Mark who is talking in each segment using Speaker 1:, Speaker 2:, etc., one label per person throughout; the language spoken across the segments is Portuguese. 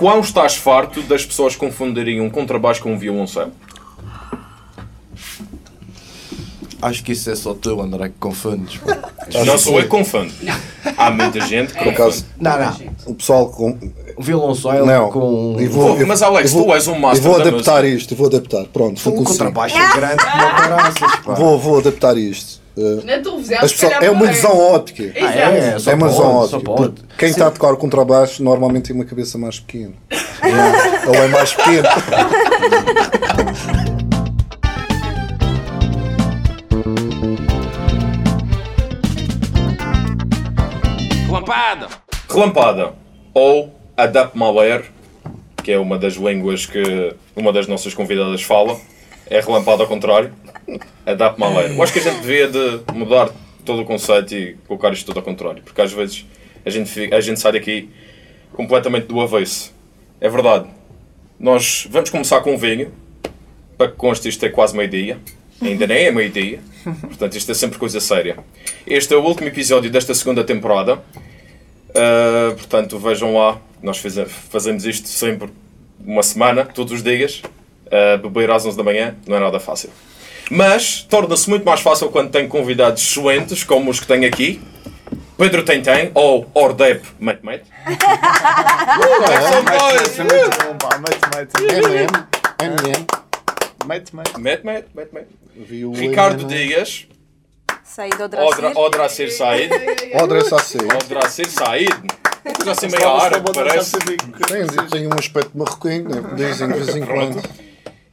Speaker 1: quão estás farto das pessoas confundirem um contrabaixo com um violoncelo?
Speaker 2: Acho que isso é só tu, André, que confundes.
Speaker 1: Não sou eu que confundo. Há muita gente que
Speaker 3: Por acaso,
Speaker 1: confunde.
Speaker 2: Não, não.
Speaker 3: o pessoal com.
Speaker 2: O violoncelo
Speaker 3: Não.
Speaker 2: com.
Speaker 3: Vou-
Speaker 1: Pô, mas Alex,
Speaker 3: eu vou-
Speaker 1: tu és um
Speaker 3: Eu
Speaker 1: master
Speaker 3: vou
Speaker 1: da
Speaker 3: adaptar isto, eu vou adaptar. Pronto, vou conseguir.
Speaker 2: contrabaixo é grande como caraças, pá.
Speaker 3: Vou, vou adaptar isto. As pessoas,
Speaker 4: calhar
Speaker 3: é uma visão óptica.
Speaker 2: Ah, é,
Speaker 3: é uma
Speaker 2: só
Speaker 3: óptica. Quem está a tocar o contrabaixo normalmente tem uma cabeça mais pequena. Ele é mais pequeno.
Speaker 1: Relampada! Relampada. Ou Adapt Malware, que é uma das línguas que uma das nossas convidadas fala. É relampada ao contrário. Adapt Malware. Eu acho que a gente devia de mudar todo o conceito e colocar isto tudo ao contrário. Porque às vezes a gente, fica- a gente sai daqui completamente do avesso. É verdade. Nós vamos começar com um vinho. Para que conste isto é quase meio-dia. Ainda nem é meio-dia. Portanto, isto é sempre coisa séria. Este é o último episódio desta segunda temporada. Uh, portanto, vejam lá. Nós faze- fazemos isto sempre uma semana, todos os dias. Uh, beber às 11 da manhã não é nada fácil. Mas torna-se muito mais fácil quando tem convidados excelentes, como os que tenho aqui. Pedro Tentem, ou Ordep Mate Mate. São
Speaker 5: é muito bom, pá. Mate, mate.
Speaker 3: MM, MM.
Speaker 5: Mate, mate.
Speaker 1: Mate Mate, Mate Mate. Ricardo. Dias,
Speaker 6: Saí do
Speaker 1: Odra-
Speaker 6: Odracir.
Speaker 1: Odracir Said.
Speaker 3: Odra Sassi.
Speaker 1: Odracir Said. Já sei meio árabe, parece.
Speaker 3: Tem, tem um aspecto marroquino, né? dizem de vez em quando.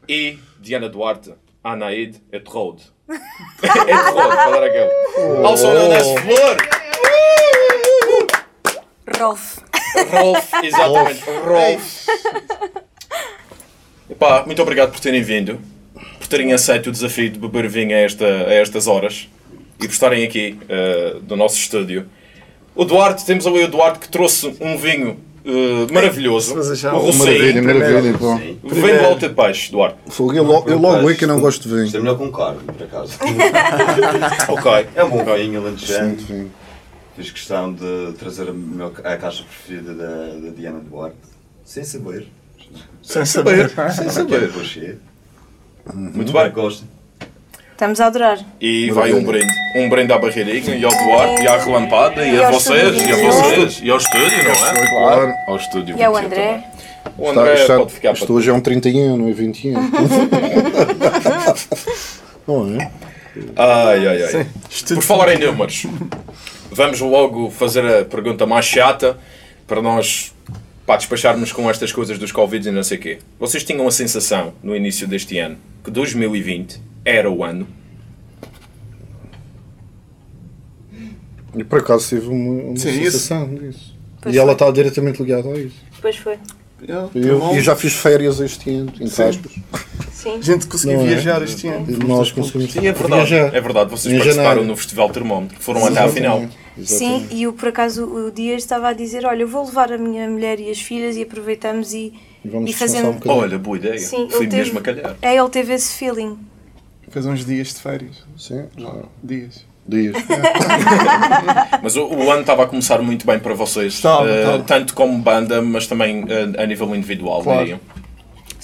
Speaker 1: E Diana Duarte, Anaid Etrode. Etrode, para dar aquele. Also known as Flor.
Speaker 6: Rolf.
Speaker 1: Rolf, exatamente. Rolf. Epá, muito obrigado por terem vindo, por terem aceito o desafio de beber vinho a, esta, a estas horas e por estarem aqui eh, do nosso estúdio. O Duarte, temos ali o Duarte que trouxe um vinho eh, maravilhoso. O
Speaker 3: Maravilha,
Speaker 1: Rocinho.
Speaker 3: maravilha. pô.
Speaker 1: Vem volta de peixe, Duarte.
Speaker 3: Fogo, Eu logo, eu logo é que não gosto de
Speaker 7: Isto é
Speaker 3: vinho.
Speaker 7: melhor com carne, por acaso.
Speaker 1: Ok.
Speaker 7: É um bom vinho, alentejano.
Speaker 3: Vinho.
Speaker 7: Fiz questão de trazer a, meu- a caixa preferida da, da Diana Duarte. Sem saber.
Speaker 5: Sem saber.
Speaker 7: Sem saber. Poxa,
Speaker 1: Muito bem.
Speaker 7: Gosto.
Speaker 6: Estamos a adorar.
Speaker 1: E vai um brinde. Um brinde à barreirinha e ao Duarte e à relampada e,
Speaker 6: E
Speaker 1: a vocês e a vocês e ao estúdio, não é?
Speaker 3: Claro.
Speaker 1: Ao estúdio.
Speaker 6: E ao
Speaker 1: 21
Speaker 6: André.
Speaker 1: O André
Speaker 3: está,
Speaker 1: pode ficar
Speaker 3: isto
Speaker 1: para
Speaker 3: hoje é um 31, não é 21. não é?
Speaker 1: Ai, ai, ai. Por falar em números, vamos logo fazer a pergunta mais chata para nós pá, despacharmos com estas coisas dos Covid e não sei o quê. Vocês tinham a sensação, no início deste ano, que 2020 era o ano?
Speaker 3: E por acaso tive uma, uma
Speaker 5: Sim,
Speaker 3: sensação disso.
Speaker 6: Pois
Speaker 3: e ela
Speaker 6: foi.
Speaker 3: está diretamente ligada a isso.
Speaker 6: Depois foi.
Speaker 5: Tá
Speaker 3: Eu,
Speaker 5: bom.
Speaker 3: eu já fiz férias este ano, entre
Speaker 5: Sim.
Speaker 3: aspas.
Speaker 6: Sim.
Speaker 5: A gente conseguiu
Speaker 3: é?
Speaker 5: viajar este ano.
Speaker 3: E nós conseguimos
Speaker 1: Sim, é verdade.
Speaker 3: viajar.
Speaker 1: É verdade, vocês
Speaker 3: Em
Speaker 1: participaram no Festival Termómetro. Foram até à final.
Speaker 3: Exatamente.
Speaker 6: Sim, e o, por acaso o Dias estava a dizer: Olha, eu vou levar a minha mulher e as filhas e aproveitamos e,
Speaker 3: E vamos
Speaker 6: e
Speaker 3: descansar um.
Speaker 1: Olha, boa ideia.
Speaker 6: Sim, teve-
Speaker 1: mesmo a calhar.
Speaker 6: É, ele teve esse feeling.
Speaker 5: Fez uns dias de férias.
Speaker 3: Sim, já.
Speaker 5: Dias.
Speaker 3: Dias.
Speaker 1: Mas o, o ano estava a começar muito bem para vocês.
Speaker 5: Estava,
Speaker 1: eh,
Speaker 5: estava.
Speaker 1: Tanto como banda, mas também eh, a nível individual,
Speaker 5: Claro.
Speaker 1: diriam.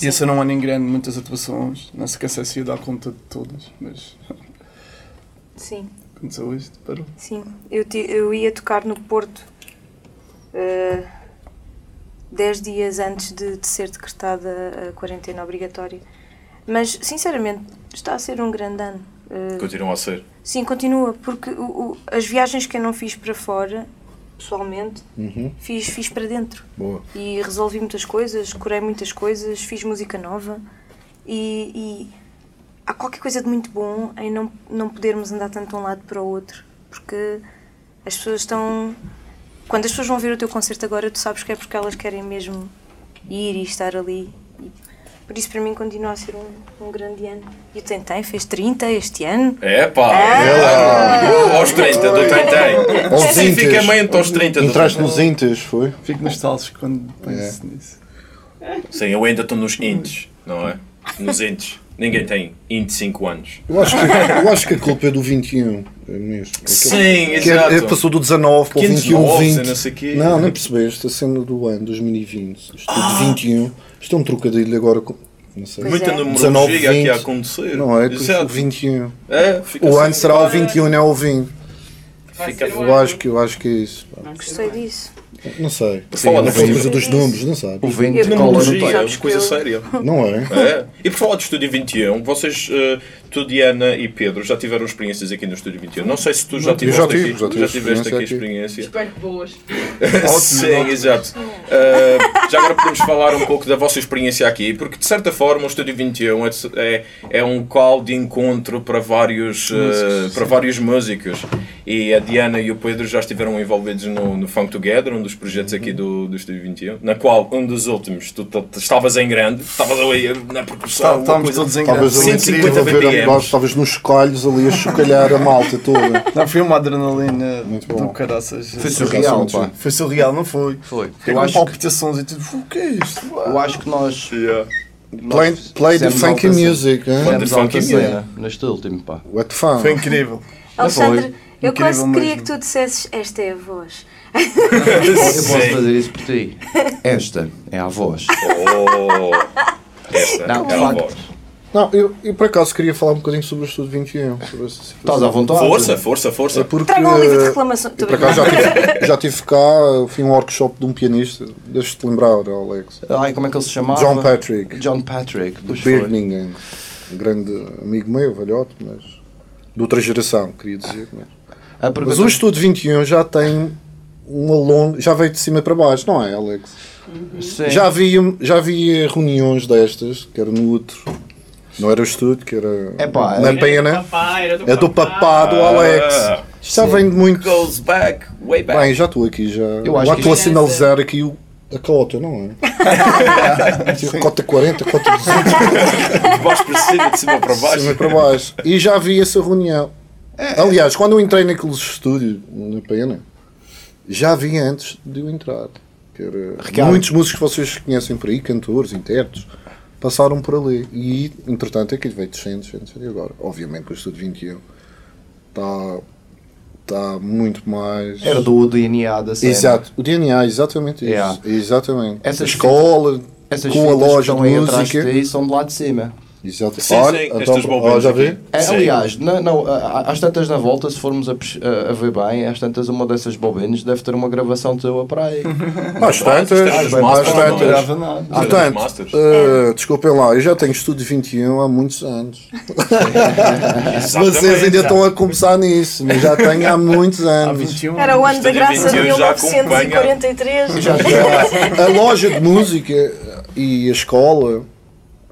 Speaker 5: Ia ser um ano em grande, muitas atuações. Não se se ia dar conta de todas, mas
Speaker 6: Sim,
Speaker 5: aconteceu isto, parou.
Speaker 6: sim. Eu, ti- eu ia tocar no Porto eh, dez dias antes de, de ser decretada a quarentena obrigatória. Mas, sinceramente, está a ser um grande ano. Eh,
Speaker 1: Continuam a ser.
Speaker 6: Sim, continua, porque o- o- as viagens que eu não fiz para fora, pessoalmente,
Speaker 3: Uhum.
Speaker 6: fiz, fiz para dentro.
Speaker 3: Boa.
Speaker 6: E resolvi muitas coisas, curei muitas coisas, fiz música nova. E, e há qualquer coisa de muito bom em não, não podermos andar tanto de um lado para o outro. Porque as pessoas estão. Quando as pessoas vão ver o teu concerto agora, tu sabes que é porque elas querem mesmo ir e estar ali. E por isso, para mim, continua a ser um, um grande ano. E o Tentem fez 30 este ano.
Speaker 1: É pá!
Speaker 6: Ah!
Speaker 1: Aos 30 do Tentem. Especificamente aos 30 do
Speaker 3: Entraste nos Intas, foi?
Speaker 5: Fico nostálgico quando penso nisso.
Speaker 1: Sim, eu ainda estou nos intes, não é? nos entes. Ninguém tem 25 anos.
Speaker 3: Eu acho, que, eu acho que a culpa é do 21. É mesmo.
Speaker 1: Sim,
Speaker 3: Que é,
Speaker 1: exato.
Speaker 3: é, passou do 19 para o
Speaker 1: 500
Speaker 3: 21,
Speaker 1: novos,
Speaker 3: 20.
Speaker 1: não.
Speaker 3: Não, percebeste. A cena do ano 2020. Isto de 21. Isto é um trocadilho agora com. Não sei.
Speaker 1: Muita
Speaker 6: é.
Speaker 1: numerologia
Speaker 3: 19,
Speaker 1: aqui a
Speaker 3: 20.
Speaker 1: acontecer.
Speaker 3: Não é?
Speaker 1: Exato.
Speaker 3: 21.
Speaker 1: É, fica
Speaker 3: O
Speaker 1: assim,
Speaker 3: ano será o
Speaker 1: para-
Speaker 3: 21, não é o 20.
Speaker 1: Fica
Speaker 3: Eu acho que, eu acho que é isso. pá.
Speaker 6: Gostei disso.
Speaker 3: Não sei.
Speaker 1: falar
Speaker 3: Não
Speaker 1: de
Speaker 3: coisa dos números, não sabe?
Speaker 2: O vento
Speaker 6: Eu-
Speaker 2: cola no
Speaker 1: Numerologia é uma coisa séria.
Speaker 3: Não é?
Speaker 1: É. E por falar de Estúdio 21, vocês, uh, tu, Diana e Pedro, já tiveram experiências aqui no Estúdio 21. Não sei se tu já
Speaker 3: Eu
Speaker 1: tiveste
Speaker 3: já tive,
Speaker 1: aqui,
Speaker 3: já tive
Speaker 1: tiveste aqui a
Speaker 3: experiência.
Speaker 4: Espero que boas.
Speaker 1: Sim, exato. Uh, já agora podemos falar um pouco da vossa experiência aqui, porque de certa forma o Estúdio 21 é, é, é um call de encontro para vários, uh, para vários músicos. E a Diana e o Pedro já estiveram envolvidos no, no Funk Together, um dos projetos aqui do, do Estúdio 21, na qual um dos últimos tu, tu- tu estavas em grande, estavas ali na percussão.
Speaker 5: Tá- Estávamos todos em
Speaker 3: Talvez
Speaker 5: grande.
Speaker 3: ali
Speaker 1: 150
Speaker 3: estive a ver
Speaker 1: BPMs.
Speaker 3: Nós, talvez nos chocalhos ali a chocalhar a malta toda.
Speaker 5: Não, foi uma adrenalina
Speaker 3: Muito bom.
Speaker 5: do caraças.
Speaker 2: Foi surreal, pá.
Speaker 5: Foi surreal, não foi?
Speaker 2: Foi. Eu
Speaker 5: com
Speaker 2: acho, que,
Speaker 5: palpitações e tudo. O que é isto?
Speaker 2: eu acho que nós.
Speaker 1: Yeah.
Speaker 3: Play, play the funky music, hein?
Speaker 1: Funky
Speaker 2: alta
Speaker 1: music.
Speaker 2: cena neste último, pá.
Speaker 3: What the fun?
Speaker 5: Foi incrível.
Speaker 6: Alexandre, eu
Speaker 5: Incrível
Speaker 6: quase queria que tu dissesses esta é a voz.
Speaker 2: Eu posso fazer isso por ti. Esta é a voz.
Speaker 1: Oh, esta
Speaker 2: Não,
Speaker 1: é a voz.
Speaker 3: Não, eu, eu por acaso queria falar um bocadinho sobre o Estudo 21. Sobre essa situação.
Speaker 2: Estás à vontade?
Speaker 1: Força, força,
Speaker 3: É
Speaker 1: força.
Speaker 3: porque.
Speaker 6: Traga um livro de reclamação.
Speaker 3: eu por acaso já tive, já tive cá, fui um workshop de um pianista, deixa-te lembrar, Alex.
Speaker 2: Ai, como é que ele se chamava?
Speaker 3: John Patrick,
Speaker 2: John Patrick. Foi.
Speaker 3: Birmingham. Um grande amigo meu, velhote, mas. de outra geração, queria dizer. Mas,
Speaker 2: A pergunta-
Speaker 3: mas o Estudo 21 já tem uma longa. já veio de cima para baixo, não é, Alex?
Speaker 2: Sim.
Speaker 3: Já havia, já havia reuniões destas, que era no outro. Não era o estúdio, que era
Speaker 2: é-
Speaker 3: pena.
Speaker 4: Papai, era do
Speaker 3: É do papá do Alex.
Speaker 1: Ah,
Speaker 3: Já vem de muito.
Speaker 1: goes back, way back.
Speaker 3: Bem, já estou aqui, já.
Speaker 2: Eu acho
Speaker 3: já estou a sinalizar aqui o, a cota, não é? cota 40, cota 200,
Speaker 1: De baixo para cima, de cima para
Speaker 3: de cima
Speaker 1: baixo.
Speaker 3: para baixo. E já vi essa reunião. Aliás, quando eu entrei naqueles estúdios, na pena, já vi antes de eu entrar. Que era,
Speaker 2: Ricardo.
Speaker 3: muitos músicos que vocês conhecem por aí, cantores, intérpretes, passaram por ali. E, entretanto, aquilo veio descendo, descendo, descendo. E agora, obviamente, o Estúdio 21 está, está muito mais.
Speaker 2: Era do DNA da cena.
Speaker 3: Exato, o DNA, exatamente isso.
Speaker 2: Yeah.
Speaker 3: Exatamente.
Speaker 2: Essas
Speaker 3: a escola,
Speaker 2: Essas
Speaker 3: com a
Speaker 2: que
Speaker 3: loja de música.
Speaker 2: ti são de lá de cima.
Speaker 3: Exato.
Speaker 1: Sim,
Speaker 3: Olha,
Speaker 1: sim,
Speaker 3: então,
Speaker 1: estas
Speaker 3: vê?
Speaker 2: É, aliás, não, não, às tantas na volta, se formos a, a- ver bem, às tantas uma dessas bobinas deve ter uma gravação tua para aí.
Speaker 3: Às tantas,
Speaker 1: é
Speaker 3: às tantas.
Speaker 1: É
Speaker 3: Portanto, eh, desculpem lá, eu já tenho Estúdio 21 há muitos anos. Vocês ainda estão a começar nisso, mas já tenho há muitos
Speaker 5: Há
Speaker 3: anos.
Speaker 5: 21
Speaker 6: Era o ano da graça de
Speaker 1: 21 já acompanha.
Speaker 6: 1943.
Speaker 3: Já- já- a loja de música e a escola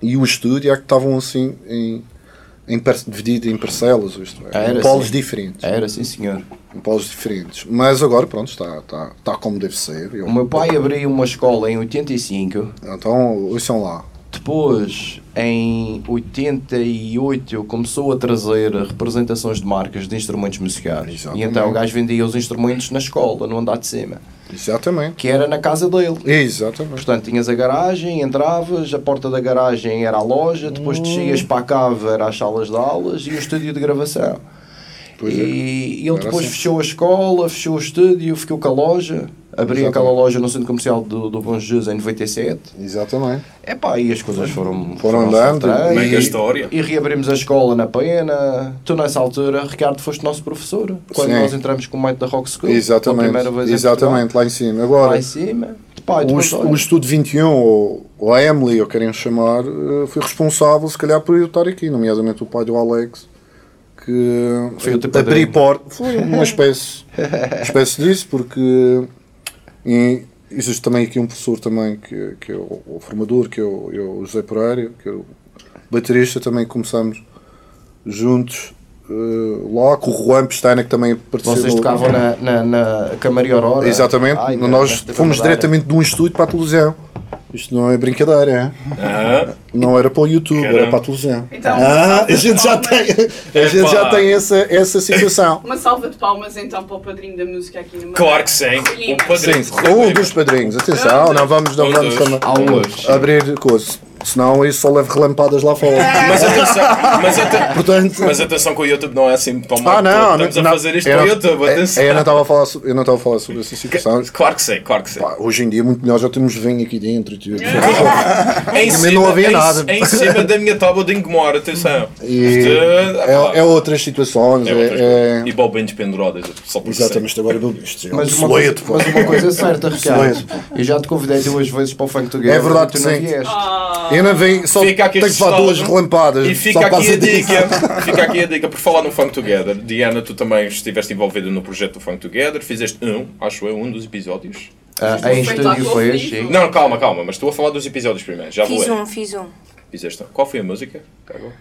Speaker 3: e o estúdio é que estavam assim em, em dividido em parcelas, isto é,
Speaker 2: Era
Speaker 3: em polos
Speaker 2: assim.
Speaker 3: diferentes.
Speaker 2: Era, sim senhor.
Speaker 3: Em polos diferentes. Mas agora, pronto, está, está, está como deve ser. Eu-
Speaker 2: O meu pai abriu uma escola em 85,
Speaker 3: Então, ouçam lá.
Speaker 2: depois em 88 ele começou a trazer representações de marcas de instrumentos musicais.
Speaker 3: Exatamente.
Speaker 2: E então o gajo vendia os instrumentos na escola, no andar de cima,
Speaker 3: Exatamente.
Speaker 2: que era na casa dele.
Speaker 3: Exatamente.
Speaker 2: Portanto, tinhas a garagem, entravas, a porta da garagem era a loja, depois
Speaker 3: Hum.
Speaker 2: descias para a cave, era as salas de aulas e o estúdio de gravação.
Speaker 3: Pois é.
Speaker 2: e ele
Speaker 3: Era
Speaker 2: depois
Speaker 3: assim.
Speaker 2: fechou a escola, fechou o estúdio, ficou com a loja, abriu
Speaker 3: Exatamente.
Speaker 2: aquela loja no centro comercial do, do Bom Jesus em 97.
Speaker 3: Exatamente.
Speaker 2: Epá, e as coisas foram,
Speaker 3: Foram andando,
Speaker 1: Mega
Speaker 2: e,
Speaker 1: história.
Speaker 2: e reabrimos a escola na Pena. Tu, nessa altura, Ricardo, foste nosso professor. Quando
Speaker 3: Sim.
Speaker 2: nós entramos com o mate da Rock School.
Speaker 3: Exatamente.
Speaker 2: primeira vez
Speaker 3: Exatamente, lá em cima. Agora,
Speaker 2: Lá em cima. Pá,
Speaker 3: o, o Estudo 21, ou, ou a Emily, ou querem chamar, eh, foi responsável, se calhar, por eu estar aqui, nomeadamente o pai do Alex, que
Speaker 2: Foi
Speaker 3: abri porta. Foi uma espécie, uma espécie disso, porque e existe também aqui um professor também, que, que é o, o formador, que é o, é o José Pereira, que é o baterista, também começamos juntos. eh, lá com o Juan Pestana que também participou
Speaker 2: vocês tocavam na, na, na Camaria Aurora.
Speaker 3: Exatamente,
Speaker 2: Ai,
Speaker 3: nós fomos diretamente de um estúdio para a televisão. Isto não é brincadeira, é?
Speaker 1: Ah,
Speaker 3: não era para o YouTube, era
Speaker 1: Caramba.
Speaker 3: para a televisão.
Speaker 4: Então,
Speaker 3: Ah, a gente já tem, a gente já tem essa, essa situação.
Speaker 4: Uma salva de palmas então para o padrinho da música aqui no
Speaker 1: claro que sim. Um padrinho.
Speaker 3: Sim, um dos padrinhos, atenção, não vamos, não
Speaker 1: Um
Speaker 3: vamos
Speaker 2: um hoje.
Speaker 3: abrir coisas. Senão isso só leva relampadas lá fora.
Speaker 1: Mas atenção, mas,
Speaker 3: Portanto,
Speaker 1: mas atenção que o YouTube não é assim tão
Speaker 3: ah,
Speaker 1: mau.
Speaker 3: não,
Speaker 1: Estamos
Speaker 3: não,
Speaker 1: a fazer isto para o YouTube,
Speaker 3: é-
Speaker 1: atenção.
Speaker 3: Eu não estava a falar, so- eu não estava a falar sobre essa situação.
Speaker 1: Claro que sei, claro que sei.
Speaker 3: Pá, hoje em dia, muito melhor, já temos vinho aqui dentro e tudo.
Speaker 1: Em
Speaker 3: Também não havia
Speaker 1: em,
Speaker 3: nada.
Speaker 1: Em cima da minha tábua de engomar, atenção.
Speaker 3: E
Speaker 1: Isto,
Speaker 3: é, é outras situações.
Speaker 1: é
Speaker 3: É,
Speaker 1: outras
Speaker 3: é-.
Speaker 1: E balbinhos penduradas, só por
Speaker 3: Exatamente, agora isto é um
Speaker 2: Mas uma, coisa, mas uma coisa é certa, Ricardo. Eu já te convidei duas vezes para o Funk Together
Speaker 3: É verdade
Speaker 2: tu não vieste.
Speaker 3: Eu não venho, só
Speaker 1: Fica aqui
Speaker 3: tenho que falar duas relampadas.
Speaker 1: E fica aqui a dica, fica aqui a dica, por falar no Funk Together. Diana, tu também estiveste envolvida no projeto do Funk Together, fizeste um, acho eu, um dos episódios.
Speaker 2: Ah, em estúdio foi sim.
Speaker 1: Não, calma, calma, mas estou a falar dos episódios primeiro, já vou
Speaker 6: Fiz um, fiz um.
Speaker 1: Fizeste um. Qual foi a música? Carol?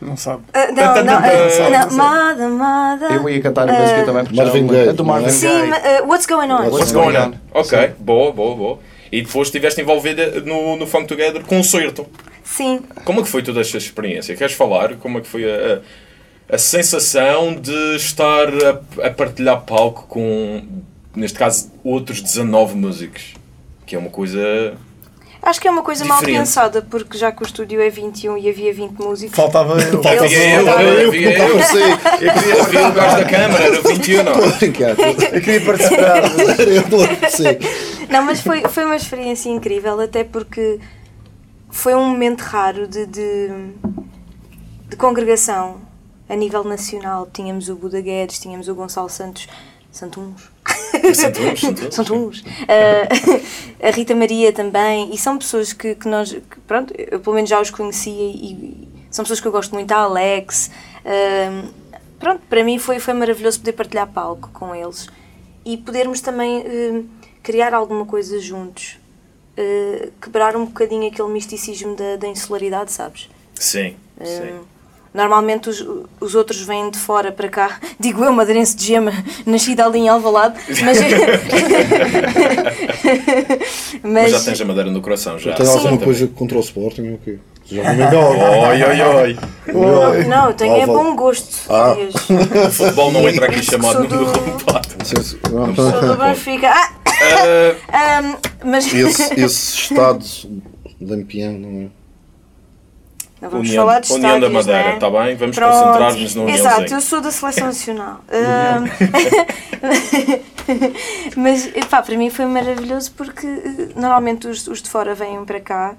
Speaker 5: Não sabe.
Speaker 6: Ah, não, não,
Speaker 1: Não,
Speaker 6: não, Mada, Mada.
Speaker 2: Eu ia cantar a música também porque já
Speaker 3: Marvin
Speaker 2: não-
Speaker 3: Gaye,
Speaker 2: é do Marvin?
Speaker 6: Sim,
Speaker 2: Gaye.
Speaker 6: ma- ah, What's Going On?
Speaker 3: What's
Speaker 1: What's going on? Ok, boa, boa, boa. E depois estiveste envolvida no, no Funk Together concerto.
Speaker 6: Sim.
Speaker 1: Como é que foi toda esta experiência? Queres falar? Como é que foi a, a, a sensação de estar a, a partilhar palco com, neste caso, outros 19 músicos? Que é uma coisa.
Speaker 6: Acho que é uma coisa mal
Speaker 1: Diferente.
Speaker 6: pensada, porque já que o estúdio é 21 e havia 20 músicos.
Speaker 5: Faltava eu.
Speaker 1: Havia eu,
Speaker 6: eu-
Speaker 1: eu.
Speaker 3: Eu sei,
Speaker 1: Eu queria ouvir o gajo da câmara, era 21, não.
Speaker 3: estou a brincar.
Speaker 5: Eu queria participar.
Speaker 3: Eu não sei.
Speaker 6: Não, mas foi, foi uma experiência incrível, até porque foi um momento raro de, de, de congregação a nível nacional. Tínhamos o Buda Guedes, tínhamos o Gonçalo Santos. Santuns.
Speaker 1: Santuns, Santuns.
Speaker 6: Santuns. Ah, a Rita Maria também. E são pessoas que, que nós, que, pronto, eu pelo menos já os conhecia e, são pessoas que eu gosto muito. A Alex. ah, pronto, para mim foi, foi maravilhoso poder partilhar palco com eles e podermos também eh, criar alguma coisa juntos. Eh, quebrar um bocadinho aquele misticismo da, da insularidade, sabes?
Speaker 1: Sim, sim.
Speaker 6: Normalmente os, os outros vêm de fora para cá. Digo eu, madeirense de gema, nascida ali em Alvalade, mas...
Speaker 1: Mas já tens a madeira no coração, já.
Speaker 3: Tem
Speaker 6: Sim.
Speaker 3: alguma coisa contra o Sporting? ou quê? Já não me engano.
Speaker 1: Oi, oi, oi.
Speaker 6: Não, não, eu tenho é bom gosto.
Speaker 3: Ah.
Speaker 1: O futebol não entra aqui chamado
Speaker 6: sou do-
Speaker 3: se- não.
Speaker 6: Sou do Benfica. Ah,
Speaker 1: Ah,
Speaker 6: ahm, mas...
Speaker 3: Esse, esse estado lampião, não é?
Speaker 6: Não vamos
Speaker 1: União,
Speaker 6: falar de
Speaker 1: União da
Speaker 6: estádios,
Speaker 1: Madeira,
Speaker 6: não é?
Speaker 1: está bem? Vamos concentrar-nos no
Speaker 6: Exato,
Speaker 1: Uniãozinho.
Speaker 6: eu sou da Seleção Nacional. Mas, pá, para mim foi maravilhoso porque eh, normalmente os, os de fora vêm para cá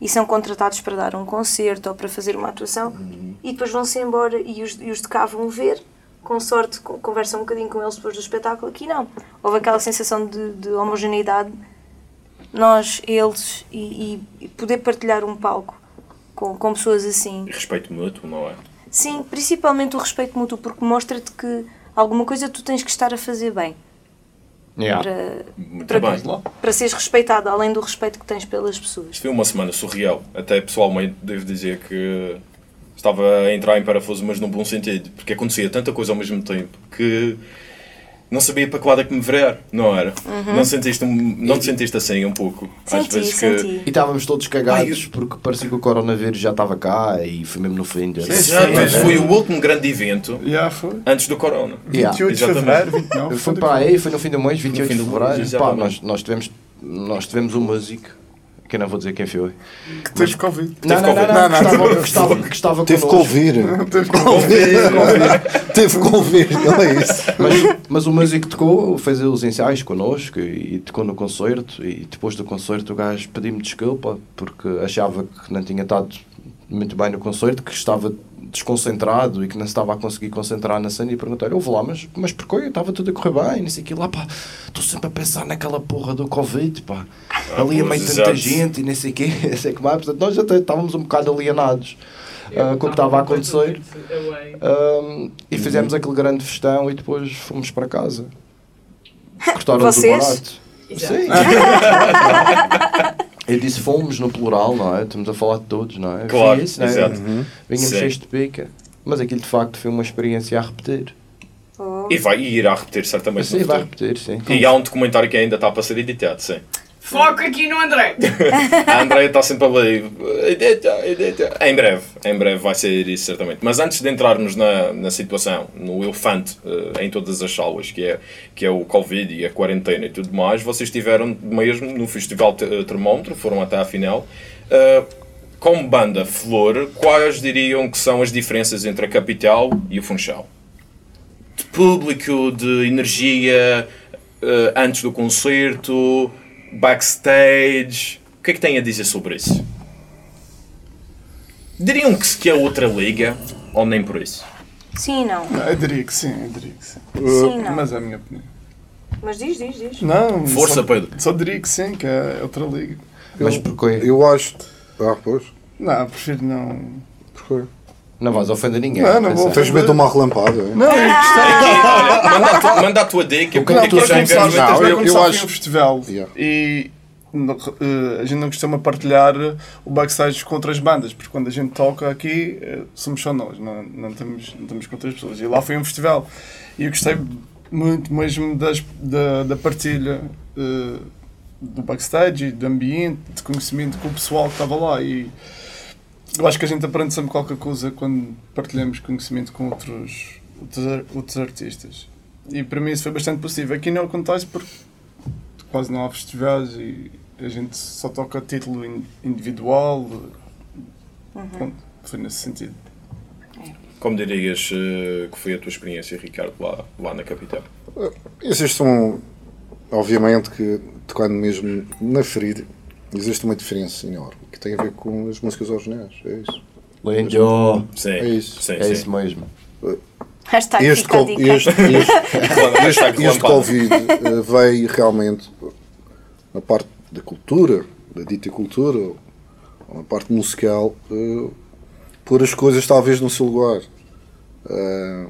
Speaker 6: e são contratados para dar um concerto ou para fazer uma atuação e depois vão-se embora e os, e os de cá vão ver, com sorte co- conversam um bocadinho com eles depois do espetáculo. Aqui não. Houve aquela sensação de, de homogeneidade, nós, eles, e- e poder partilhar um palco com, com pessoas assim.
Speaker 1: E respeito mútuo, não é?
Speaker 6: Sim, principalmente o respeito mútuo, porque mostra-te que alguma coisa tu tens que estar a fazer bem
Speaker 2: Yeah.
Speaker 6: para,
Speaker 1: Muito
Speaker 6: para,
Speaker 1: bem.
Speaker 6: para seres respeitado, além do respeito que tens pelas pessoas.
Speaker 1: Isto foi uma semana surreal. Até pessoalmente devo dizer que estava a entrar em parafuso, mas num bom sentido. Porque acontecia tanta coisa ao mesmo tempo que não sabia para que lado é que me virar, não era? Não, sentiste, um- não te sentiste assim um pouco? Às
Speaker 6: Senti,
Speaker 1: vezes que...
Speaker 6: senti.
Speaker 2: E estávamos todos cagados porque parecia que o coronavírus já estava cá e foi mesmo no fim. de-
Speaker 1: Exato, esse foi o último grande evento
Speaker 5: Já foi.
Speaker 1: antes do corona.
Speaker 2: Yeah.
Speaker 5: 28 de fevereiro, 29.
Speaker 2: Foi para aí, foi no fim do mês, 28
Speaker 1: fim
Speaker 2: de fevereiro. Pá, nós, nós, tivemos, nós tivemos um músico, que eu não vou dizer quem foi.
Speaker 5: Que teve Covid.
Speaker 2: Não, não, não,
Speaker 1: Covid.
Speaker 2: não, que estava, que estava, que estava
Speaker 3: Teve ouvir.
Speaker 5: Teve
Speaker 3: Teve que ouvir, não é isso?
Speaker 2: Mas, mas o músico tocou, fez os ensaios connosco e, e tocou no concerto. E depois do concerto o gajo pediu-me desculpa porque achava que não tinha estado muito bem no concerto, que estava desconcentrado e que não se estava a conseguir concentrar na cena. E perguntei-lhe: Ouve lá, mas, mas porquê? Estava tudo a correr bem, não sei o que lá, pá. Estou sempre a pensar naquela porra do Covid, pá. Ali a meio tanta gente e nem sei o quê, não sei o que mais. Portanto, nós até estávamos um bocado alienados ah, com o que estava a acontecer. Um, e fizemos aquele grande festão e depois fomos para casa. Cortaram o
Speaker 6: Vocês?
Speaker 2: barato. Sim. Eu disse fomos no plural, não é? Estamos a falar de todos, não é?
Speaker 1: Claro,
Speaker 2: Foi isso, não é?
Speaker 1: exato.
Speaker 2: Vinhamos
Speaker 1: Sim.
Speaker 2: cheios de pica. Mas aquilo de facto foi uma experiência a repetir.
Speaker 6: Oh.
Speaker 1: E vai e irá repetir certamente
Speaker 2: Sim, vai repetir, sim.
Speaker 1: E há um documentário que ainda está para ser editado, sim.
Speaker 4: Foco aqui no André.
Speaker 1: A Andrea está sempre ali. Em breve, em breve vai ser isso, certamente. Mas antes de entrarmos na, na situação, no elefante eh, em todas as salas, que é, que é o Covid e a quarentena e tudo mais, vocês estiveram mesmo no Festival Te- Termómetro, foram até à final. Eh, como banda Flor, quais diriam que são as diferenças entre a Capital e o Funchal? De público, de energia, uh, antes do concerto, backstage. O que é que tem a dizer sobre isso? Diriam que, que é outra liga ou nem por isso?
Speaker 6: Sim, não.
Speaker 5: não eu diria que sim, eu diria que sim.
Speaker 6: Sim, não.
Speaker 5: Mas é a minha opinião.
Speaker 6: Mas diz, diz, diz.
Speaker 5: Não,
Speaker 1: Força,
Speaker 5: só,
Speaker 1: Pedro.
Speaker 5: Só diria que sim, que é outra liga.
Speaker 2: Mas porquê?
Speaker 3: Eu acho. Ah, pois.
Speaker 5: Não, prefiro não.
Speaker 3: Porquê?
Speaker 2: Não vais ofender ninguém.
Speaker 5: Não, não vou.
Speaker 3: Tens medo de uma relampada?
Speaker 5: Não, eu gostei.
Speaker 1: Aqui, olha, manda a tua, manda a tua dica,
Speaker 2: é
Speaker 5: vai
Speaker 3: eu-
Speaker 5: começar
Speaker 3: eu
Speaker 5: aqui
Speaker 3: acho-
Speaker 5: um festival
Speaker 3: Yeah.
Speaker 5: e eh, a gente não costuma partilhar o backstage com outras bandas, porque quando a gente toca aqui eh, somos só nós, não, não, estamos, não estamos com outras pessoas. E lá foi um festival e eu gostei muito mesmo das, da, da partilha eh, do backstage do ambiente, de conhecimento com o pessoal que estava lá. E eu acho que a gente aprende sempre qualquer coisa quando partilhamos conhecimento com outros, outros, outros artistas. E para mim isso foi bastante possível. Aqui não acontece porque quase não há festivais e a gente só toca título in- individual. Pronto, foi nesse sentido.
Speaker 1: Como dirias eh, que foi a tua experiência, Ricardo, lá, lá na capital?
Speaker 3: Existe um. Obviamente que, tocando mesmo na ferida, existe uma diferença enorme que tem a ver com as músicas originais. É isso.
Speaker 2: Lindo.
Speaker 1: Sim,
Speaker 3: É isso.
Speaker 1: sim,
Speaker 2: É
Speaker 1: sim.
Speaker 2: isso mesmo.
Speaker 6: Hashtag
Speaker 3: Este, co- este, este, este. Covid eh, veio realmente na parte da cultura, da dita cultura, ou na parte musical, eh, pôr as coisas talvez no seu lugar. Eh,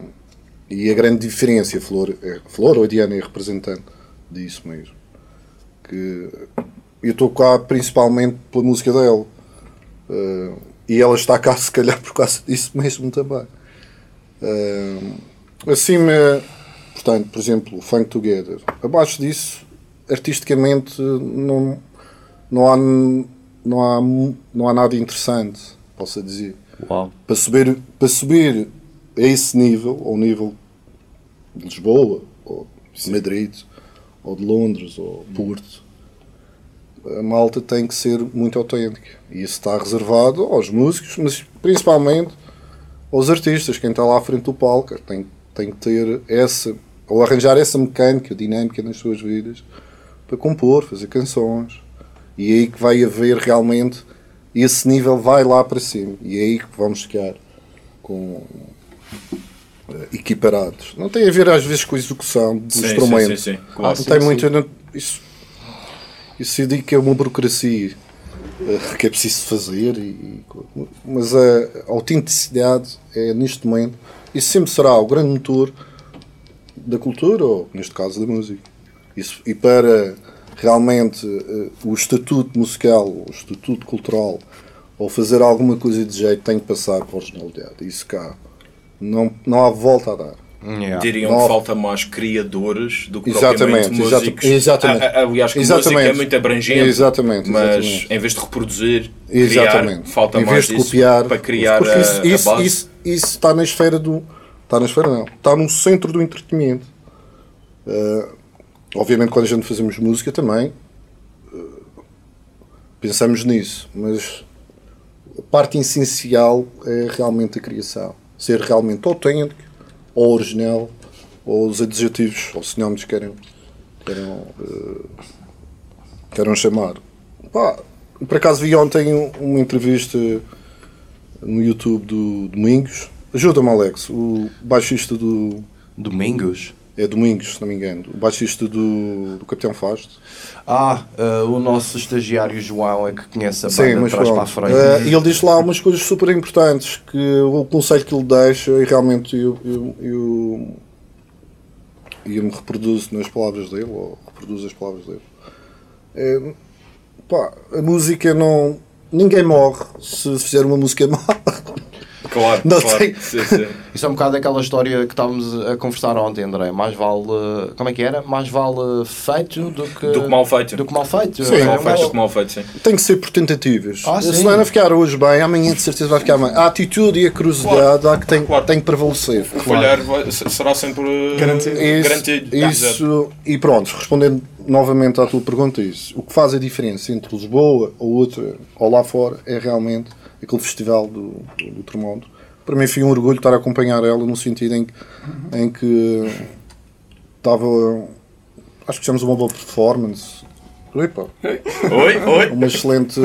Speaker 3: e a grande diferença, a Flor, é, Flor ou a Diana é representante disso mesmo. Que eu estou cá principalmente pela música dela. Eh, e ela está cá se calhar por causa disso mesmo também. Eh, acima, portanto, por exemplo, o Funk Together. Abaixo disso, artisticamente, não, não, há, não, há, não há nada interessante, posso dizer.
Speaker 2: Uau.
Speaker 3: Para subir, para subir a esse nível, ao nível de Lisboa, ou de Madrid, ou de Londres, ou Porto, a malta tem que ser muito autêntica. E isso está reservado aos músicos, mas principalmente aos artistas, quem está lá à frente do palco. Tem, tem que ter essa, ou arranjar essa mecânica, dinâmica nas suas vidas, para compor, fazer canções. E é aí que vai haver realmente, esse nível vai lá para cima. E é aí que vamos ficar com eh, equiparados. Não tem a ver às vezes com a execução do
Speaker 1: Sim,
Speaker 3: instrumento.
Speaker 1: sim, sim, sim. Claro.
Speaker 3: Não tem muito. não- isso, isso eu que é uma burocracia eh, que é preciso fazer, e, mas a autenticidade é neste momento, isso sempre será o grande motor da cultura, ou neste caso da música. Isso, e para realmente eh, o estatuto musical, o estatuto cultural, ou fazer alguma coisa de jeito, tem que passar por originalidade. Isso cá não, não há volta a dar.
Speaker 2: Yeah.
Speaker 1: Diriam
Speaker 3: Não.
Speaker 1: que falta mais criadores do que
Speaker 3: Exatamente,
Speaker 1: propriamente músicos.
Speaker 3: exatamente.
Speaker 1: A- a- aliás, que
Speaker 3: Exatamente.
Speaker 1: música é muito abrangente.
Speaker 3: Exatamente,
Speaker 1: Mas
Speaker 3: exatamente.
Speaker 1: em vez de reproduzir,
Speaker 3: Exatamente.
Speaker 1: criar, falta
Speaker 3: em
Speaker 1: mais
Speaker 3: de copiar,
Speaker 1: para criar
Speaker 3: porque
Speaker 1: a,
Speaker 3: isso,
Speaker 1: a
Speaker 3: isso,
Speaker 1: base.
Speaker 3: isso, isso está na esfera do. Está na esfera, não. Está no centro do entretenimento. Uh, obviamente, quando a gente fazemos música também uh, pensamos nisso, mas a parte essencial é realmente a criação. Ser realmente autêntico, ou original, ou os adjetivos ou sinónimos que queiram, queiram, uh, queiram chamar. Pá, por acaso vi ontem um- uma entrevista no YouTube do Domingos. Ajuda-me, Alex, o baixista do.
Speaker 2: Domingos?
Speaker 3: É Domingos, se não me engano. O baixista do, do Capitão Fausto.
Speaker 2: Ah, eh, o nosso estagiário João é que conhece a
Speaker 3: Sim,
Speaker 2: banda de
Speaker 3: mas
Speaker 2: trás para a frente.
Speaker 3: Eh, E ele diz lá umas coisas super importantes que o conselho que ele deixa e realmente eu, eu, eu, eu me reproduzo nas palavras dele, ou reproduzo as palavras dele. É, pá, a música não. Ninguém morre se fizer uma música má.
Speaker 1: Claro,
Speaker 3: Não
Speaker 1: claro.
Speaker 3: tem-
Speaker 1: Sim, sim.
Speaker 2: Isso é um bocado aquela história que estávamos a conversar ontem, André. Mais vale. Como é que era? Mais vale feito do que.
Speaker 1: Do que mal feito.
Speaker 2: Do que mal feito.
Speaker 3: Sim,
Speaker 2: É
Speaker 1: mal feito, do que mal feito, sim.
Speaker 3: Tem que ser por tentativas.
Speaker 2: Ah,
Speaker 3: se não é ficar hoje bem, amanhã de certeza vai ficar bem. A atitude e a curiosidade há que tem,
Speaker 1: Claro.
Speaker 3: tem que prevalecer.
Speaker 1: Falhar vai- será sempre
Speaker 5: Garantido.
Speaker 1: eh,
Speaker 3: Isso,
Speaker 1: garantido.
Speaker 3: Isso e pronto, respondendo novamente à tua pergunta, isso. O que faz a diferença entre Lisboa ou outra, ou lá fora, é realmente aquele festival do, do, do Tremondo. Para mim foi um orgulho estar a acompanhar ela no sentido em que, em que estava. Acho que fizemos uma boa performance. Opa,
Speaker 1: Oi, oi.
Speaker 3: uma excelente.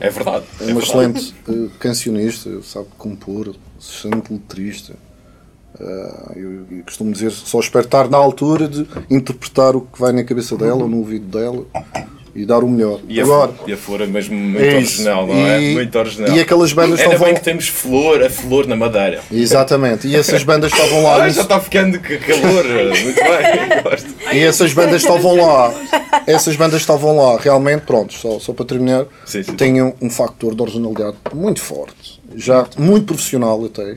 Speaker 1: É verdade. É
Speaker 3: uma
Speaker 1: verdade.
Speaker 3: excelente eh, cancionista, sabe compor, excelente letrista. Ah, eu, eu costumo dizer, só espero estar na altura de interpretar o que vai na cabeça dela ou no ouvido dela e dar o melhor.
Speaker 1: E a,
Speaker 3: Agora,
Speaker 1: flor, e a flor é mesmo muito
Speaker 3: é isso.
Speaker 1: original, não é?
Speaker 3: E-
Speaker 1: Muito original.
Speaker 3: E aquelas bandas
Speaker 1: Ainda
Speaker 3: estavam.
Speaker 1: bem que temos flor, a flor na madeira.
Speaker 3: Exatamente, e essas bandas estavam lá.
Speaker 1: Ai, já está ficando que calor. Muito bem, gosto.
Speaker 3: E essas bandas estavam lá. Essas bandas estavam lá, realmente, pronto, só, só para terminar,
Speaker 1: Sim, sim.
Speaker 3: tinham um factor de originalidade muito forte, já muito profissional até,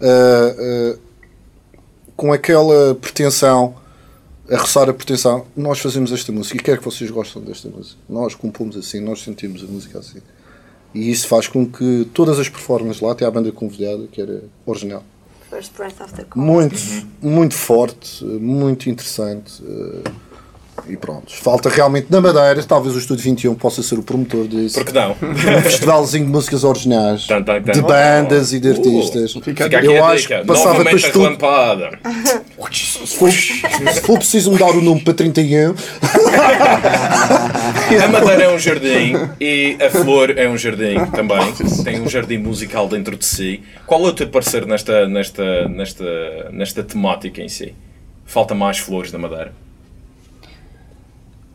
Speaker 3: ah, ah, com aquela pretensão, a roçar a pretensão, nós fazemos esta música e quero que vocês gostem desta música. Nós compomos assim, nós sentimos a música assim. E isso faz com que todas as performances lá, até a banda convidada, que era original,
Speaker 6: First breath after call.
Speaker 3: muito, muito forte, muito interessante. eh, E pronto, falta realmente na Madeira, talvez o Estúdio 21 possa ser o promotor disso.
Speaker 1: Por que não?
Speaker 3: Um festivalzinho de músicas originais,
Speaker 1: Tan, tan, tan.
Speaker 3: de bandas e de
Speaker 1: Uh,
Speaker 3: artistas.
Speaker 1: Fica aqui
Speaker 3: Eu acho que passava para
Speaker 1: relampada.
Speaker 3: Se for, se for preciso mudar o nome para 31,
Speaker 1: A madeira é um jardim e a flor é um jardim também. Tem um jardim musical dentro de si. Qual é o teu parceiro nesta, nesta, nesta, nesta temática em si? Falta mais flores da madeira.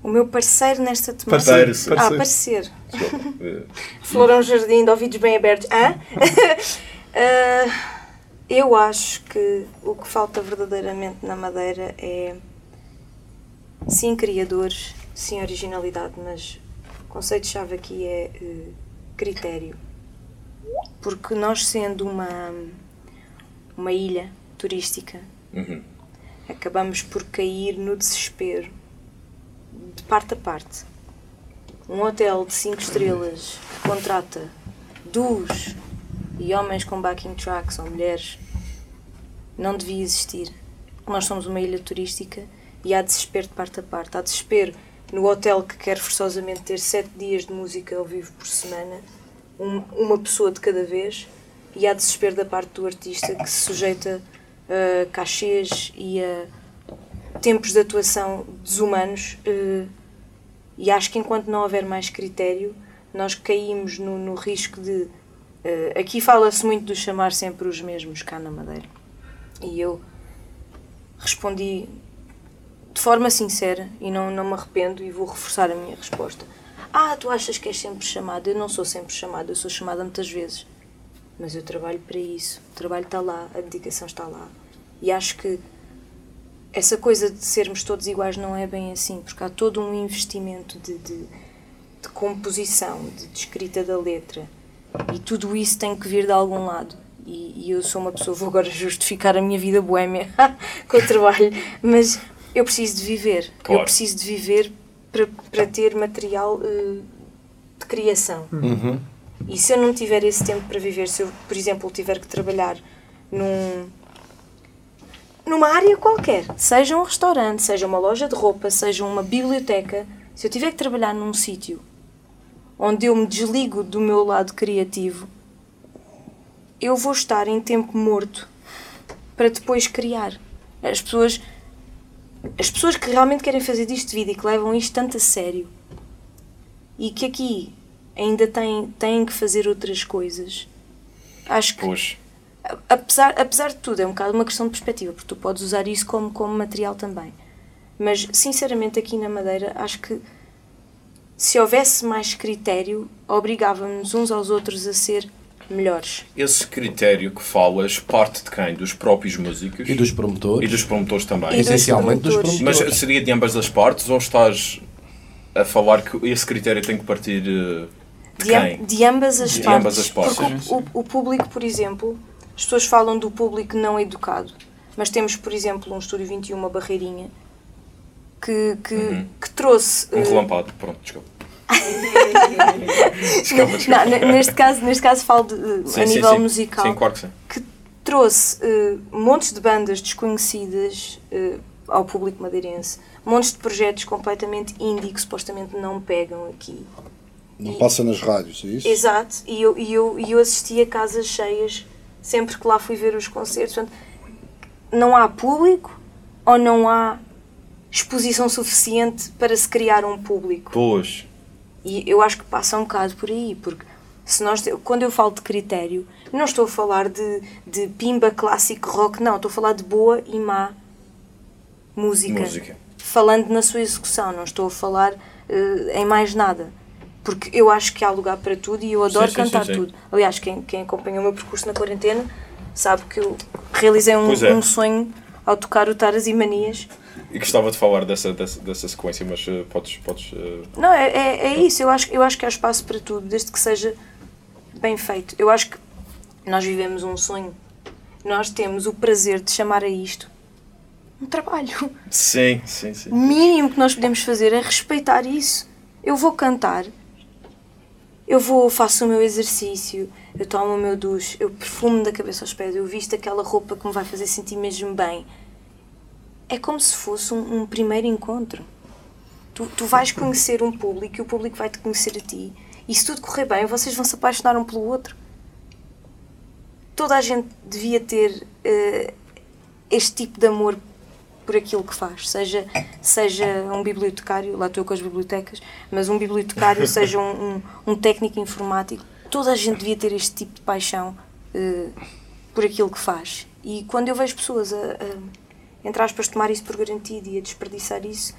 Speaker 6: O meu parceiro nesta temática.
Speaker 1: Parceiro.
Speaker 6: Ah, parecer.
Speaker 1: Eh,
Speaker 6: Flor um jardim de ouvidos bem abertos. Hã? Ah, eu acho que o que falta verdadeiramente na Madeira é sim criadores, sim originalidade, mas o conceito-chave aqui é eh, critério. Porque nós sendo uma, uma ilha turística,
Speaker 1: Uhum.
Speaker 6: acabamos por cair no desespero de parte a parte. Um hotel de 5 estrelas contrata duos e homens com backing tracks ou mulheres não devia existir. Nós somos uma ilha turística e há desespero de parte a parte. Há desespero no hotel que quer forçosamente ter 7 dias de música ao vivo por semana, um- uma pessoa de cada vez, e há desespero da parte do artista que se sujeita a cachês e a tempos de atuação desumanos eh, e acho que enquanto não houver mais critério nós caímos no, no risco de eh, aqui fala-se muito do chamar sempre os mesmos cá na Madeira. E eu respondi de forma sincera e não, não me arrependo e vou reforçar a minha resposta. Ah, tu achas que és sempre chamada? Eu não sou sempre chamada, eu sou chamada muitas vezes. Mas eu trabalho para isso o trabalho está lá, a dedicação está lá. E acho que essa coisa de sermos todos iguais não é bem assim, porque há todo um investimento de, de, de composição, de, de escrita da letra, e tudo isso tem que vir de algum lado. E, e eu sou uma pessoa, vou agora justificar a minha vida boémia com o trabalho, mas eu preciso de viver.
Speaker 1: Claro.
Speaker 6: Eu preciso de viver para, para ter material eh, de criação. E se eu não tiver esse tempo para viver, se eu, por exemplo, tiver que trabalhar num, numa área qualquer, seja um restaurante, seja uma loja de roupa, seja uma biblioteca, se eu tiver que trabalhar num sítio onde eu me desligo do meu lado criativo, eu vou estar em tempo morto para depois criar. As pessoas, as pessoas que realmente querem fazer disto de vida e que levam isto tanto a sério e que aqui ainda têm, têm que fazer outras coisas, acho que
Speaker 1: Pois.
Speaker 6: Apesar, apesar de tudo, é um bocado uma questão de perspectiva, porque tu podes usar isso como, como material também. Mas, sinceramente, aqui na Madeira, acho que se houvesse mais critério, obrigávamos uns aos outros a ser melhores.
Speaker 1: Esse critério que falas parte de quem? Dos próprios músicos?
Speaker 2: E dos promotores.
Speaker 1: E dos promotores também?
Speaker 6: E dos
Speaker 2: Essencialmente dos
Speaker 6: promotores.
Speaker 2: promotores.
Speaker 1: Mas seria de ambas as partes ou estás a falar que esse critério tem que partir eh, de,
Speaker 6: De,
Speaker 1: quem?
Speaker 6: de ambas as
Speaker 1: De
Speaker 6: partes.
Speaker 1: ambas as partes.
Speaker 6: Porque o, o- o público, por exemplo, as pessoas falam do público não educado, mas temos, por exemplo, um Estúdio 21, uma barreirinha, que, que, que trouxe.
Speaker 1: Um
Speaker 6: eh,
Speaker 1: relampado. Pronto, desculpa. desculpa, desculpa.
Speaker 6: Não, ne- neste caso, neste caso falo de, eh,
Speaker 1: Sim,
Speaker 6: a
Speaker 1: sim,
Speaker 6: nível
Speaker 1: sim.
Speaker 6: musical,
Speaker 1: Sim, claro que sim.
Speaker 6: que trouxe eh, montes de bandas desconhecidas eh, ao público madeirense, montes de projetos completamente indie que supostamente não pegam aqui.
Speaker 3: Não
Speaker 6: E-
Speaker 3: passa nas rádios, é isso?
Speaker 6: Exato, e eu, e eu, e eu assisti a casas cheias sempre que lá fui ver os concertos. Portanto, não há público ou não há exposição suficiente para se criar um público.
Speaker 1: Pois.
Speaker 6: E eu acho que passa um bocado por aí, porque se nós, quando eu falo de critério, não estou a falar de, de pimba clássico rock, não, estou a falar de boa e má música.
Speaker 1: Música.
Speaker 6: Falando na sua execução, não estou a falar eh, em mais nada. Porque eu acho que há lugar para tudo e eu adoro
Speaker 1: Sim,
Speaker 6: cantar
Speaker 1: sim, sim.
Speaker 6: tudo. Aliás, quem, quem acompanhou o meu percurso na quarentena sabe que eu realizei um,
Speaker 1: é.
Speaker 6: um sonho ao tocar o Taras e Manias.
Speaker 1: E gostava de falar dessa, dessa, dessa sequência, mas eh, podes. podes eh,
Speaker 6: Não, é, é, é isso. Eu acho, eu acho que há espaço para tudo, desde que seja bem feito. Eu acho que nós vivemos um sonho. Nós temos o prazer de chamar a isto um trabalho.
Speaker 1: Sim, sim, sim.
Speaker 6: O mínimo que nós podemos fazer é respeitar isso. Eu vou cantar, eu vou, faço o meu exercício, eu tomo o meu duche, eu perfumo da cabeça aos pés, eu visto aquela roupa que me vai fazer sentir mesmo bem. É como se fosse um, um primeiro encontro. Tu, tu vais conhecer um público e o público vai te conhecer a ti. E se tudo correr bem, vocês vão se apaixonar um pelo outro. Toda a gente devia ter eh, este tipo de amor por aquilo que faz, seja, seja um bibliotecário, lá estou eu com as bibliotecas, mas um bibliotecário, seja um, um, um técnico informático, toda a gente devia ter este tipo de paixão eh, por aquilo que faz. E quando eu vejo pessoas a, a entre aspas, tomar isso por garantido e a desperdiçar isso,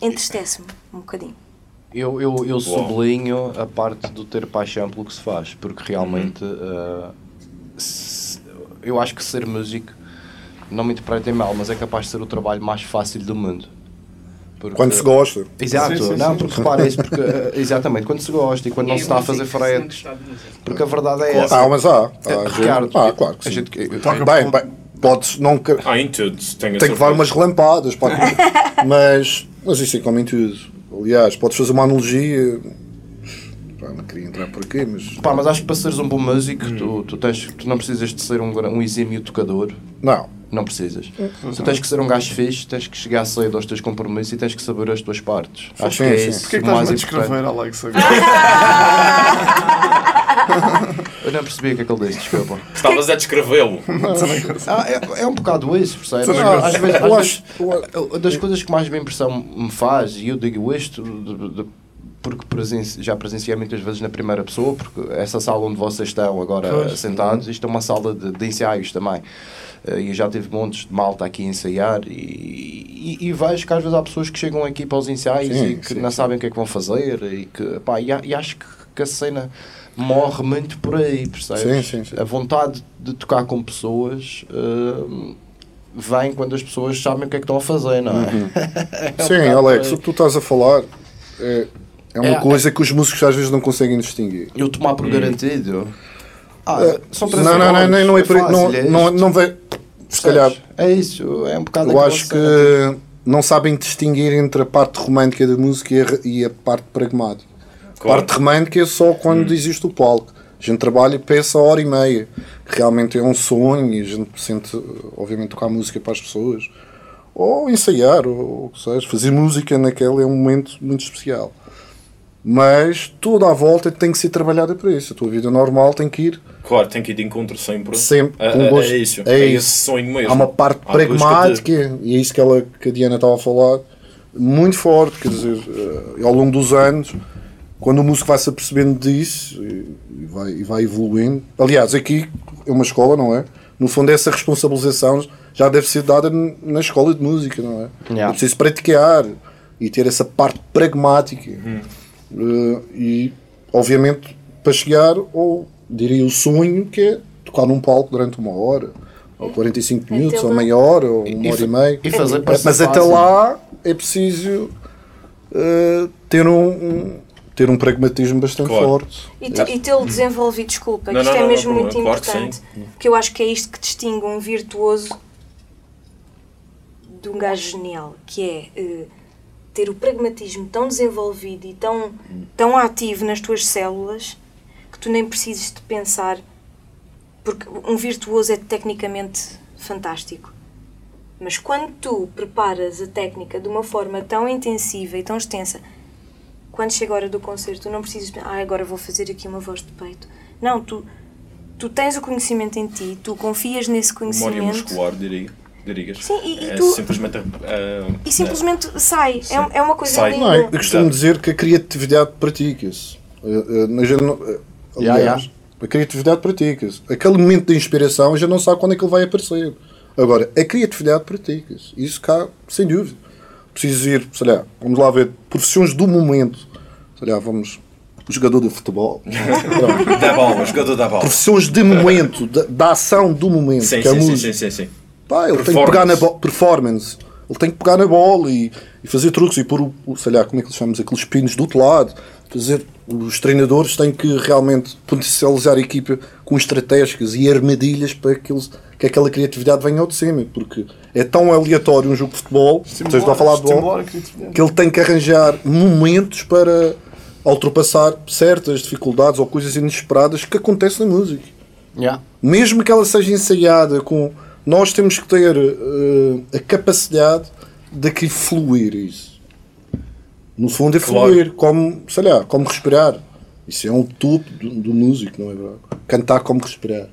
Speaker 6: entristece-me um bocadinho.
Speaker 2: Eu, eu, eu sublinho a parte do ter paixão pelo que se faz, porque realmente uh, se- eu acho que ser músico, não me interpretem mal, mas é capaz de ser o trabalho mais fácil do mundo. Porque-
Speaker 3: Quando se gosta.
Speaker 2: Exato,
Speaker 5: Sim, sim,
Speaker 2: não,
Speaker 5: sim.
Speaker 2: porque repara isso, porque, uh, exatamente, quando se gosta e quando não se está a fazer fretes, porque a verdade é essa.
Speaker 3: Ah, mas há. há
Speaker 2: Eh,
Speaker 3: gente-
Speaker 2: Ricardo,
Speaker 3: ah, claro que
Speaker 2: a
Speaker 3: sim.
Speaker 2: gente- eu-
Speaker 3: Bem, bem, podes não. que-
Speaker 1: Ah, em tudo.
Speaker 3: Tem que levar umas relampadas, pode- mas, mas isso é como em tudo. Aliás, podes fazer uma analogia. Pá, não queria entrar por aqui, mas.
Speaker 2: Pá, mas acho que para seres um bom músico, tu, tu, tens, tu não precisas de ser um, um exímio tocador.
Speaker 3: Não.
Speaker 2: Não precisas. Tu tens que ser um gajo fixe, tens que chegar cedo aos teus compromissos e tens que saber as tuas partes. Acho
Speaker 3: Sim,
Speaker 2: que é
Speaker 3: sim.
Speaker 2: isso
Speaker 5: Porquê que
Speaker 2: o mais
Speaker 5: estás-me a descrever, Alex? agora?
Speaker 2: Eu não percebi o que é que ele disse, desculpa.
Speaker 1: Estavas a descrevê-lo.
Speaker 2: Ah, é, é um bocado isso, percebes? Às vezes, às
Speaker 3: Eu
Speaker 2: vezes, das coisas que mais me impressão me faz, e eu digo isto de- de- porque presenci- já presenciei muitas vezes na primeira pessoa, porque essa sala onde vocês estão agora sentados, isto é uma sala de, de ensaios também. Eh, E eu já tive montes de malta aqui a ensaiar e, e, e vejo que às vezes há pessoas que chegam aqui para os ensaios
Speaker 3: Sim,
Speaker 2: e que
Speaker 3: sim,
Speaker 2: não
Speaker 3: sim.
Speaker 2: sabem o que é que vão fazer e que pá, e, e acho que, que a cena morre muito por aí, percebes?
Speaker 3: Sim, sim, sim.
Speaker 2: A vontade de tocar com pessoas eh, vem quando as pessoas sabem o que é que estão a fazer, não é? É um
Speaker 3: Sim, Alex, o que tu estás a falar é, é uma
Speaker 2: É,
Speaker 3: coisa que os músicos às vezes não conseguem distinguir.
Speaker 2: Eu tomar por garantido. Ah,
Speaker 3: Eh,
Speaker 2: são três
Speaker 3: não, não, não, não, não é por aí.
Speaker 2: fácil,
Speaker 3: Não,
Speaker 2: é
Speaker 3: não, não vem. Se calhar?
Speaker 2: É isso, é um bocado
Speaker 3: eu acho que não sabem distinguir entre a parte romântica da música e a, e a parte pragmática. A
Speaker 1: Claro.
Speaker 3: parte romântica é só quando existe o palco. A gente trabalha e pensa a hora e meia. Realmente é um sonho e a gente sente, obviamente, tocar música para as pessoas. Ou ensaiar, ou o que seja. Fazer música naquele é um momento muito especial. Mas toda a volta tem que ser trabalhada para isso. A tua vida normal tem que ir
Speaker 1: Claro, tem que ir de encontro sempre.
Speaker 3: sempre
Speaker 1: É,
Speaker 3: com
Speaker 1: é-
Speaker 3: gosto.
Speaker 1: é isso.
Speaker 3: É
Speaker 1: É,
Speaker 3: isso.
Speaker 1: esse sonho mesmo.
Speaker 3: Há uma parte
Speaker 1: Há a busca de-
Speaker 3: pragmática, e é isso que, ela, que a Diana estava a falar, muito forte. Quer dizer, eh, ao longo dos anos, quando o músico vai se apercebendo disso e, e vai, e vai evoluindo. Aliás, aqui é uma escola, não é? No fundo, essa responsabilização já deve ser dada na escola de música, não é?
Speaker 2: Yeah.
Speaker 3: É preciso praticar e ter essa parte pragmática. Eh, e, obviamente, para chegar ao, diria, o sonho que é tocar num palco durante uma hora, ou 45
Speaker 6: Até
Speaker 3: minutos, ou meia hora, ou uma
Speaker 2: E
Speaker 3: hora e meia.
Speaker 2: e fazer
Speaker 3: Mas- até lá é preciso eh, ter, um, um- ter um pragmatismo bastante
Speaker 1: Claro.
Speaker 3: forte.
Speaker 6: E, te- e tê-lo desenvolvido, desculpa, que
Speaker 1: Não,
Speaker 6: isto
Speaker 1: não,
Speaker 6: é
Speaker 1: não,
Speaker 6: mesmo
Speaker 1: não,
Speaker 6: muito
Speaker 1: claro que
Speaker 6: importante. Porque eu acho que é isto que distingue um virtuoso de um gajo genial, que é eh, ter o pragmatismo tão desenvolvido e tão, tão ativo nas tuas células que tu nem precisas de pensar, porque um virtuoso é tecnicamente fantástico. Mas quando tu preparas a técnica de uma forma tão intensiva e tão extensa, quando chega a hora do concerto, tu não precisas, ah, agora vou fazer aqui uma voz de peito. Não, tu, tu tens o conhecimento em ti, tu confias nesse
Speaker 1: Memória
Speaker 6: conhecimento
Speaker 1: muscular, diria. Dirigas.
Speaker 6: Sim, e- e
Speaker 1: é
Speaker 6: tu-
Speaker 1: simplesmente. ah,
Speaker 6: e simplesmente sai. É, é uma coisa
Speaker 1: Sai.
Speaker 6: linda.
Speaker 3: Não, eu costumo
Speaker 1: Exato.
Speaker 3: dizer que a criatividade pratica-se. Eh, eh, eh, aliás, a criatividade pratica-se. Aquele momento de inspiração a gente não sabe quando é que ele vai aparecer. Agora, a criatividade pratica-se. Isso cá, sem dúvida. Preciso ir, sei lá, vamos lá ver, profissões do momento. Sei lá, vamos. Jogador de futebol.
Speaker 1: Da bola, jogador da bola.
Speaker 3: Profissões de momento, da, da ação do momento,
Speaker 1: Sim,
Speaker 3: que é a
Speaker 1: sim, sim, sim, sim, sim.
Speaker 3: Pá, ele tem que pegar na bola. Performance. Ele tem que pegar na bola e, e fazer truques e pôr o, o, sei lá, como é que eles chamam aqueles pinos do outro lado. Fazer, os treinadores têm que realmente potencializar a equipa com estratégias e armadilhas para que, eles, que aquela criatividade venha ao de cima. Porque é tão aleatório um jogo de futebol, vocês falar de bola, que ele tem que arranjar momentos para ultrapassar certas dificuldades ou coisas inesperadas que acontecem na música
Speaker 2: Yeah.
Speaker 3: mesmo que ela seja ensaiada com nós temos que ter eh, a capacidade de fluir isso. No fundo é
Speaker 1: Claro.
Speaker 3: fluir como sei lá como respirar. Isso é um topo do, do músico não é verdade? Cantar como respirar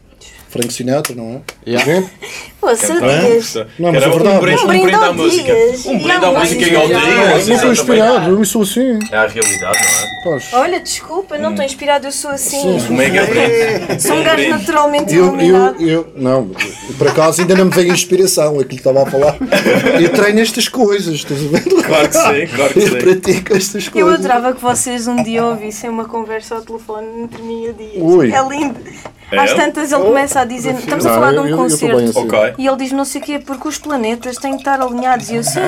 Speaker 3: Frank Sinatra não é
Speaker 2: Yeah.
Speaker 3: Exemplo?
Speaker 6: Pô, se
Speaker 1: Não,
Speaker 3: mas
Speaker 1: Era
Speaker 3: é verdade.
Speaker 1: um brinde,
Speaker 6: Um
Speaker 1: um
Speaker 6: brinde
Speaker 1: à
Speaker 6: ao
Speaker 1: música.
Speaker 6: Dias.
Speaker 1: Um brinde à
Speaker 6: ao
Speaker 1: música e
Speaker 6: Dias.
Speaker 1: ao Dias.
Speaker 3: eu não estou inspirado eu sou assim
Speaker 1: É a realidade, não é?
Speaker 3: Pois.
Speaker 6: Olha, desculpa, não estou inspirado, eu sou assim.
Speaker 1: Um mega brinde.
Speaker 6: Sou um gajo naturalmente
Speaker 3: Eu,
Speaker 6: iluminado.
Speaker 3: eu, eu, não, eu, por acaso ainda não me veio a inspiração, aquilo que estava a falar. Eu treino estas coisas, estás a ver?
Speaker 1: Claro que sim, claro que
Speaker 3: Eu
Speaker 1: sim.
Speaker 3: pratico estas
Speaker 6: Eu
Speaker 3: coisas.
Speaker 6: adorava que vocês um dia ouvissem uma conversa ao telefone entre mim e o Dias. É lindo.
Speaker 1: É?
Speaker 6: Às tantas ele começa a dizer, estamos a
Speaker 3: Não,
Speaker 6: falar de
Speaker 3: eu-
Speaker 6: um
Speaker 3: eu- eu
Speaker 6: concerto.
Speaker 3: assim.
Speaker 1: Ok.
Speaker 6: E ele diz não sei o quê, porque os planetas têm que estar alinhados. E eu, sim,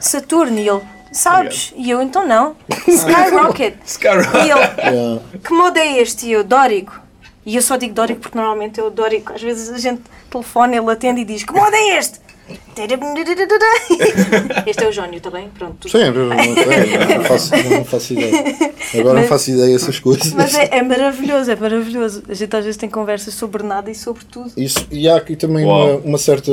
Speaker 6: Saturno. E ele, sabes? E eu, então não. Skyrocket.
Speaker 1: Skyrocket.
Speaker 6: E ele,
Speaker 3: Yeah.
Speaker 6: que modo é este? E eu, Dórico. E eu só digo Dórico porque normalmente é o Dórico. Às vezes a gente telefona, ele atende e diz, que modo é este? Este é o Jónio, está bem? Pronto.
Speaker 3: Sim, não, não, faço, não faço ideia. Agora não
Speaker 6: Mas-
Speaker 3: faço ideia dessas coisas.
Speaker 6: Mas é, é maravilhoso, é maravilhoso. A gente às vezes tem conversas sobre nada e sobre tudo.
Speaker 3: Isso, e há aqui também uma, uma certa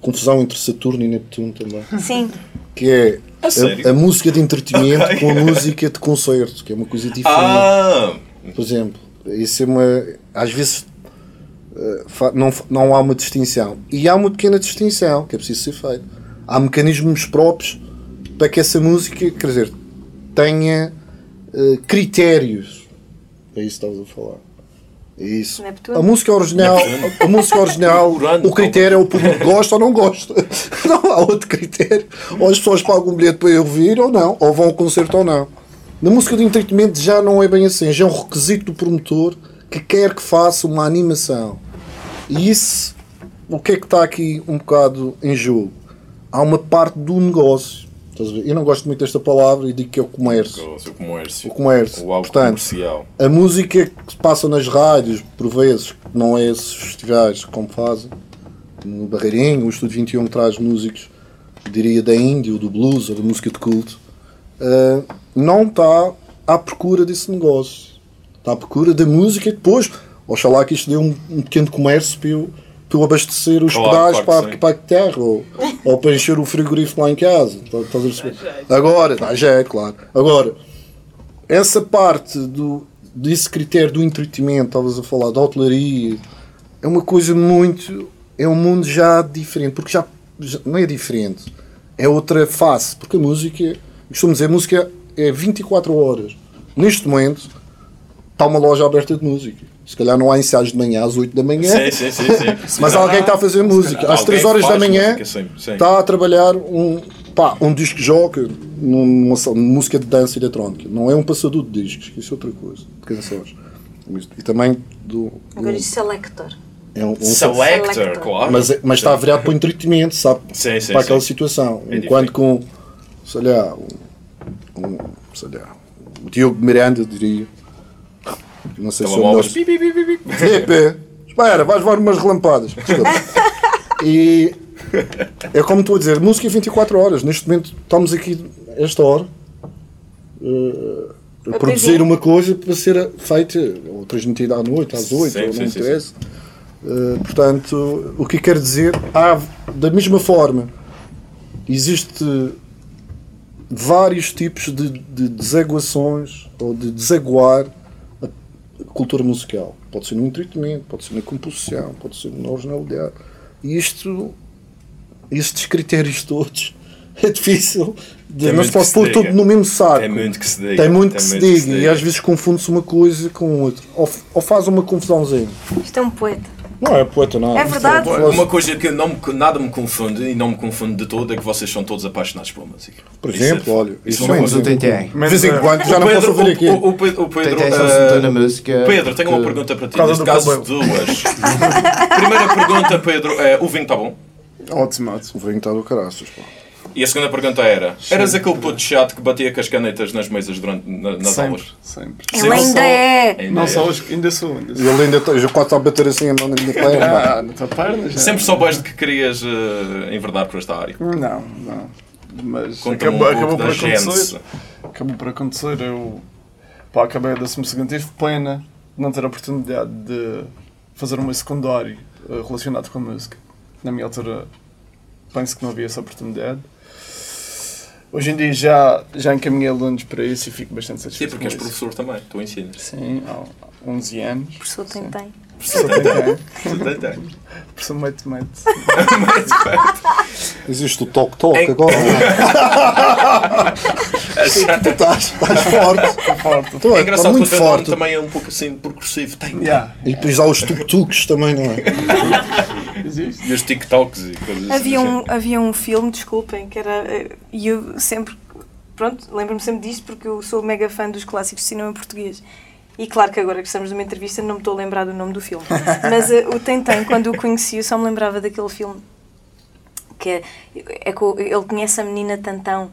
Speaker 3: confusão entre Saturno e Neptuno também.
Speaker 6: Sim.
Speaker 3: Que é
Speaker 1: A
Speaker 3: a, a música de entretenimento
Speaker 1: Ok.
Speaker 3: com a música de concerto, que é uma coisa diferente.
Speaker 1: Ah!
Speaker 3: Por exemplo, isso é uma. Às vezes não, fa- não há uma distinção. E há uma pequena distinção que é preciso ser feita. Há mecanismos próprios para que essa música, quer dizer, tenha eh, critérios. É isso que estavas a falar. É isso.
Speaker 6: Neptuno?
Speaker 3: A música original, a, a música original, o critério é o público gosta ou não gosta. Não há outro critério. Ou as pessoas pagam um bilhete para ir ouvir ou não, ou vão ao concerto ou não. Na música de entretenimento já não é bem assim, já é um requisito do promotor que quer que faça uma animação. E isso, o que é que está aqui um bocado em jogo? Há uma parte do negócio. Eu não gosto muito desta palavra e digo que é o comércio.
Speaker 1: O comércio.
Speaker 3: O comércio.
Speaker 1: O algo
Speaker 3: Portanto,
Speaker 1: comercial.
Speaker 3: a música que se passa nas rádios, por vezes, não é esses festivais como fazem, no Barreirinho, o Estúdio 21 traz músicos, diria, da Índia, ou do blues, ou da música de culto, ah, não está à procura desse negócio. Está à procura da música e depois, oxalá que isto dê um, um pequeno comércio para eu, para eu abastecer os
Speaker 1: Claro,
Speaker 3: pedais para, para a terra, ou, ou para encher o frigorífico lá em casa. Estás a perceber? Agora, dá jeito, claro. Agora, essa parte do, desse critério do entretenimento, estavas a falar, da hotelaria, é uma coisa muito. É um mundo já diferente, porque já, já não é diferente, é outra face, porque a música, costumo dizer, a música é 24 horas. Neste momento, está uma loja aberta de música. Se calhar não há ensaios de manhã às 8 da manhã,
Speaker 1: Sim, sim, sim. sim.
Speaker 3: mas alguém está a fazer música. Às
Speaker 1: alguém
Speaker 3: 3 horas da manhã
Speaker 1: música,
Speaker 3: está a trabalhar um, pá, um disco de jogo numa, música de dança eletrónica. Não é um passador de discos, isso é outra coisa, de canções. E também do.
Speaker 6: Agora isto selector.
Speaker 3: é um, um-
Speaker 1: Selector,
Speaker 6: Selector.
Speaker 1: claro.
Speaker 3: mas, é- mas está virado para o entretenimento, sabe?
Speaker 1: Sim, sim,
Speaker 3: para aquela
Speaker 1: sim.
Speaker 3: situação.
Speaker 1: É
Speaker 3: Enquanto com, sei lá, um, um, sei lá, o Diogo Miranda, diria. Não sei se é o melhor.
Speaker 1: Telemóveis.
Speaker 3: Espera, vais levar umas relampadas. E é como estou a dizer, música é 24 horas. Neste momento estamos aqui, esta hora, eh, a
Speaker 6: A
Speaker 3: produzir
Speaker 6: coisinha.
Speaker 3: uma coisa para ser feita ou transmitida à noite, às 8,
Speaker 1: Sim,
Speaker 3: ou não
Speaker 1: sim,
Speaker 3: interessa. Uh, portanto, o que quer dizer, há, da mesma forma, existe vários tipos de, de desaguações ou de desaguar cultura musical. Pode ser no entretenimento, pode ser na composição, pode ser na originalidade. E isto, estes critérios todos, é difícil. De, não se pode pôr tudo no mesmo saco.
Speaker 1: Tem muito que se diga.
Speaker 3: Tem muito que se diga. E às vezes confunde-se uma coisa com outra. Ou, ou faz uma confusãozinha.
Speaker 6: Isto é um poeta.
Speaker 3: Não é poeta, não.
Speaker 6: É verdade.
Speaker 1: Uma coisa que não, nada me confunde e não me confunde de todo é que vocês são todos apaixonados pela música.
Speaker 3: Por exemplo, isso, olha,
Speaker 2: isso, isso é o Tentém.
Speaker 3: De vez em quando já não Pedro, posso ouvir aqui.
Speaker 1: O, o, o Pedro, o Pedro
Speaker 2: uh, na música
Speaker 1: Pedro, tenho que... uma pergunta para ti. Neste caso, duas. Primeira pergunta, Pedro, é: o vinho está bom?
Speaker 5: Ótimo, ótimo.
Speaker 3: O vinho está do caraças, pá.
Speaker 1: E a segunda pergunta era: eras aquele puto chato que batia com as canetas nas mesas durante na, nas
Speaker 5: sempre,
Speaker 1: aulas?
Speaker 5: Sempre.
Speaker 6: Ele ainda é.
Speaker 5: Ainda não é. só hoje, ainda sou. Ainda
Speaker 3: sou. E ele ainda está, já quase a bater assim a mão na minha perna.
Speaker 5: Ah, na tua perna já.
Speaker 1: Sempre soubeste que querias uh, enverdar por esta área?
Speaker 5: Não, não. Mas acabou, um acabou por acontecer. Acabou por acontecer. Eu pá, acabei a 12 tive pena de não ter a oportunidade de fazer um secundário uh, relacionado com a música. Na minha altura penso que não havia essa oportunidade. Hoje em dia já, já encaminhei alunos para isso e fico bastante satisfeito.
Speaker 1: Sim, porque és professor também, tu ensinas.
Speaker 5: Sim, há 11 anos.
Speaker 6: Professor tem tem.
Speaker 1: Professor tem. Professor tem.
Speaker 5: Professor mete mete.
Speaker 3: Existe o toque-toque em... agora. tu estás, estás forte.
Speaker 1: Estou forte. Tu, é engraçado muito forte. também é um pouco assim progressivo. Tem.
Speaker 3: Yeah. E depois há os tuk-tuks também, não
Speaker 1: é? Existe. E os TikToks e coisas
Speaker 6: havia assim. Um, havia um filme, desculpem, que era. E eu sempre. Pronto, lembro-me sempre disto porque eu sou mega fã dos clássicos de cinema português. E claro que agora que estamos numa entrevista não me estou a lembrar do nome do filme. Mas uh, o Tentem, quando o conheci, eu só me lembrava daquele filme que é, é que ele conhece a menina Tantão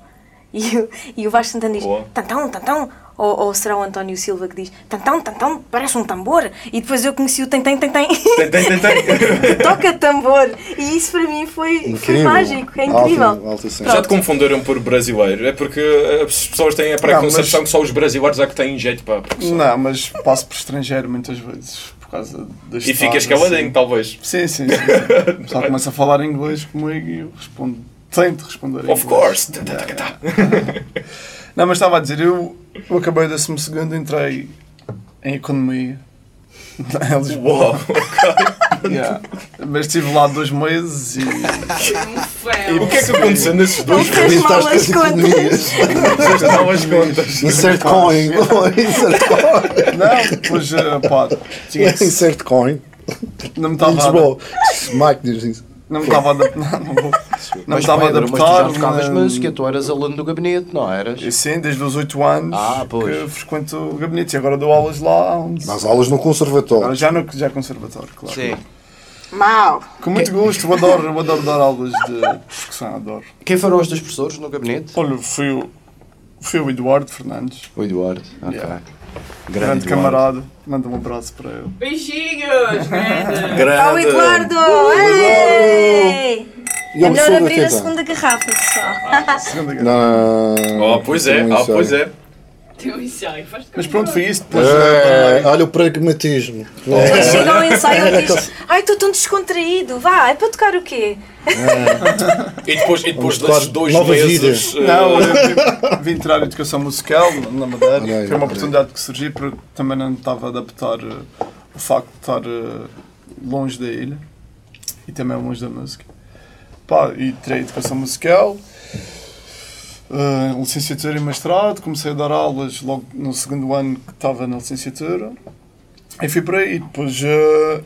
Speaker 6: e, o, e o Vasco Santana diz Tantão, Tantão, ou, ou, será o António Silva que diz Tantão, Tantão, parece um tambor e depois eu conheci o Tentem, Tentem
Speaker 1: Tentem, Tentem
Speaker 6: toca tambor e isso para mim foi, foi mágico, é incrível alto,
Speaker 1: alto, Já te confundiram por brasileiro é porque as pessoas têm a preconcepção mas... que só os brasileiros é que têm jeito para
Speaker 5: não, mas passo por estrangeiro muitas vezes por causa das
Speaker 1: E ficas caladinho, assim. talvez.
Speaker 5: Sim, sim. sim. O pessoal começa a falar inglês comigo e eu respondo. Tento responder.
Speaker 1: Of course!
Speaker 5: Não, mas estava a dizer, eu, eu acabei da segunda, entrei em economia.
Speaker 1: Em Lisboa. Ok.
Speaker 5: Yeah. Mas estive lá dois meses e.
Speaker 1: e o que é que aconteceu nesses dois
Speaker 6: meses? Estás com as contas.
Speaker 1: Não as contas.
Speaker 3: Insert coin. Insert coin.
Speaker 5: Não, pois, pá.
Speaker 3: Tinha Insert coin.
Speaker 5: Não me estava.
Speaker 3: Lisboa. Mike diz isso.
Speaker 5: Não me estava a adaptar. Não, me estava a adaptar.
Speaker 2: Mas tu já tocavas música, tu eras aluno do gabinete, não eras?
Speaker 5: Sim, desde os 8 anos
Speaker 2: ah,
Speaker 5: que frequento o gabinete e agora dou aulas lá 11.
Speaker 3: Mas aulas no conservatório.
Speaker 5: Agora já no já conservatório, claro.
Speaker 2: Sim.
Speaker 6: Mal.
Speaker 5: Com muito gosto, eu adoro, eu adoro dar aulas de percussão, adoro.
Speaker 2: Quem foram os dois professores no gabinete?
Speaker 5: Olha, foi o, foi o Eduardo Fernandes.
Speaker 2: O Eduardo, ok.
Speaker 5: Yeah. Grande, grande camarada. Manda um abraço para ele.
Speaker 4: Beijinhos!
Speaker 1: grande.
Speaker 6: Ao Eduardo! Ei! É melhor abrir a segunda garrafa, pessoal.
Speaker 5: segunda garrafa.
Speaker 3: Não.
Speaker 1: Oh, pois é, oh, pois é.
Speaker 5: Mas pronto, foi isso. Depois,
Speaker 3: é, olha o pragmatismo.
Speaker 6: É. Chega ao ensaio e diz: Ai, estou tão descontraído, vá, é para tocar o quê?
Speaker 1: É. E depois, e depois desses dois
Speaker 3: Nova
Speaker 1: meses.
Speaker 3: Vida.
Speaker 5: Uh... Não, eu vim, tirar educação musical na Madeira. Olha, foi uma oportunidade que surgiu porque também não estava a adaptar uh, o facto de estar uh, longe da ilha e também longe da música. Pá, e tirei educação musical uh, licenciatura e mestrado, comecei a dar aulas logo no segundo ano que estava na licenciatura e fui por aí. Depois, uh,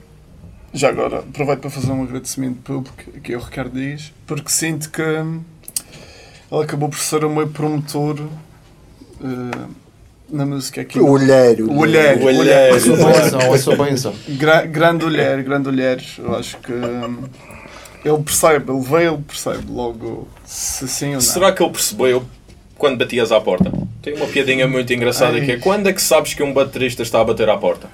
Speaker 5: já agora, aproveito para fazer um agradecimento público aqui ao Ricardo Dias, porque sinto que ele acabou por ser o meu promotor uh, na música aqui.
Speaker 3: O olheiro.
Speaker 5: O olheiro.
Speaker 1: O olheiro.
Speaker 2: A sua benção.
Speaker 5: Grande olheiro, grande olheiro. Eu acho que ele percebe, ele veio, ele percebe logo se sim ou não.
Speaker 1: Será que ele percebeu quando batias à porta? Tem uma piadinha muito engraçada Ai. que é quando é que sabes que um baterista está a bater à porta?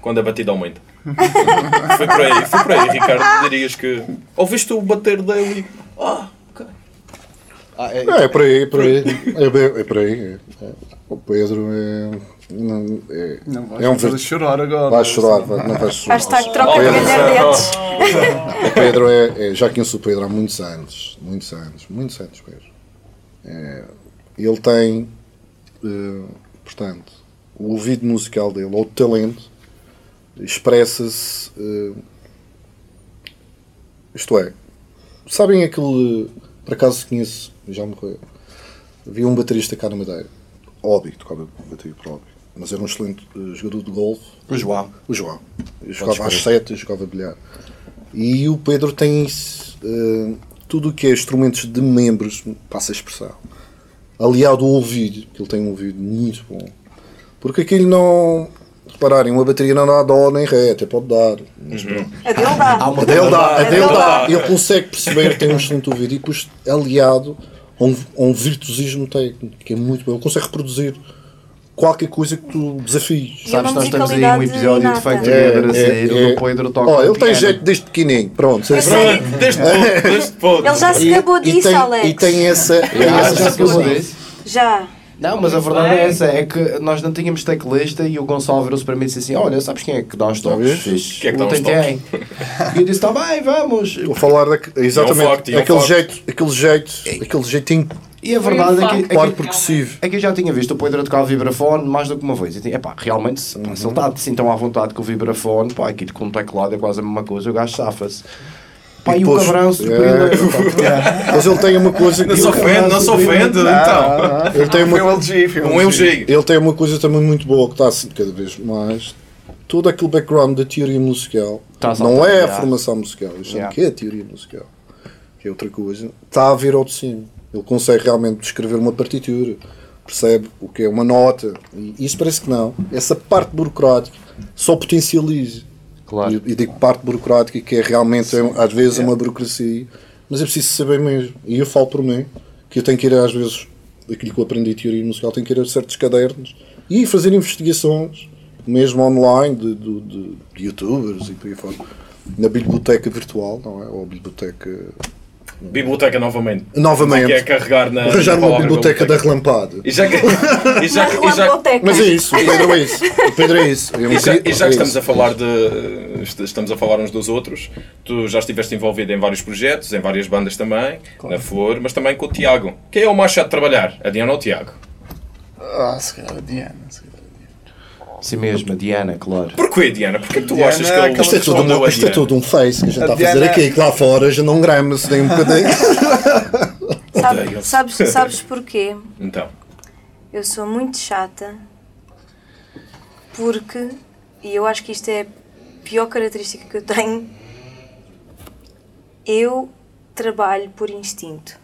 Speaker 1: Quando a batida aumenta. foi por aí, foi por aí, Ricardo. Dirias que ouviste o bater dele Ah, ok.
Speaker 3: Ah, é, é, é por aí, é por aí. É, é por aí. É. O Pedro é Não, é,
Speaker 5: Não vais
Speaker 3: é um ver...
Speaker 5: chorar agora.
Speaker 3: Vais chorar, vai- não vais chorar.
Speaker 6: Hashtag troca de
Speaker 3: Pedro,
Speaker 6: galhardetes.
Speaker 3: o Pedro é, é- Já conheço o Pedro há muitos anos. Muitos anos. Muitos anos, Pedro. É, ele tem, eh, portanto, o ouvido musical dele, ou o talento, expressa-se. eh, isto é, sabem aquele. Por acaso conheço, já morreu. Havia um baterista cá na Madeira, hobby, tocava bateria por hobby, mas era um excelente eh, jogador de golfe.
Speaker 2: O João.
Speaker 3: O João. Eu jogava às sete, eu jogava bilhar. E o Pedro tem isso, eh, tudo o que é instrumentos de membros, passa a expressão, aliado ao ouvido, que ele tem um ouvido muito bom. Porque aquilo não. Repararem, uma bateria não dá dó nem ré, até pode dar. Mas pronto.
Speaker 6: A dele dá.
Speaker 3: A dele dá, a dele dá. Ele consegue perceber, tem um excelente ouvido e depois aliado a um, a um virtuosismo técnico, que é muito bom. Ele consegue reproduzir qualquer coisa que tu desafies.
Speaker 6: E é
Speaker 2: Sabes, nós estamos aí um episódio de feito
Speaker 3: É,
Speaker 2: together a sair,
Speaker 3: é,
Speaker 2: o Pedro toca
Speaker 3: Ó, ele tem jeito desde pequenininho, pronto.
Speaker 6: Sei.
Speaker 1: Desde pouco, desde pouco.
Speaker 6: Ele já se gabou disso,
Speaker 3: tem,
Speaker 6: Alex.
Speaker 3: E tem essa. tem essa
Speaker 2: já se acabou disso?
Speaker 6: Já.
Speaker 2: Não, mas a verdade é essa, é que nós não tínhamos teclista e o Gonçalo virou-se para mim e disse assim, olha, sabes quem é que dá uns toques?
Speaker 1: Quem é que dá
Speaker 2: O
Speaker 1: uns
Speaker 2: tem quem? E eu disse, tá bem, vamos.
Speaker 3: Vou falar da,
Speaker 1: É um
Speaker 3: exatamente
Speaker 1: é um
Speaker 3: aquele jeito, aquele jeito, aquele jeitinho
Speaker 2: E a verdade é que, é que,
Speaker 3: progressivo.
Speaker 2: é que eu já tinha visto o Pedro tocar o vibrafone mais do que uma vez. E tinha, epá, realmente, se, pá, se ele está assim tão à vontade com o vibrafone, pá, aquilo com o teclado é quase a mesma coisa, o gajo safa-se. Pá, e, o
Speaker 3: depois-
Speaker 2: cabrão
Speaker 3: É,
Speaker 2: surpreendeu.
Speaker 3: Mas ele tem uma coisa que
Speaker 1: Não se ofende, não se ofende, então.
Speaker 3: ele tem
Speaker 5: Foi um
Speaker 3: uma,
Speaker 5: LG,
Speaker 1: Um elogio.
Speaker 3: ele tem uma coisa também muito boa que está assim cada vez mais. Todo aquele background da teoria musical
Speaker 2: Tá
Speaker 3: não é a formação musical, eu chamo
Speaker 2: Yeah.
Speaker 3: que é a teoria musical, que é outra coisa. Está a vir ao de cima. Ele consegue realmente escrever uma partitura, percebe o que é uma nota. E isso parece que não. Essa parte burocrática só potencializa.
Speaker 2: Claro.
Speaker 3: E, e digo parte burocrática que é realmente, é, às vezes, uma burocracia, mas é preciso saber mesmo. E eu falo por mim, que eu tenho que ir, às vezes, aquilo que eu aprendi em teoria musical, tenho que ir a certos cadernos e fazer investigações, mesmo online, de, de, de- de youtubers e por aí fora, na biblioteca virtual, não é? Ou biblioteca.
Speaker 1: Biblioteca novamente.
Speaker 3: Novamente.
Speaker 1: Que é carregar na.
Speaker 3: Arranjar
Speaker 1: na
Speaker 3: uma biblioteca da relampada.
Speaker 1: E já que. E já, que- e já.
Speaker 3: Mas é isso, o Pedro é isso. O Pedro é isso.
Speaker 1: E já, e já
Speaker 3: é
Speaker 1: que estamos
Speaker 3: isso.
Speaker 1: a falar de est- estamos a falar uns dos outros, tu já estiveste envolvido em vários projetos, em várias bandas também, na Flor, mas também com o Tiago. Quem é o mais chato de trabalhar? A Diana ou o Tiago?
Speaker 5: Ah, se calhar a Diana. Se calhar.
Speaker 2: Sim mesmo, a Diana, claro.
Speaker 1: Porquê, Diana? Porquê que tu
Speaker 5: Diana
Speaker 1: achas que
Speaker 5: é
Speaker 1: ele
Speaker 3: Isto é, tudo
Speaker 1: a
Speaker 3: isto é tudo um face que a gente
Speaker 5: A
Speaker 3: está a fazer aqui, que lá fora já não grama-se nem um bocadinho.
Speaker 6: Sabe- sabes, sabes porquê?
Speaker 1: Então,
Speaker 6: Eu sou muito chata porque, e eu acho que isto é a pior característica que eu tenho, eu trabalho por instinto.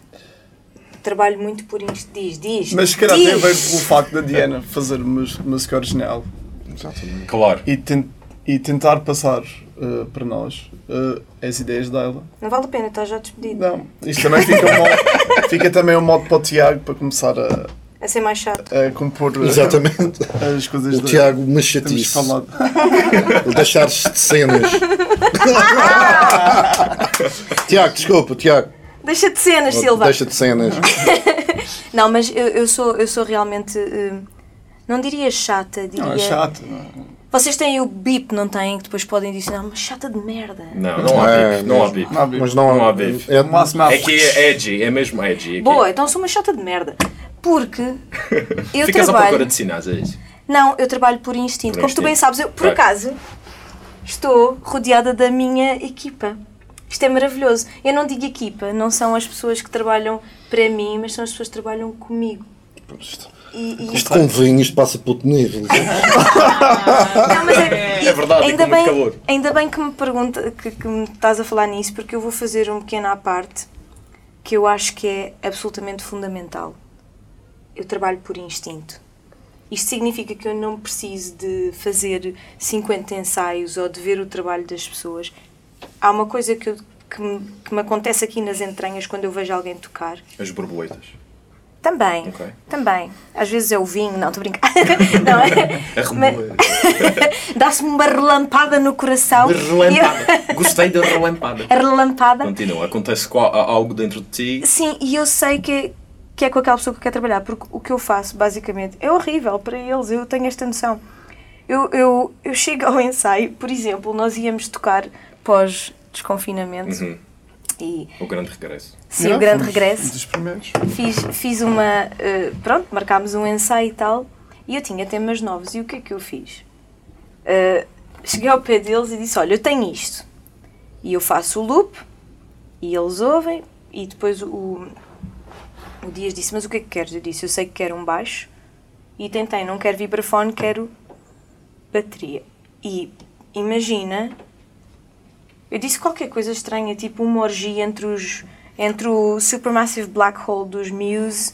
Speaker 6: Trabalho muito por instinto. Diz, diz.
Speaker 5: Mas se calhar tem a
Speaker 6: diz.
Speaker 5: ver com o facto da Diana fazer música original
Speaker 1: claro.
Speaker 5: e, ten- e tentar passar eh, para nós eh, as ideias dela.
Speaker 6: Não vale a pena, estás já despedido.
Speaker 5: Não, isto também fica, um modo, fica também um modo para o Tiago para começar a,
Speaker 6: A ser mais chato.
Speaker 5: a compor eh,
Speaker 3: Exatamente.
Speaker 5: as coisas
Speaker 3: O
Speaker 5: da-
Speaker 3: Tiago, uma chatice.
Speaker 5: falado.
Speaker 3: O deixar-se de cenas. Tiago, desculpa, Tiago.
Speaker 6: Deixa de cenas, Silva.
Speaker 3: Deixa de cenas.
Speaker 6: Não, mas eu, eu sou, eu sou realmente. eh, não diria chata, diria.
Speaker 5: Não, é chato. não é?
Speaker 6: Vocês têm o bip, não têm? Que depois podem dizer, não, mas chata de merda.
Speaker 1: Não, não há
Speaker 3: É,
Speaker 1: bife. Não há bife.
Speaker 3: Mas não,
Speaker 1: Não há bife.
Speaker 3: É,
Speaker 5: No máximo
Speaker 1: É que é edgy, é mesmo edgy. é
Speaker 6: Boa,
Speaker 1: é.
Speaker 6: então sou uma chata de merda. Porque eu
Speaker 1: Ficas à
Speaker 6: trabalho.
Speaker 1: procura de sinais, é isso?
Speaker 6: Não, eu trabalho por instinto.
Speaker 1: Por
Speaker 6: Como tu bem
Speaker 1: instinto.
Speaker 6: sabes, eu, por
Speaker 1: Claro.
Speaker 6: acaso, estou rodeada da minha equipa. Isto é maravilhoso. Eu não digo equipa, não são as pessoas que trabalham para mim, mas são as pessoas que trabalham comigo. E, e-
Speaker 3: Isto com vinho, isto passa para outro nível.
Speaker 6: Não, mas é,
Speaker 1: É verdade,
Speaker 6: ainda
Speaker 1: com muito
Speaker 6: bem,
Speaker 1: calor.
Speaker 6: Ainda bem que me pergunta, que, que me estás a falar nisso, porque eu vou fazer um pequeno à parte que eu acho que é absolutamente fundamental. Eu trabalho por instinto. Isto significa que eu não preciso de fazer 50 ensaios ou de ver o trabalho das pessoas. Há uma coisa que, eu- que, me, que me acontece aqui nas entranhas quando eu vejo alguém tocar.
Speaker 1: As borboletas.
Speaker 6: Também,
Speaker 1: Ok.
Speaker 6: também. Às vezes é o vinho, não, estou a brincar. não, é?
Speaker 1: Remoer.
Speaker 6: Dá-se-me uma relampada no coração.
Speaker 1: Relampada. Gostei da relampada.
Speaker 6: A relampada.
Speaker 1: Continua. Acontece co- algo dentro de ti.
Speaker 6: Sim, e eu sei que que é com aquela pessoa que eu quero trabalhar, porque o que eu faço, basicamente, é horrível para eles, eu tenho esta noção. Eu, eu, eu chego ao ensaio, por exemplo, nós íamos tocar pós-desconfinamento.
Speaker 1: Uhum.
Speaker 6: E,
Speaker 1: O grande regresso.
Speaker 6: sim,
Speaker 5: Yeah,
Speaker 6: o grande regresso.
Speaker 5: Dos primeiros.
Speaker 6: Fiz, fiz uma. eh, pronto, marcámos um ensaio e tal, e eu tinha temas novos. E o que é que eu fiz? Eh, cheguei ao pé deles e disse: Olha, eu tenho isto. E eu faço o loop, e eles ouvem, e depois o, o Dias disse: Mas o que é que queres? Eu disse: Eu sei que quero um baixo, e tentei, não quero vibrafone, quero bateria. E imagina, eu disse qualquer coisa estranha, tipo uma orgia entre os entre o Supermassive Black Hole dos Muse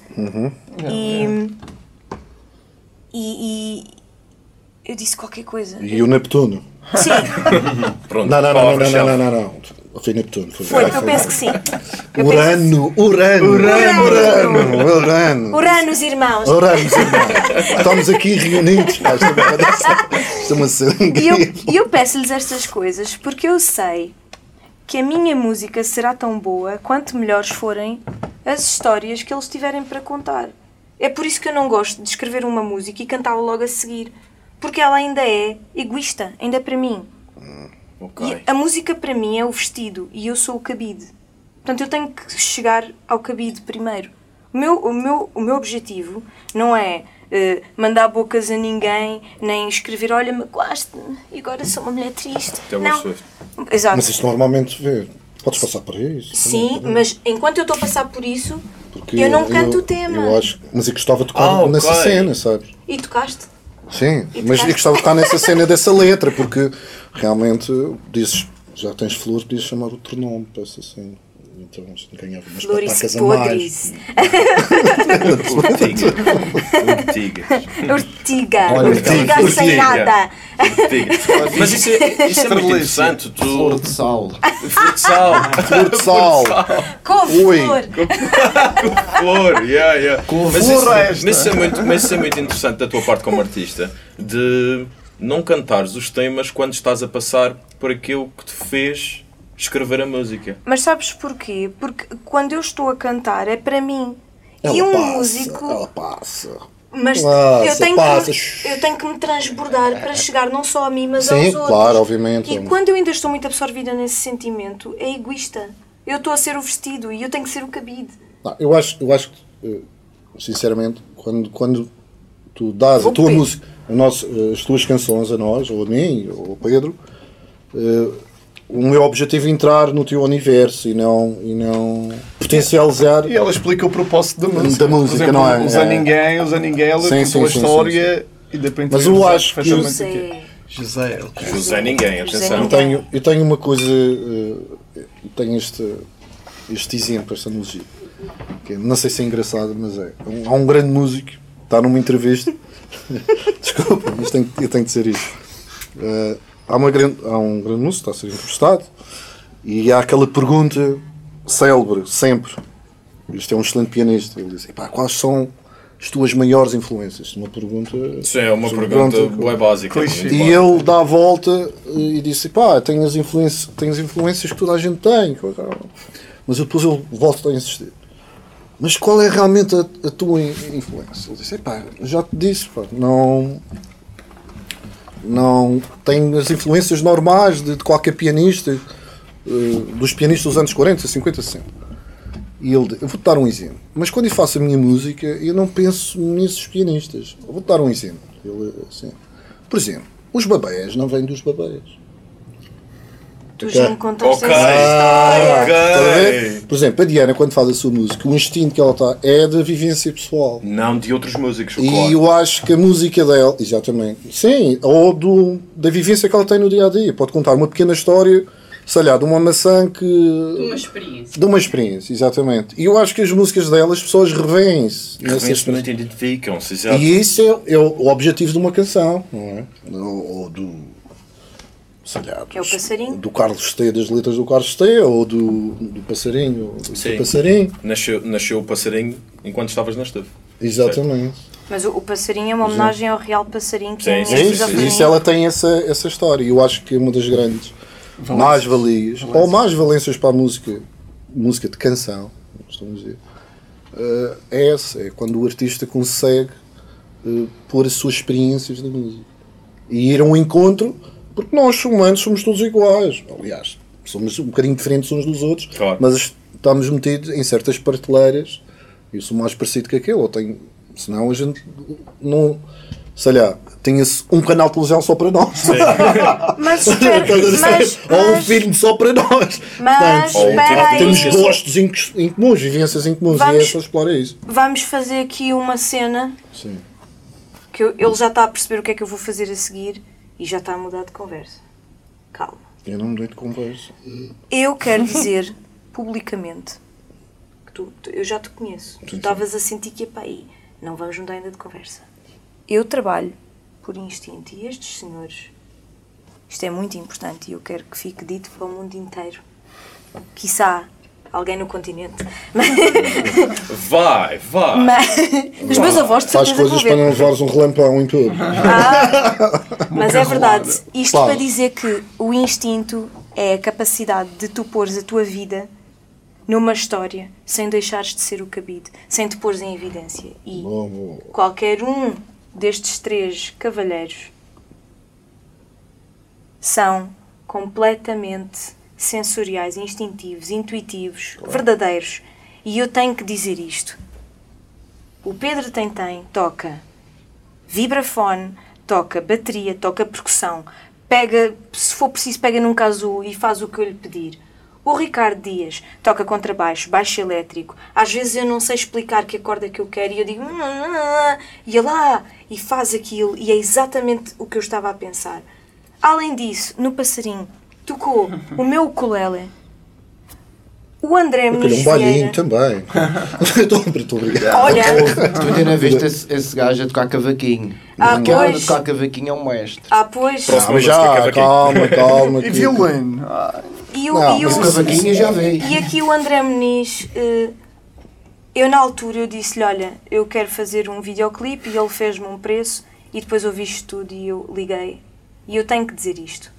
Speaker 6: e, e, e eu disse qualquer coisa.
Speaker 3: E o Neptuno.
Speaker 6: Sim,
Speaker 1: Pronto.
Speaker 3: Não, não, não, não, não, não, não, não. Foi Neptuno. Foi,
Speaker 6: foi, eu penso que sim. Eu penso-
Speaker 3: Urano, Urano,
Speaker 6: Urano.
Speaker 3: Urano, Urano.
Speaker 6: Uranos, irmãos.
Speaker 3: Urano, irmão. Estamos aqui reunidos. Isto é uma- isto é uma.
Speaker 6: E eu, e eu peço-lhes estas coisas porque eu sei que a minha música será tão boa quanto melhores forem as histórias que eles tiverem para contar. É por isso que eu não gosto de escrever uma música e cantá-la logo a seguir. Porque ela ainda é egoísta, ainda é para mim. E a música para mim é o vestido e eu sou o cabide. Portanto, eu tenho que chegar ao cabide primeiro. O meu, o meu, o meu objetivo não é eh, mandar bocas a ninguém, nem escrever, olha, me gosto e agora sou uma mulher triste. Não. Exato.
Speaker 3: Mas isto normalmente vê. Podes passar por isso.
Speaker 6: Sim,
Speaker 3: também.
Speaker 6: mas enquanto eu estou a passar por isso,
Speaker 3: Porque
Speaker 6: eu não canto o tema.
Speaker 3: Eu acho, mas eu gostava de tocar
Speaker 1: Ah,
Speaker 3: nessa
Speaker 1: ok.
Speaker 3: cena, sabes?
Speaker 6: E tocaste?
Speaker 3: Sim,
Speaker 6: E
Speaker 3: mas eu gostava de tocar nessa cena dessa letra, porque realmente dizes, já tens flores, podias chamar outro nome para essa cena. Então ganhava umas
Speaker 6: Flores
Speaker 3: patacas a mais.
Speaker 6: podres.
Speaker 1: Urtiga.
Speaker 6: Ortiga Ortiga. sem nada.
Speaker 1: Urtiga. Mas isso é, isso é muito interessante. Tu...
Speaker 2: Flor de sal.
Speaker 1: Flor de sal.
Speaker 3: Flor de sal.
Speaker 6: Couve-flor.
Speaker 1: Flor, yeah, yeah. Mas isso,
Speaker 5: floresta.
Speaker 1: mas, isso é muito, mas isso é muito interessante da tua parte como artista, de não cantares os temas quando estás a passar por aquilo que te fez escrever a música.
Speaker 6: Mas sabes porquê? Porque quando eu estou a cantar é para mim.
Speaker 3: Ela
Speaker 6: e um
Speaker 3: passa,
Speaker 6: músico.
Speaker 3: Ela passa.
Speaker 6: Mas
Speaker 3: Passa,
Speaker 6: eu, tenho
Speaker 3: passa.
Speaker 6: Que, eu tenho que me transbordar para chegar não só a mim, mas
Speaker 3: Sim,
Speaker 6: aos outros.
Speaker 3: claro, obviamente.
Speaker 6: E quando eu ainda estou muito absorvida nesse sentimento, é egoísta. Eu estou a ser o vestido e eu tenho que ser o cabide.
Speaker 3: Não, eu acho, eu acho que, eh, sinceramente, quando, quando tu dás
Speaker 6: Vou
Speaker 3: a tua
Speaker 6: pedir.
Speaker 3: música, a nossa, eh, as tuas canções a nós, ou a mim, ou ao Pedro, eh, o meu objetivo é entrar no teu universo e não, e não potencializar.
Speaker 5: E ela explica o propósito da música.
Speaker 3: Da música,
Speaker 5: exemplo,
Speaker 3: não é?
Speaker 5: Usa
Speaker 3: É.
Speaker 5: ninguém, usa ninguém, ela
Speaker 3: Sim, sim,
Speaker 5: a
Speaker 3: sim,
Speaker 5: história e de repente
Speaker 3: Mas
Speaker 5: eu
Speaker 3: eu acho que
Speaker 5: perfeitamente o quê.
Speaker 6: José.
Speaker 5: José,
Speaker 1: ninguém, atenção.
Speaker 3: Eu tenho, eu tenho uma coisa, eh, eu tenho este, este exemplo, esta analogia, que é- não sei se é engraçado, mas é. Um- Há um grande músico, está numa entrevista, desculpa, mas tenho, eu tenho de dizer isto. Eh, há, uma grande, há um grande músico, está a ser entrevistado, e há aquela pergunta célebre, sempre. Isto é um excelente pianista. Ele diz: "Epá, quais são as tuas maiores influências? Uma pergunta.
Speaker 1: Isso é uma
Speaker 3: Sim,
Speaker 1: pergunta boa básica.
Speaker 5: Clichê.
Speaker 3: E ele dá a volta eh, e disse: pá, tem as, influências, tem as influências que toda a gente tem. Mas depois ele volta a insistir. Mas qual é realmente a, a tua in- influência? Ele disse: pá, já te disse, pá, não. Não. Tem as influências normais de, de qualquer pianista, eh, dos pianistas dos anos 40, 50, 60. E ele, eu vou-te dar um exemplo. Mas quando eu faço a minha música, eu não penso nesses pianistas. Vou-te dar um exemplo. Ele, assim, por exemplo, os babés não vêm dos babés.
Speaker 6: Tu já me contaste
Speaker 1: Ok.
Speaker 6: essa história.
Speaker 1: Ok.
Speaker 3: Estás a ver? Por exemplo, a Diana, quando faz a sua música, o instinto que ela está é da vivência pessoal.
Speaker 1: Não de outros músicos,
Speaker 3: E
Speaker 1: claro.
Speaker 3: eu acho que a música dela, exatamente, sim, ou do, da vivência que ela tem no dia a dia. Pode contar uma pequena história, sei lá, de uma maçã que.
Speaker 4: Uma experiência.
Speaker 3: De uma experiência, exatamente. E eu acho que as músicas dela, as pessoas revêem-se
Speaker 1: Realmente
Speaker 3: experiência.
Speaker 1: identificam-se.
Speaker 3: E isso é, é o o objetivo de uma canção, não é? Ou, ou do. Sei lá,
Speaker 6: Que é o passarinho.
Speaker 3: Do Carlos T, das letras do Carlos T, ou do, do passarinho, ou do
Speaker 1: Sim.
Speaker 3: passarinho.
Speaker 1: Nasceu, nasceu o passarinho enquanto estavas na estufa.
Speaker 3: Exatamente.
Speaker 6: Mas o, o passarinho é uma homenagem ao real passarinho que
Speaker 1: Sim,
Speaker 6: é
Speaker 1: sim,
Speaker 3: É
Speaker 1: sim,
Speaker 3: isso, isso ela tem essa, essa história. E eu acho que é uma das grandes mais-valias, ou mais valências para a música, música de canção, estamos a dizer, uh, é essa, é quando o artista consegue uh, pôr as suas experiências na música e ir a um encontro, porque nós humanos somos todos iguais. Aliás, somos um bocadinho diferentes uns dos outros,
Speaker 1: Claro.
Speaker 3: mas estamos metidos em certas prateleiras. Eu sou mais parecido que aquele, ou tenho, senão a gente não, sei lá, tinha-se um canal de televisão só para nós.
Speaker 6: Mas espera, mas,
Speaker 3: ou um
Speaker 6: mas,
Speaker 3: filme só para nós.
Speaker 6: mas
Speaker 1: Ou um
Speaker 6: espera
Speaker 3: Temos gostos em, em comuns, vivências em comuns,
Speaker 6: Vamos-
Speaker 3: e essa explora isso.
Speaker 6: Vamos fazer aqui uma cena
Speaker 3: Sim.
Speaker 6: que eu- ele já está a perceber o que é que eu vou fazer a seguir e já está a mudar de conversa. Calma.
Speaker 3: Eu não me dei de conversa.
Speaker 6: Eu quero dizer publicamente que tu, tu- eu já te conheço. Tu estavas a sentir que ia para aí. Não vamos mudar ainda de conversa. Eu trabalho por instinto e estes senhores, isto é muito importante e eu quero que fique dito para o mundo inteiro. Quiçá alguém no continente.
Speaker 1: Vai, vai.
Speaker 6: Mas, os meus avós de
Speaker 3: Faz coisas para não levares um relampão em tudo.
Speaker 6: Mas é verdade. Isto
Speaker 3: Claro.
Speaker 6: para dizer que o instinto é a capacidade de tu pôres a tua vida numa história sem deixares de ser o cabide, sem te pôres em evidência. E qualquer um destes três cavalheiros são completamente sensoriais, instintivos, intuitivos, verdadeiros. E eu tenho que dizer isto. O Pedro Tem Tem toca vibrafone, toca bateria, toca percussão, pega, se for preciso, pega num casu e faz o que eu lhe pedir. O Ricardo Dias toca contrabaixo, baixo elétrico. Às vezes eu não sei explicar que acorde é que eu quero e eu digo "Hum, e ele lá e faz aquilo e é exatamente o que eu estava a pensar. Além disso, no passarinho tocou o meu ukulele, o André Muniz
Speaker 3: um balinho também. Muito obrigado.
Speaker 6: Olha,
Speaker 2: Tu ainda não viste esse, esse gajo a tocar cavaquinho.
Speaker 6: Ah,
Speaker 2: o cara a
Speaker 6: pois.
Speaker 2: tocar cavaquinho é um mestre.
Speaker 6: ah pois,
Speaker 1: Próximo.
Speaker 3: Ah, já,
Speaker 1: cavaquinho.
Speaker 3: calma, calma.
Speaker 5: E violino.
Speaker 6: E o,
Speaker 3: Não,
Speaker 6: e o
Speaker 2: cavaquinho já veio.
Speaker 6: E aqui o André Muniz, eh, eu na altura eu disse-lhe, olha, eu quero fazer um videoclipe e ele fez-me um preço e depois ouvi isto tudo e eu liguei. E eu tenho que dizer isto.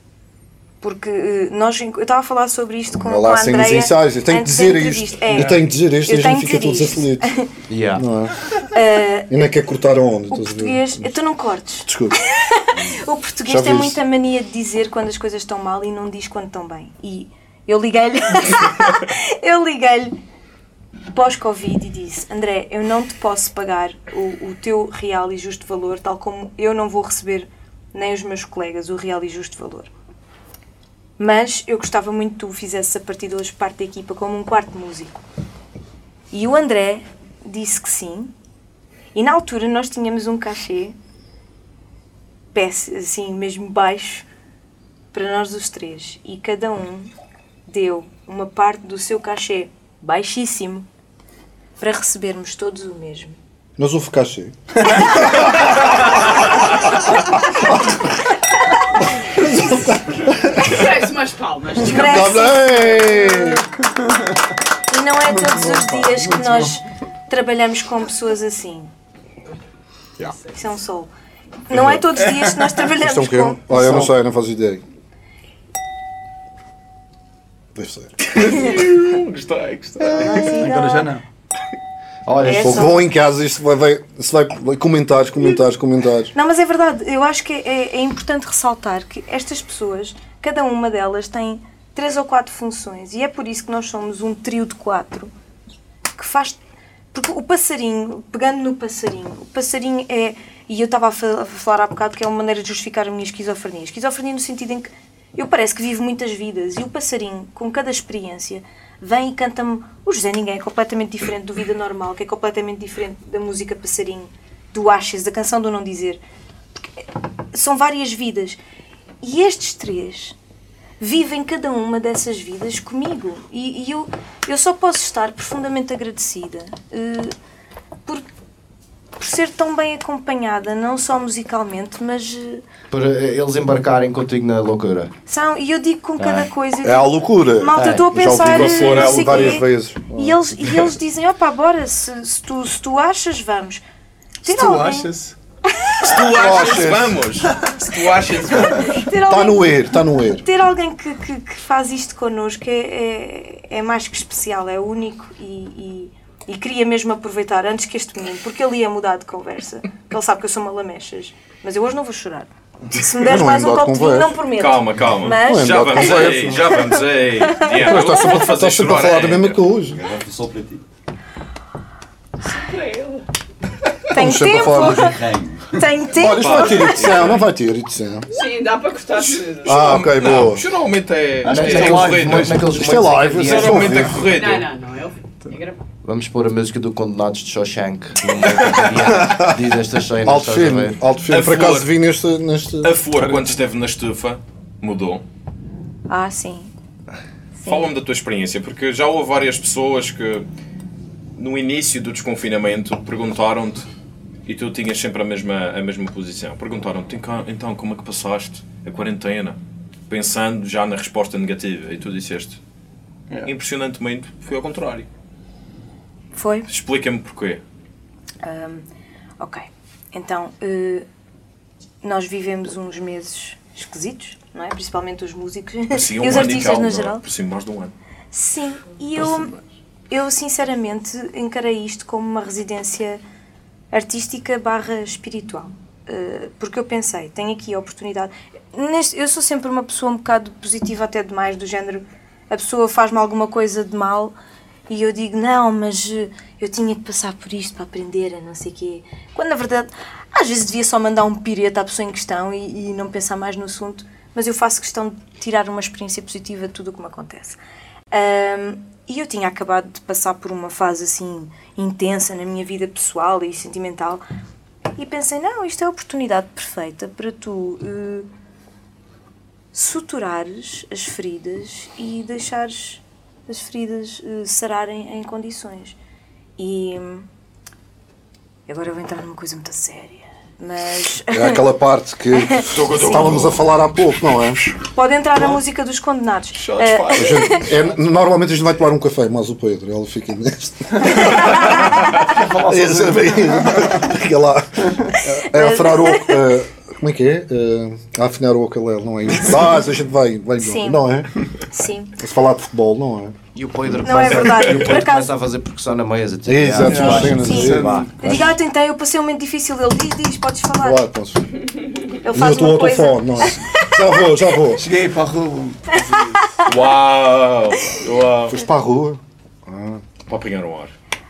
Speaker 6: Porque eh, nós, eu estava a falar sobre isto com,
Speaker 3: Olha
Speaker 6: com
Speaker 3: lá
Speaker 6: a
Speaker 3: sem os
Speaker 6: Andrea
Speaker 3: ensaios. Eu tenho que dizer isto.
Speaker 6: É.
Speaker 3: Eu tenho que dizer isto e a
Speaker 6: tenho
Speaker 3: gente
Speaker 6: que
Speaker 3: fica todos aflitos.
Speaker 2: Yeah.
Speaker 3: Não é? Eu não quero cortar onde.
Speaker 6: O
Speaker 3: estás a ver?
Speaker 6: português, então não cortes.
Speaker 3: Desculpa.
Speaker 6: O português
Speaker 3: Já
Speaker 6: tem muita mania de dizer quando as coisas estão mal e não diz quando estão bem. E eu liguei-lhe, eu liguei-lhe pós-Covid e disse: André, eu não te posso pagar o, o teu real e justo valor, tal como eu não vou receber nem os meus colegas o real e justo valor. Mas eu gostava muito que tu fizesses a partir de hoje parte da equipa como um quarto músico. E o André disse que sim. E na altura nós tínhamos um cachê assim, mesmo baixo, para nós os três. E cada um deu uma parte do seu cachê baixíssimo para recebermos todos o mesmo.
Speaker 3: Nós houve cachê.
Speaker 4: Umas palmas.
Speaker 6: Merece.
Speaker 3: Ei!
Speaker 6: E não é todos os dias que nós trabalhamos com pessoas assim. Isso é um sol. Não é todos os dias que nós trabalhamos
Speaker 3: é quê?
Speaker 6: com.
Speaker 3: Olha, eu não sei, não faço ideia. Deve ser.
Speaker 1: Gostei, gostei.
Speaker 5: agora já não.
Speaker 2: Olha,
Speaker 6: É
Speaker 3: Vou-
Speaker 6: só-
Speaker 3: Vou em casa, isto vai, vai, vai, vai comentários, comentários, comentários.
Speaker 6: Não, mas é verdade. Eu acho que é, é importante ressaltar que estas pessoas, cada uma delas tem três ou quatro funções. E é por isso que nós somos um trio de quatro que faz. Porque o passarinho, pegando no passarinho, o passarinho é. E eu estava a fa- a falar há bocado que é uma maneira de justificar a minha esquizofrenia. Esquizofrenia no sentido em que eu parece que vivo muitas vidas e o passarinho, com cada experiência, vem e canta-me. O José Ninguém é completamente diferente do Vida Normal, que é completamente diferente da música Passarinho, do Ashes, da canção do Não Dizer. Porque são várias vidas. E estes três vivem cada uma dessas vidas comigo. E, e eu, eu só posso estar profundamente agradecida eh, por, por ser tão bem acompanhada, não só musicalmente, mas. eh,
Speaker 2: para eles embarcarem contigo na loucura.
Speaker 6: são, e eu digo com cada coisa. eu
Speaker 3: É a loucura.
Speaker 6: Malta,
Speaker 2: É,
Speaker 6: estou a
Speaker 3: Já
Speaker 6: pensar.
Speaker 3: ouvi
Speaker 6: eh, não sei
Speaker 3: ela várias
Speaker 6: quê."
Speaker 3: vezes.
Speaker 6: E eles, e eles dizem: opá, bora, se, se, tu, se tu achas, vamos.
Speaker 5: Se tu
Speaker 6: alguém-
Speaker 5: achas.
Speaker 1: Se tu achas, vamos. Se tu achas, vamos.
Speaker 3: Está no er, está no er.
Speaker 6: Ter alguém que, que, que faz isto connosco é, é, é mais que especial, é único e, e E queria mesmo aproveitar antes que este menino, porque ele ia mudar de conversa, ele sabe que eu sou uma lamechas, mas eu hoje não vou chorar. Se me deres
Speaker 3: Não é
Speaker 6: mais um copo de vinho, não prometo.
Speaker 1: Calma, calma.
Speaker 6: Mas-
Speaker 1: já
Speaker 3: Não é
Speaker 1: vamos
Speaker 3: mudar de
Speaker 1: aí, já vamos aí. Diana,
Speaker 3: está sempre,
Speaker 1: fazer
Speaker 3: está sempre a falar da mesma coisa.
Speaker 7: Agora só para ti.
Speaker 4: Para ele.
Speaker 6: Tenho tempo, Tenho tempo.
Speaker 3: Olha, isto vai ter edição, não vai ter edição.
Speaker 4: Sim, dá para cortar cedo.
Speaker 3: Ah, ok,
Speaker 1: Não,
Speaker 3: boa.
Speaker 1: geralmente é,
Speaker 2: Naqueles
Speaker 1: é
Speaker 2: momentos-
Speaker 1: corrido.
Speaker 2: naqueles
Speaker 3: Isto é
Speaker 2: em
Speaker 3: live,
Speaker 2: que
Speaker 3: vocês
Speaker 2: vier-
Speaker 3: vão
Speaker 1: Geralmente é
Speaker 3: ver.
Speaker 1: corrido.
Speaker 4: Não, não, não. É o é gravado.
Speaker 2: Vamos pôr a música do Condenados de Shawshank da diz estas cenas.
Speaker 3: Alto filme, alto filme. Por acaso
Speaker 1: flor.
Speaker 3: vi neste. neste...
Speaker 1: A flor, quando esteve na estufa, mudou.
Speaker 6: Ah, sim. Sim.
Speaker 1: Fala-me da tua experiência, porque já houve várias pessoas que no início do desconfinamento perguntaram-te e tu tinhas sempre a mesma, a mesma posição. Perguntaram-te "Então, então como é que passaste a quarentena? Pensando já na resposta negativa e tu disseste
Speaker 5: Yeah.
Speaker 1: impressionantemente foi ao contrário.
Speaker 6: Foi?
Speaker 1: Explica-me porquê.
Speaker 6: Ahm, ok. Então, eh, nós vivemos uns meses esquisitos, não é? Principalmente os músicos
Speaker 1: Parecia
Speaker 6: e
Speaker 1: um
Speaker 6: os
Speaker 1: e
Speaker 6: artistas
Speaker 1: cal,
Speaker 6: no
Speaker 1: é?
Speaker 6: geral.
Speaker 1: Parecia mais de um ano.
Speaker 6: Sim, e eu, eu sinceramente encarei isto como uma residência artística barra espiritual. Uh, porque eu pensei, tenho aqui a oportunidade. Neste, eu sou sempre uma pessoa um bocado positiva, até demais, do género a pessoa faz-me alguma coisa de mal e eu digo, não, mas uh, eu tinha que passar por isto para aprender a não sei quê. Quando na verdade, às vezes devia só mandar um pireta à pessoa em questão e, e não pensar mais no assunto, mas eu faço questão de tirar uma experiência positiva de tudo o que me acontece. Um, e eu tinha acabado de passar por uma fase assim intensa na minha vida pessoal e sentimental e pensei, não, isto é a oportunidade perfeita para tu eh, suturares as feridas e deixares as feridas eh, sararem em condições. E hum, agora eu vou entrar numa coisa muito séria, mas
Speaker 3: É aquela parte que estávamos a falar há pouco, não é?
Speaker 6: pode entrar a música dos condenados.
Speaker 1: Shots
Speaker 6: Eh,
Speaker 3: A gente- é- normalmente a gente vai tomar um café, mas o Pedro, ele fica neste. É, sabe? Fica lá. É afinar o. é, como é que é? É, a afinar o ukulele, não é? Ah, a gente vai, vai
Speaker 6: Sim.
Speaker 3: não é?
Speaker 6: sim.
Speaker 3: Se falar de futebol, não é?
Speaker 2: E o Pedro
Speaker 6: Não é verdade.
Speaker 2: E o Pedro começa a fazer percussão na mesa. Tipo,
Speaker 3: Exato,
Speaker 2: ah,
Speaker 6: Sim. Eu digo, ah, tentei, eu passei um momento difícil. Ele diz, diz, podes falar.
Speaker 3: Claro, posso.
Speaker 6: Ele
Speaker 3: E
Speaker 6: faz
Speaker 3: eu estou ao telefone, não é? Já vou, já vou.
Speaker 5: Cheguei para a rua.
Speaker 1: Uau! Uau!
Speaker 3: Foste para a rua.
Speaker 1: Para apanhar o ar.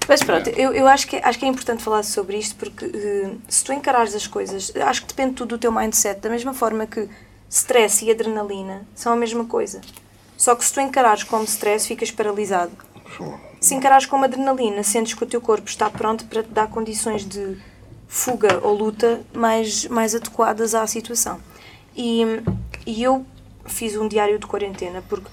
Speaker 6: Mas pronto, eu, eu acho, que, acho que é importante falar sobre isto porque eh, se tu encarares as coisas, acho que depende tudo do teu mindset, da mesma forma que stress e adrenalina são a mesma coisa. Só que se tu encarares como stress, ficas paralisado. Se encarares como adrenalina, sentes que o teu corpo está pronto para te dar condições de fuga ou luta mais, mais adequadas à situação. E, e eu fiz um diário de quarentena porque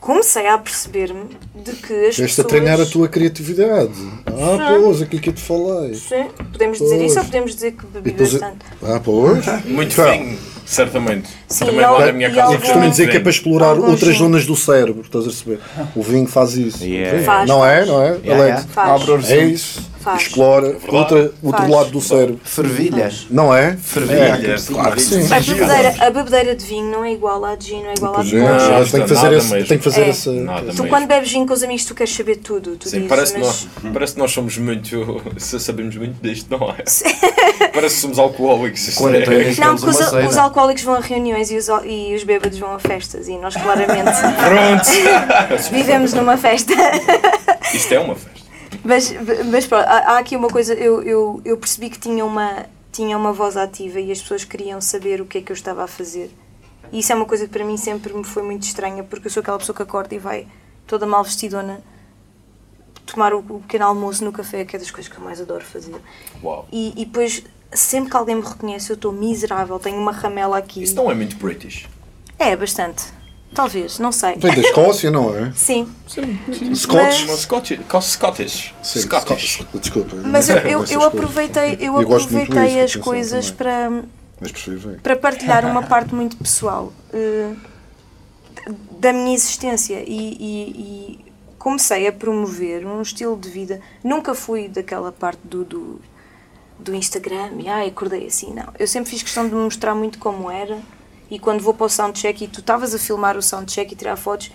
Speaker 6: comecei a perceber-me de que as
Speaker 3: Estiveste a
Speaker 6: pessoas...
Speaker 3: treinar a tua criatividade. Ah, pois, aquilo que eu te falei.
Speaker 6: Sim, podemos dizer
Speaker 3: Pois.
Speaker 6: isso ou podemos dizer que bebi
Speaker 3: depois-
Speaker 6: bastante?
Speaker 3: Ah, pois.
Speaker 1: Muito
Speaker 3: Então,
Speaker 1: vinho, certamente.
Speaker 6: Sim,
Speaker 1: Também
Speaker 6: e
Speaker 1: lá na minha
Speaker 6: e
Speaker 1: casa.
Speaker 3: costumo dizer que é
Speaker 1: vinho.
Speaker 3: para explorar
Speaker 6: Alguns
Speaker 3: outras
Speaker 6: sim.
Speaker 3: zonas do cérebro, estás a perceber? O vinho faz isso.
Speaker 2: Yeah.
Speaker 6: Faz,
Speaker 3: não é?
Speaker 6: faz.
Speaker 3: Não é?
Speaker 2: Yeah,
Speaker 3: Alex?
Speaker 2: yeah.
Speaker 6: Faz.
Speaker 5: Abre os
Speaker 3: É isso.
Speaker 6: Faz.
Speaker 3: Explora outra, outro
Speaker 6: Faz.
Speaker 3: lado do cérebro.
Speaker 2: Fervilha.
Speaker 3: Não é?
Speaker 2: Fervilha.
Speaker 3: Claro que sim.
Speaker 6: A bebedeira, a bebedeira de vinho não é igual à de gin, não é igual à
Speaker 3: Pois
Speaker 6: de
Speaker 3: é, tem que fazer, esse, tem que fazer
Speaker 6: É.
Speaker 3: essa.
Speaker 1: Nada
Speaker 6: Tu
Speaker 1: mesmo.
Speaker 6: quando bebes vinho com os amigos tu queres saber tudo, tu
Speaker 1: Sim,
Speaker 6: dizes,
Speaker 1: parece, que
Speaker 6: mas...
Speaker 1: nós, parece que nós somos muito. sabemos muito disto, não é? parece que somos alcoólicos. é-.
Speaker 6: Não, porque os, os alcoólicos vão a reuniões e os, e os bêbados vão a festas e nós claramente
Speaker 1: Pronto!
Speaker 6: vivemos numa festa.
Speaker 1: Isto é uma festa.
Speaker 6: Mas, mas pronto, há, há aqui uma coisa, eu, eu, eu percebi que tinha uma, tinha uma voz ativa e as pessoas queriam saber o que é que eu estava a fazer. E isso é uma coisa que para mim sempre me foi muito estranha, porque eu sou aquela pessoa que acorda e vai toda mal vestidona tomar o, o pequeno almoço no café, que é das coisas que eu mais adoro fazer.
Speaker 1: Uau.
Speaker 6: E, e depois, sempre que alguém me reconhece, eu estou miserável, tenho uma ramela aqui.
Speaker 1: Isso não é muito British.
Speaker 6: É, bastante. Talvez, não sei.
Speaker 3: Vem da Escócia, não é?
Speaker 6: Sim,
Speaker 3: Scotch.
Speaker 1: Uma Scottish. Scottish.
Speaker 3: Sim,
Speaker 1: Scottish.
Speaker 3: Scotch. Desculpa.
Speaker 6: mas eu, eu, eu aproveitei, eu aproveitei as coisas para
Speaker 3: Mas
Speaker 6: para partilhar uma parte muito pessoal eh, da minha existência e, e- e comecei a promover um estilo de vida. Nunca fui daquela parte do, do, do Instagram e ai, acordei assim, não. Eu sempre fiz questão de me mostrar muito como era E quando vou para o soundcheck e tu estavas a filmar o soundcheck e tirar fotos,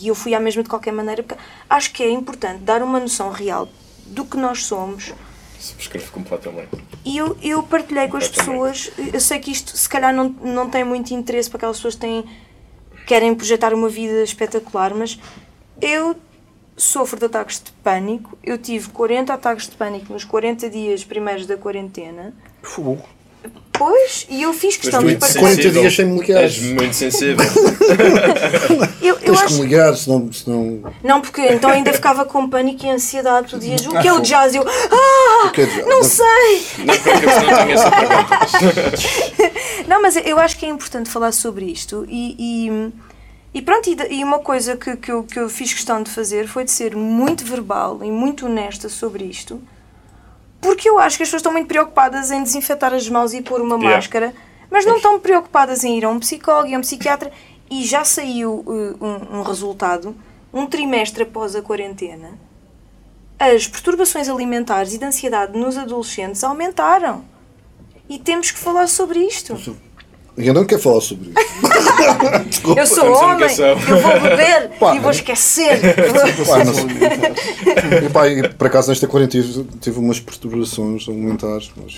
Speaker 6: e, eu fui à mesma de qualquer maneira, porque acho que é importante dar uma noção real do que nós somos.
Speaker 1: Subscrevo completamente.
Speaker 6: E eu, eu partilhei com as pessoas, eu sei que isto se calhar não, não tem muito interesse para aquelas pessoas que têm, querem projetar uma vida espetacular, mas eu sofro de ataques de pânico. Eu tive 40 ataques de pânico nos 40 dias primeiros da quarentena.
Speaker 3: Fogo.
Speaker 6: Pois, e eu fiz questão de partilhar.
Speaker 3: 40
Speaker 1: sensível.
Speaker 3: dias sem me ligar.
Speaker 1: És muito sensível.
Speaker 6: Eu, eu
Speaker 3: Tens que
Speaker 6: acho,
Speaker 3: me ligar, senão. senão...
Speaker 6: não, porque então ainda ficava com pânico e ansiedade. Tu dizias, o que é o jazz? Eu, ah,
Speaker 3: que é jazz?
Speaker 6: não sei.
Speaker 1: não, porque eu não tenho essa pergunta.
Speaker 6: Não, mas eu acho que é importante falar sobre isto e, e, e pronto, e, e uma coisa que, que, eu, que eu fiz questão de fazer foi de ser muito verbal e muito honesta sobre isto, porque eu acho que as pessoas estão muito preocupadas em desinfetar as mãos e pôr uma
Speaker 1: Yeah.
Speaker 6: máscara, mas não estão preocupadas em ir a um psicólogo e a um psiquiatra e já saiu uh, um, um resultado, um trimestre após a quarentena, as perturbações alimentares e de ansiedade nos adolescentes aumentaram. E temos que falar sobre isto.
Speaker 3: Eu não quero falar sobre isso.
Speaker 6: Eu sou homem, eu vou beber
Speaker 3: Pá,
Speaker 6: e vou esquecer.
Speaker 3: Pá. E, pá, e por acaso nesta quarentena tive, tive umas perturbações alimentares, mas.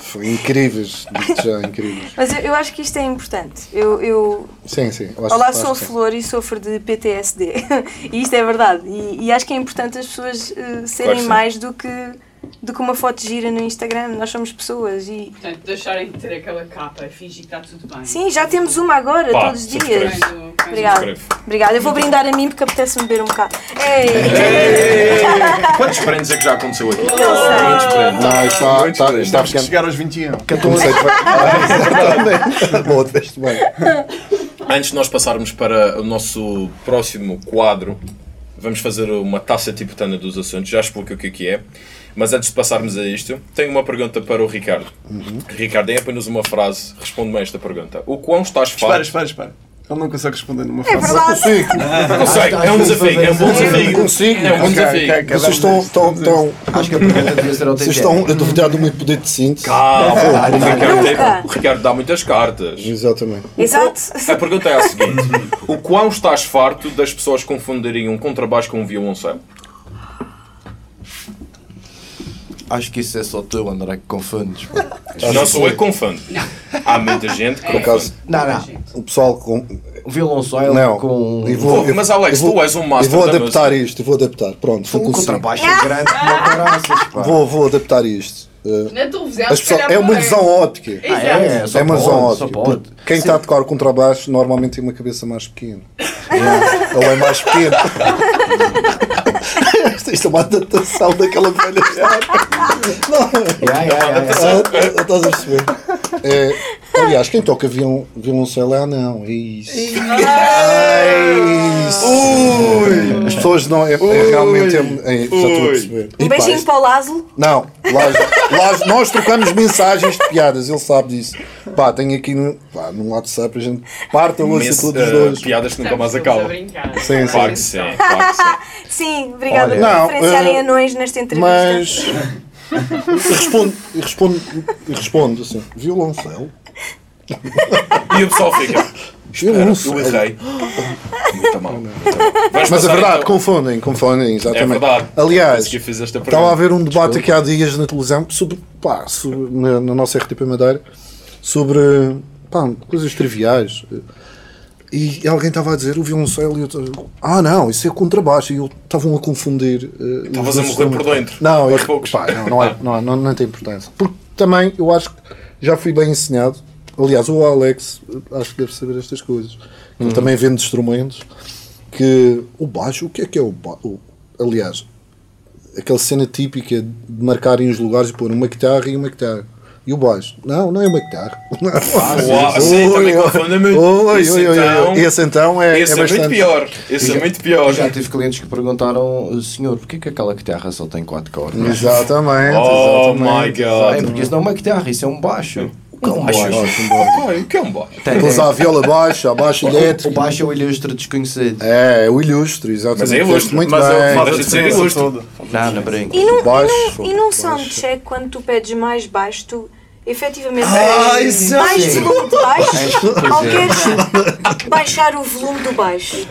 Speaker 3: Foi incríveis, já, incríveis.
Speaker 6: Mas eu, eu acho que isto é importante. Eu, eu-
Speaker 3: Sim, sim. eu acho-
Speaker 6: olá,
Speaker 3: acho
Speaker 6: sou a
Speaker 3: sim.
Speaker 6: Flor e sofro de PTSD. e isto é verdade. E, e acho que é importante as pessoas eh, serem
Speaker 1: sim.
Speaker 6: mais do que, do que uma foto gira no Instagram. Nós somos pessoas e.
Speaker 4: Portanto, deixarem de ter aquela capa e fingir que está tudo bem.
Speaker 6: Sim, já temos uma agora,
Speaker 1: Pá,
Speaker 6: todos os dias. Obrigada. Obrigada. Eu vou brindar a mim porque apetece-me beber um bocado. Ei!
Speaker 1: Quantos prendes é que já aconteceu aqui?
Speaker 6: sei.
Speaker 1: Muitos prendes.
Speaker 3: Não, está, está, está
Speaker 5: que
Speaker 3: ficando.
Speaker 5: chegar aos 21.
Speaker 3: Cantou um seito bem. Boa, fez bem.
Speaker 1: Antes de nós passarmos para o nosso próximo quadro, vamos fazer uma taça tibetana dos assuntos. Já explico o que é que é. Mas antes de passarmos a isto, tenho uma pergunta para o Ricardo. Ricardo, é apenas uma frase. Responde-me a esta pergunta. O quão estás
Speaker 5: Espera,
Speaker 1: farto?
Speaker 5: espera, espera. Ele não consegue responder numa
Speaker 6: É
Speaker 5: frase.
Speaker 6: verdade.
Speaker 1: Não sei, é um desafio. É um bom desafio.
Speaker 3: Consigo.
Speaker 1: É um bom desafio.
Speaker 3: Vocês estão, estão, estão,
Speaker 2: Acho que a pergunta devia ser ao
Speaker 3: vocês estão a duvidar do meu poder de síntese.
Speaker 1: Calma, o Ricardo,
Speaker 6: Nunca.
Speaker 1: tem- o Ricardo dá muitas cartas.
Speaker 3: Exatamente.
Speaker 6: Exato.
Speaker 1: A pergunta é a seguinte: O quão estás farto das pessoas confundirem um contrabaixo com um violoncelo?
Speaker 2: Acho que isso é só tu, André, que confundes.
Speaker 1: Não sou eu que confundo. Há muita gente que
Speaker 3: Por acaso,
Speaker 1: confunde.
Speaker 2: Não, não.
Speaker 3: o pessoal com.
Speaker 2: O violoncelo
Speaker 3: Não.
Speaker 2: com.
Speaker 3: Vou-
Speaker 1: Oh, mas Alex,
Speaker 3: eu vou-
Speaker 1: tu és um
Speaker 3: Eu
Speaker 1: master
Speaker 3: vou
Speaker 1: da
Speaker 3: adaptar isto, eu vou adaptar. Pronto, vou
Speaker 2: O
Speaker 3: conseguir.
Speaker 2: contrabaixo é grande como o caraças, pá.
Speaker 3: Vou, vou adaptar isto. Uh,
Speaker 4: Na televisão,
Speaker 3: as pessoas, é uma visão óptica.
Speaker 2: Ah, é,
Speaker 3: é uma
Speaker 2: pode.
Speaker 3: porque Quem está a tocar o contrabaixo normalmente tem uma cabeça mais pequena. Ele é mais pequeno. Isto é uma adaptação daquela velha história.
Speaker 2: Yeah, yeah, yeah, yeah.
Speaker 3: Ah, Estás a perceber? É, aliás, quem toca violon, violoncelo é anão. É isso. É isso. As pessoas não. É, é realmente. É, é, já estou a perceber.
Speaker 6: Um
Speaker 3: E
Speaker 6: beijinho para o Lázaro.
Speaker 3: Não, lá, lá- nós trocamos mensagens de piadas, ele sabe disso. Pá, tenho aqui no, pá, no WhatsApp, a gente parte a louça todos os
Speaker 1: eh,
Speaker 3: dois.
Speaker 1: piadas que nunca mais acabam.
Speaker 3: Sim, sim.
Speaker 1: Claro que sim, claro que sim.
Speaker 6: Sim, obrigada por
Speaker 3: não,
Speaker 6: referenciarem
Speaker 3: eh,
Speaker 6: anões nesta entrevista.
Speaker 3: Mas. Eu respondo, eu respondo, assim: violoncelo?
Speaker 1: E o pessoal fica. Espera, eu errei. Muito mal.
Speaker 3: Mas é verdade,
Speaker 1: então-
Speaker 3: confundem, confundem,
Speaker 1: É
Speaker 3: exatamente.
Speaker 1: verdade.
Speaker 3: Aliás, Estava a haver um debate aqui há dias na televisão sobre, pá, sobre- na, na nossa RTP Madeira sobre pá, coisas triviais. E alguém estava a dizer o violoncelo e eu estava, ah não, isso é contrabaixo. E eu estavam a confundir. os
Speaker 1: Estavas a morrer por dentro.
Speaker 3: Não, eu-
Speaker 1: poucos.
Speaker 3: pá, não, não, é, não, é- não, não tem importância. Porque também eu acho que já fui bem ensinado. Aliás, o Alex eh, acho que deve saber estas coisas. Ele também vende instrumentos. Que o baixo, o que é que é o baixo? Aliás, aquela cena típica de marcarem os lugares e pôr uma guitarra e uma guitarra. E o baixo? Não, não é uma guitarra.
Speaker 1: Uau, sim, também confunde muito.
Speaker 3: Oi,
Speaker 1: Esse então-.
Speaker 3: Esse então é,
Speaker 1: Esse
Speaker 3: é
Speaker 1: é muito pior. Esse é muito pior.
Speaker 2: Já tive clientes que perguntaram, senhor, porquê que aquela guitarra só tem quatro cordas?
Speaker 3: Exatamente.
Speaker 1: Oh
Speaker 3: exatamente.
Speaker 1: my
Speaker 2: Ah,
Speaker 1: god.
Speaker 2: porque isso não é uma guitarra, isso é um baixo. O que é um
Speaker 1: baixo? o que é um baixo?
Speaker 3: Depois há a viola baixa, a baixa
Speaker 2: O
Speaker 3: elétrica.
Speaker 2: baixo é o ilustre desconhecido.
Speaker 3: É, é o ilustre, exatamente.
Speaker 1: Mas é ilustre,
Speaker 3: muito
Speaker 5: Mas
Speaker 3: bem.
Speaker 5: faz a
Speaker 1: Deixa de ser ilustre.
Speaker 2: Não, não brinco.
Speaker 6: E num,
Speaker 3: Baixo,
Speaker 6: e e quando tu pedes mais baixo, tu, efetivamente.
Speaker 5: Ah, isso é
Speaker 6: baixo, baixo,
Speaker 2: Pois
Speaker 6: ou
Speaker 2: é.
Speaker 6: queres baixar o volume do baixo?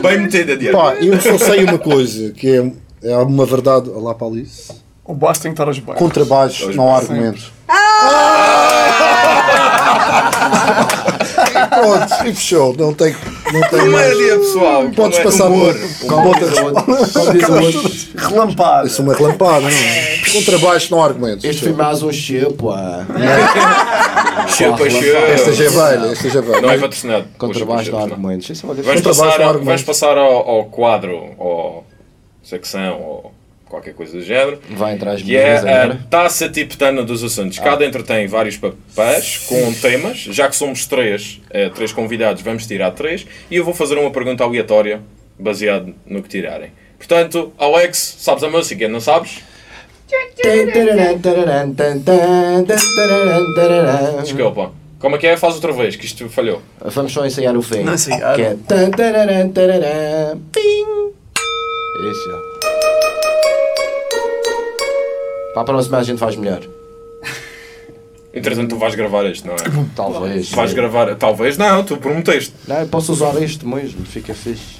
Speaker 1: Bem metida, Diana.
Speaker 3: Pá, eu só sei uma coisa, que é, é uma verdade. Olá, para Alice.
Speaker 5: O baixo tem que estar aos baixos.
Speaker 3: Contra baixo, não há argumentos. Pronto, e fechou. Não tem. Não tem mais.
Speaker 1: Comédia, pessoal.
Speaker 3: Podes
Speaker 1: Comédia.
Speaker 3: passar
Speaker 1: Humor.
Speaker 3: por.
Speaker 2: Como diz o outro- como diz o outro,
Speaker 5: Relampada.
Speaker 3: Isso é uma relampada, não é? Contra baixo, não há argumentos.
Speaker 2: este foi mais um chipo, ah.
Speaker 1: Chupa,
Speaker 3: Esta já é velha, esta já é velha.
Speaker 1: Não é patrocinado.
Speaker 2: Contra
Speaker 1: Puxa,
Speaker 2: baixo
Speaker 1: puxa,
Speaker 2: não há argumentos.
Speaker 3: Baixo
Speaker 1: passar, ao quadro, ou secção, ou qualquer coisa do género.
Speaker 2: Vai entrar as
Speaker 1: Que é a taça tibetana dos assuntos. Cada entre tem vários papéis com temas. Já que somos três, eh, três convidados, vamos tirar três. E eu vou fazer uma pergunta aleatória, baseado no que tirarem. Portanto, Alex, sabes a música? Não sabes? Desculpa. Como é que é? Faz outra vez, que isto falhou.
Speaker 2: Vamos só ensaiar o fim.
Speaker 5: Não ensaiar.
Speaker 2: Que é. Isso Para a próxima a gente faz melhor.
Speaker 1: Entretanto, tu vais gravar isto, não é?
Speaker 2: Talvez.
Speaker 1: Vais gravar. Talvez não, tu prometeste.
Speaker 2: Não, eu posso usar isto mesmo, fica fixe.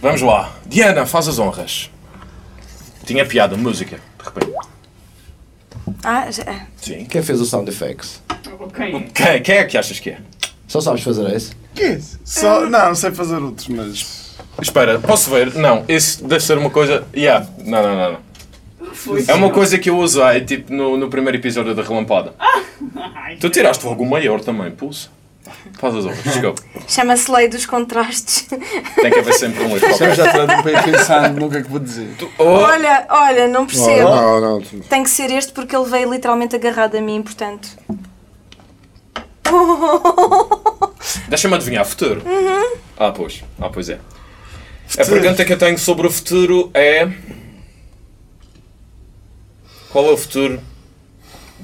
Speaker 1: Vamos lá. Diana, faz as honras. Tinha piada, música, de repente.
Speaker 6: Ah, já-
Speaker 1: Sim.
Speaker 2: Quem fez o sound effects?
Speaker 4: Ok.
Speaker 1: Quem, quem é que achas que é?
Speaker 2: Só sabes fazer esse?
Speaker 5: Que é isso? Só, não, não sei fazer outros, mas.
Speaker 1: Espera, posso ver? Não, esse deve ser uma coisa. Yeah. Não, não, não. não.
Speaker 4: Foi
Speaker 1: É uma coisa que eu usei tipo no, no primeiro episódio da Relampada.
Speaker 4: Ai,
Speaker 1: Tu tiraste logo o maior também, pulso. Faz as honras, desculpa.
Speaker 6: Chama-se Lei dos Contrastes.
Speaker 1: Tem que haver sempre um
Speaker 5: Eu
Speaker 1: qualquer.
Speaker 5: já estou bem pensando no que é que vou dizer.
Speaker 1: Oh,
Speaker 6: Olha, olha, não percebo.
Speaker 3: Não, não, não.
Speaker 6: Tem que ser este porque ele veio literalmente agarrado a mim, portanto.
Speaker 1: Deixa-me adivinhar, futuro. Ah, pois. Ah, pois é. A pergunta que eu tenho sobre o futuro é. Qual é o futuro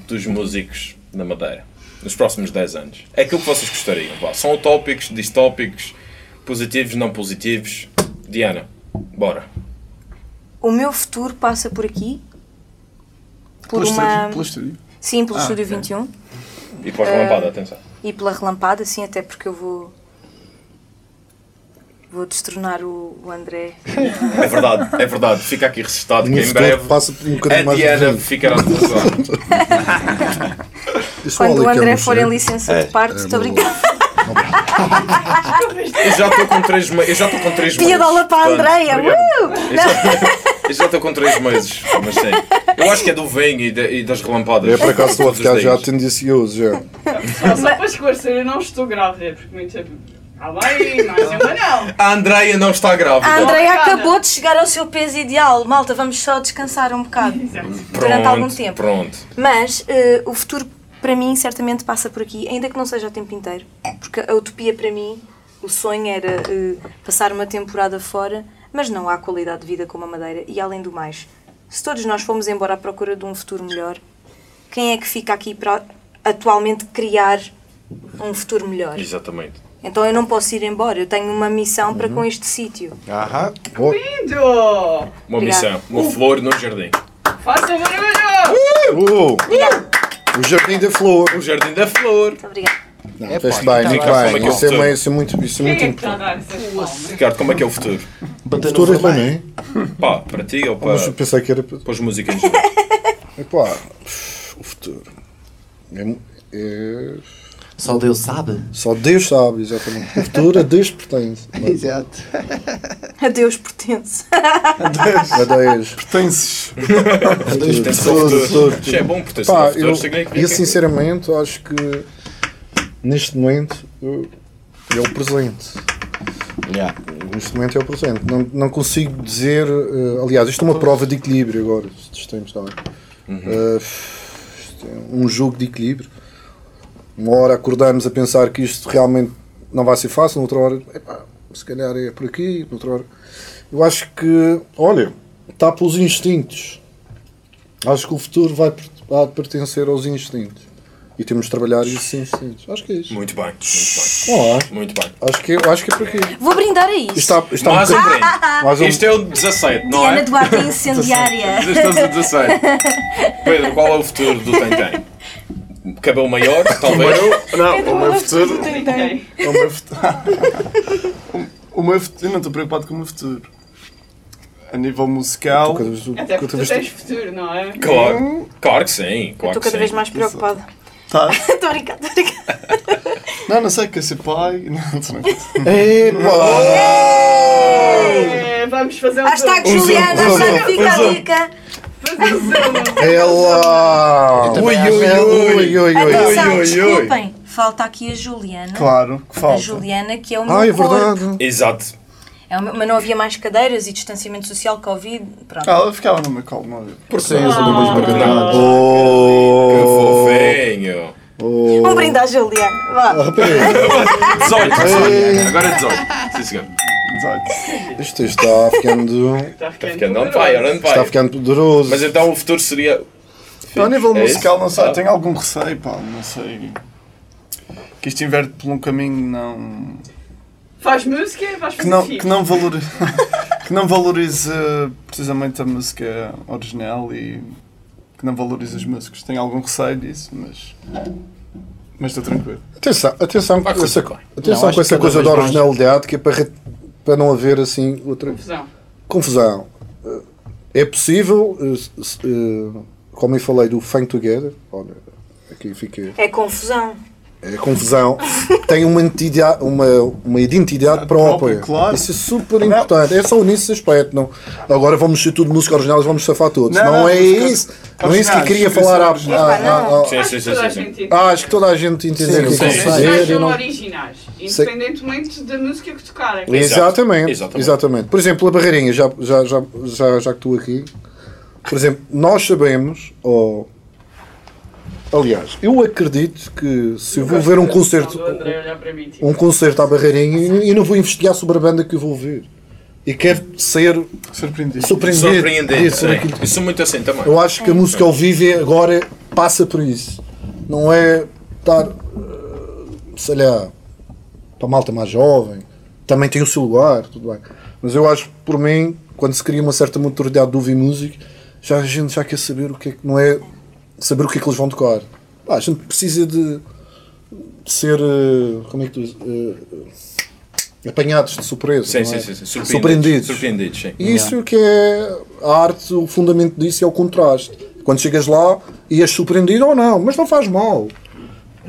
Speaker 1: dos músicos na Madeira nos próximos 10 anos? É aquilo que vocês gostariam. Vá. São utópicos, distópicos, positivos, não positivos. Diana, bora.
Speaker 6: O meu futuro passa por aqui. Por
Speaker 5: Pelo
Speaker 6: uma.
Speaker 5: estúdio. Pelo estúdio.
Speaker 6: Sim, pelo
Speaker 5: Ah,
Speaker 6: Estúdio
Speaker 5: ok.
Speaker 6: 21.
Speaker 1: E para a relampada, atenção.
Speaker 6: E pela relampada, sim, até porque eu vou. Vou destronar o, o André.
Speaker 1: É verdade, é verdade. Fica aqui registado
Speaker 3: No
Speaker 1: que em breve
Speaker 3: passa um
Speaker 1: a
Speaker 3: bocadinho de
Speaker 1: Diana ficará.
Speaker 3: Isso
Speaker 6: Quando o
Speaker 3: é
Speaker 6: André for em licença
Speaker 7: É,
Speaker 6: de parte, estou a brincar.
Speaker 1: Eu já estou com 3 meses. Eu já estou com 3 meses.
Speaker 6: Piadola para a Andreia! Uh!
Speaker 1: Eu já- estou com 3 meses, mas sim. Eu acho que é do vinho e, de- e das relampadas.
Speaker 3: É por acaso estou a ficar já tendencioso já.
Speaker 4: Só, só para esclarecer, eu não estou grávida, porque muito tempo. Ah, bem, uma não.
Speaker 1: A Andreia não está grávida.
Speaker 6: A Andreia acabou de chegar ao seu peso ideal. Malta, vamos só descansar um bocado.
Speaker 4: Exato.
Speaker 6: durante algum tempo.
Speaker 1: Pronto.
Speaker 6: Mas eh, o futuro para mim certamente passa por aqui, ainda que não seja o tempo inteiro. Porque a utopia para mim, o sonho era eh, passar uma temporada fora, mas não há qualidade de vida como a Madeira. E além do mais, se todos nós fomos embora à procura de um futuro melhor, quem é que fica aqui para atualmente criar um futuro melhor?
Speaker 1: Exatamente.
Speaker 6: Então eu não posso ir embora, eu tenho uma missão para
Speaker 1: Uhum.
Speaker 6: com este sítio.
Speaker 2: Aham.
Speaker 4: Lindo!
Speaker 1: Uma
Speaker 6: Obrigada.
Speaker 1: missão. Uma flor no jardim.
Speaker 4: Faça barulho!
Speaker 3: Uh! O Jardim da Flor.
Speaker 1: O jardim da flor.
Speaker 6: Muito obrigada.
Speaker 3: Não,
Speaker 2: Epá,
Speaker 3: fez bem, muito
Speaker 1: lá. Como é
Speaker 3: bem.
Speaker 1: é o
Speaker 3: Isso é,
Speaker 1: futuro?
Speaker 3: uma- isso é muito, isso é
Speaker 4: Quem
Speaker 3: muito
Speaker 4: é que está a
Speaker 3: importante.
Speaker 4: dar essas palmas?
Speaker 1: Ricardo, como é que é o futuro?
Speaker 2: Bater no
Speaker 3: Futuro é bem,
Speaker 1: Pá, para ti ou para,
Speaker 3: Mas eu pensei que era. para-
Speaker 1: para os músicos?
Speaker 3: Epá, o futuro. É, é-
Speaker 2: Só Deus sabe.
Speaker 3: só Deus sabe, exatamente. O futuro a Deus pertence.
Speaker 2: Exato.
Speaker 6: A Deus pertence.
Speaker 3: A Deus.
Speaker 5: Pertences.
Speaker 2: A Deus pertence.
Speaker 3: Futuro,
Speaker 1: futuro.
Speaker 3: futuro.
Speaker 1: Isto é bom, porque
Speaker 3: Pá, eu,
Speaker 1: significa
Speaker 3: eu sinceramente acho que neste momento eu- é o presente.
Speaker 2: Yeah.
Speaker 3: Neste momento é o presente. Não, não consigo dizer. eh, aliás, isto é uma prova de equilíbrio agora. Estes tempos também. Eh, isto é um jogo de equilíbrio. Uma hora acordamos a pensar que isto realmente não vai ser fácil, noutra hora, epá, se calhar é por aqui, noutra hora. Eu acho que, olha, está pelos instintos. Acho que o futuro vai, vai pertencer aos instintos. E temos de trabalhar esses instintos. Acho que é isso.
Speaker 1: Muito bem, muito
Speaker 3: Olá.
Speaker 1: bem. Muito bem.
Speaker 3: Acho que, acho que é por aqui.
Speaker 6: Vou brindar a isto.
Speaker 3: está, isto está um
Speaker 1: Mais um brinde.
Speaker 3: mais um-
Speaker 1: Isto é o 17, não
Speaker 6: Diana
Speaker 1: é?
Speaker 6: Duarte é incendiária.
Speaker 1: Estamos a 17. Pedro, qual é o futuro do Tem Cabelo maior, talvez.
Speaker 5: Não, o meu futuro.
Speaker 4: Ok.
Speaker 5: O meu futuro. O meu futuro. Eu não estou preocupado com o meu futuro. A nível musical.
Speaker 3: Cada vez,
Speaker 4: Até porque tu tens futuro, não é?
Speaker 1: Claro, claro que sim. Claro
Speaker 6: estou cada vez mais preocupada.
Speaker 5: Tá.
Speaker 6: Estou a brincar, estou a brincar.
Speaker 5: Não, não sei, quer ser pai. Não, tô não.
Speaker 4: É, vamos fazer um
Speaker 6: Hashtag. Juliana, hashtag fica a dica.
Speaker 3: Ela!
Speaker 2: também acho-
Speaker 3: ui, ui, ui.
Speaker 6: Atenção,
Speaker 1: oi, oi.
Speaker 6: desculpem. Falta aqui a Juliana.
Speaker 5: Claro, que
Speaker 6: A
Speaker 5: falta.
Speaker 6: Juliana, que é o meu
Speaker 3: Ah, é
Speaker 6: corpo.
Speaker 3: verdade.
Speaker 1: Exato.
Speaker 6: É mas não havia mais cadeiras e distanciamento social, Covid. Pronto.
Speaker 5: Ah, Ela ficava no meu colo, não havia.
Speaker 2: Por sim, eu sou da mesma
Speaker 1: Porque
Speaker 2: garganta.
Speaker 1: não? Que
Speaker 3: Oh!
Speaker 1: fofinho.
Speaker 3: Oh!
Speaker 6: Um brinde à Juliana. Vá.
Speaker 3: Rapaz,
Speaker 1: 18, 18. Agora é 18. Sim, senhor.
Speaker 5: Exato.
Speaker 3: Isto está ficando.
Speaker 4: Está ficando
Speaker 1: on fire, on
Speaker 3: Está
Speaker 1: fire.
Speaker 3: ficando poderoso.
Speaker 1: Mas então o futuro seria.
Speaker 5: A nível
Speaker 1: É isso?
Speaker 5: musical, não sei,
Speaker 1: Ah.
Speaker 5: tenho algum receio, pá, não sei. Que isto inverte por um caminho não.
Speaker 4: Faz música, vais
Speaker 5: que
Speaker 4: fazer
Speaker 5: não, que não, valorize, que não valorize precisamente a música original e que não valorize os músicos. Tenho algum receio disso, mas. Mas estou tranquilo.
Speaker 3: Atenção, atenção, com essa, atenção com essa coisa da
Speaker 2: vez mais-
Speaker 3: originalidade que é para, para não haver assim outra
Speaker 4: Confusão.
Speaker 3: confusão. É possível, eh, eh, como eu falei do Fang Together, olha, aqui fica.
Speaker 6: É confusão.
Speaker 3: É confusão. Tem uma identidade, uma, uma identidade própria.
Speaker 5: claro.
Speaker 3: Isso é super importante. É só nesse aspecto. Não. Agora vamos ser tudo música original e vamos safar todos.
Speaker 5: Não,
Speaker 3: Não,
Speaker 5: não,
Speaker 3: é isso. Não é isso que eu queria
Speaker 5: originais,
Speaker 3: falar
Speaker 5: originais.
Speaker 4: Acho que toda a gente entende.
Speaker 3: Ah, acho que toda a gente entende
Speaker 2: Sim,
Speaker 3: o que eu quero dizer. e
Speaker 4: sejam
Speaker 3: não-
Speaker 4: originais, independentemente da música que tocarem.
Speaker 3: Exatamente,
Speaker 1: Exatamente.
Speaker 3: exatamente. Por exemplo, a barreirinha, já, já, já, já, já que estou aqui, por exemplo, nós sabemos, ou aliás, eu acredito que se eu vou ver um concerto,
Speaker 4: mim, tipo,
Speaker 3: um concerto à barreirinha, eu não vou investigar sobre a banda que eu vou ver. E quero ser
Speaker 5: Surpreendido.
Speaker 3: surpreendido.
Speaker 1: Sim.
Speaker 3: daquilo.
Speaker 1: Isso sou muito assim também.
Speaker 3: Eu acho que a música ao vivo é- agora passa por isso. Não é estar, eh, sei lá, para a malta mais jovem. Também tem o seu lugar, tudo bem. Mas eu acho que, por mim, quando se cria uma certa maturidade de ouvir música, já a gente já quer saber o que é que não é saber o que é que eles vão tocar. Pá, a gente precisa de, ser eh, como é que tu dizes? Eh, apanhados de surpresa.
Speaker 1: Sim,
Speaker 3: não
Speaker 1: sim,
Speaker 3: é?
Speaker 1: sim, sim. Surpreendidos.
Speaker 3: Surpreendidos.
Speaker 1: Surpreendidos, sim.
Speaker 3: E isso que é a arte, o fundamento disso é o contraste. Quando chegas lá e és surpreendido ou não, mas não faz mal.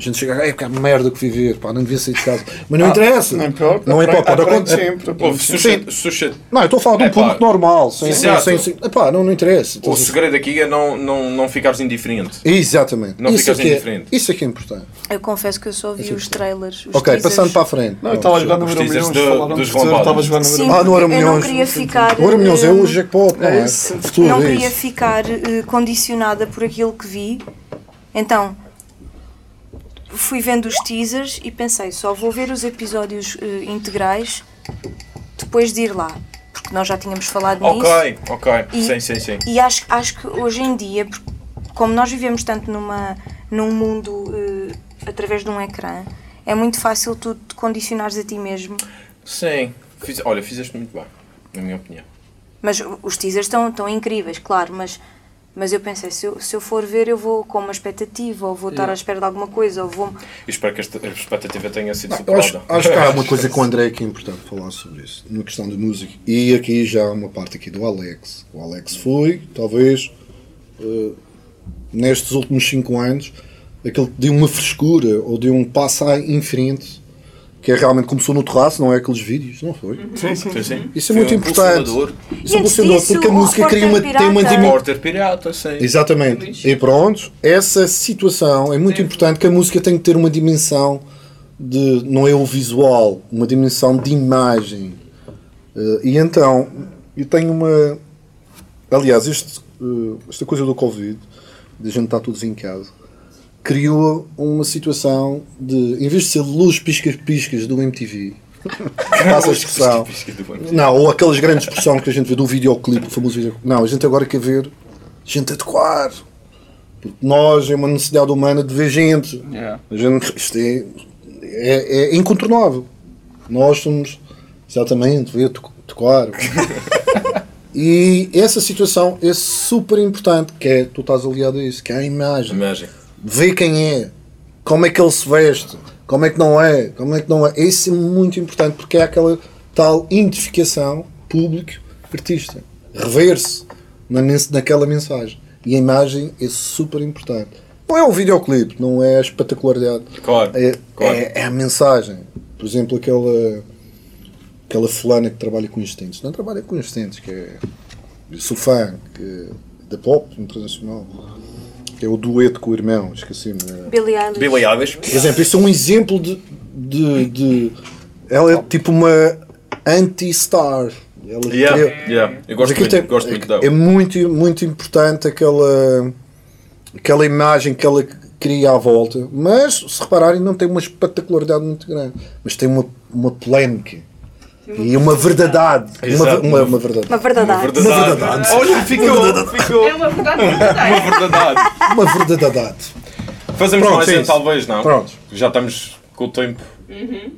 Speaker 3: A gente chega, é que merda que fui ver, pá, não devia sair de casa. Mas não interessa.
Speaker 5: Não importa.
Speaker 3: Não importa.
Speaker 5: Aprende
Speaker 3: acontecer.
Speaker 5: sempre. Aprende
Speaker 3: Não, eu estou a falar de um
Speaker 1: É pá.
Speaker 3: público normal, sem, sem, sem, sem- epá, não, não interessa.
Speaker 1: O
Speaker 3: a-
Speaker 1: segredo aqui é não, não, não ficares indiferente.
Speaker 3: Exatamente.
Speaker 1: Não
Speaker 3: isso,
Speaker 1: ficas
Speaker 3: é que é,
Speaker 1: indiferente.
Speaker 3: isso é que é importante.
Speaker 6: Eu confesso que eu só vi os trailers. Os
Speaker 3: ok,
Speaker 6: teasers.
Speaker 3: passando para a frente.
Speaker 5: Não, eu estava a jogar no Euro Milhões, estava a jogar no Euro
Speaker 3: Ah, no Euro
Speaker 6: eu não
Speaker 3: Milhões.
Speaker 6: queria ficar.
Speaker 3: O Euro Milhões é
Speaker 6: eh,
Speaker 3: o jackpot, não é?
Speaker 5: É
Speaker 6: não
Speaker 3: é
Speaker 6: queria ficar eh, condicionada por aquilo que vi. Então, fui vendo os teasers e pensei, só vou ver os episódios eh, integrais depois de ir lá. Porque nós já tínhamos falado nisso.
Speaker 1: Ok, ok. Sim, sim, sim.
Speaker 6: E acho, acho que hoje em dia, como nós vivemos tanto numa, num mundo eh, através de um ecrã, é muito fácil tu te condicionares a ti mesmo.
Speaker 1: Sim. Fiz- olha, fizeste muito bem, na minha opinião.
Speaker 6: Mas os teasers estão, estão incríveis, claro, mas, mas eu pensei, se eu, se eu for ver, eu vou com uma expectativa, ou vou estar à espera de alguma coisa, ou vou.
Speaker 1: E espero que esta a expectativa tenha sido
Speaker 3: Eu acho,
Speaker 1: superada.
Speaker 3: acho que há uma coisa com o André que é importante falar sobre isso, na questão de música. E aqui já há uma parte aqui do Alex. O Alex foi, talvez, eh, nestes últimos 5 anos, aquele que deu uma frescura ou deu um passo à- em frente, que é realmente começou no terraço, não é aqueles vídeos, não foi?
Speaker 1: Sim, sim, sim.
Speaker 3: Isso é
Speaker 1: Foi
Speaker 3: muito
Speaker 1: um
Speaker 3: importante.
Speaker 1: impulsionador.
Speaker 3: Isso é
Speaker 6: disso,
Speaker 3: porque a música cria uma,
Speaker 6: Repórter
Speaker 3: tem uma
Speaker 6: Pirata.
Speaker 3: dimensão.
Speaker 1: Pirata, sim.
Speaker 3: Exatamente. E pronto, essa situação é muito importante que a música tem que ter uma dimensão de não é o visual, uma dimensão de imagem. Eh, e então, eu tenho uma. Aliás, este, eh, esta coisa do Covid, de a gente estar todos em casa, criou uma situação de, em vez de ser luz piscas-piscas do MTV, passa a expressão, não, ou aquelas grandes expressão que a gente vê do videoclipe, o famoso videoclipe. Não, a gente agora quer ver gente a tocar. Porque nós é uma necessidade humana de ver gente.
Speaker 5: Yeah.
Speaker 3: A gente, isto é, é, é incontornável. Nós somos exatamente ver tocar. e essa situação é super importante, que é tu estás aliado a isso, que é a imagem.
Speaker 1: Imagem.
Speaker 3: Vê quem é. como é que ele se veste, como é que não é, como é que não é. Isso é muito importante porque é aquela tal identificação público-artista. Rever-se na, naquela mensagem. E a imagem é super importante. Não é o videoclipe, não é a espetacularidade.
Speaker 1: Claro,
Speaker 3: É,
Speaker 1: claro.
Speaker 3: é, é a mensagem. Por exemplo, aquela, aquela fulana que trabalha com instintos. Não trabalha com instintos, que é. Eu sou fã que, da pop internacional. Que é o dueto com o irmão, esqueci-me.
Speaker 6: Billie Eilish.
Speaker 1: Billy Eilish.
Speaker 3: por exemplo, isso é um exemplo de. de, de- ela é tipo uma anti-star. Ela
Speaker 1: Yeah,
Speaker 3: criou-
Speaker 1: yeah. Eu gosto muito,
Speaker 3: tem-
Speaker 1: gosto muito
Speaker 3: é,
Speaker 1: dela.
Speaker 3: é muito, muito importante aquela, aquela imagem que ela cria à volta. Mas, se repararem, não tem uma espetacularidade muito grande. Mas tem uma, uma polémica. E uma verdade. Uma,
Speaker 1: Exato.
Speaker 3: uma, uma verdade.
Speaker 6: Uma verdade.
Speaker 1: Verdade. Olha, ficou, ficou.
Speaker 4: É uma verdade
Speaker 1: Uma verdade.
Speaker 3: Uma verdade.
Speaker 1: Fazemos
Speaker 3: Pronto,
Speaker 1: mais
Speaker 3: é
Speaker 1: um,
Speaker 3: isso.
Speaker 1: talvez, não?
Speaker 3: Pronto.
Speaker 1: Já estamos com o tempo.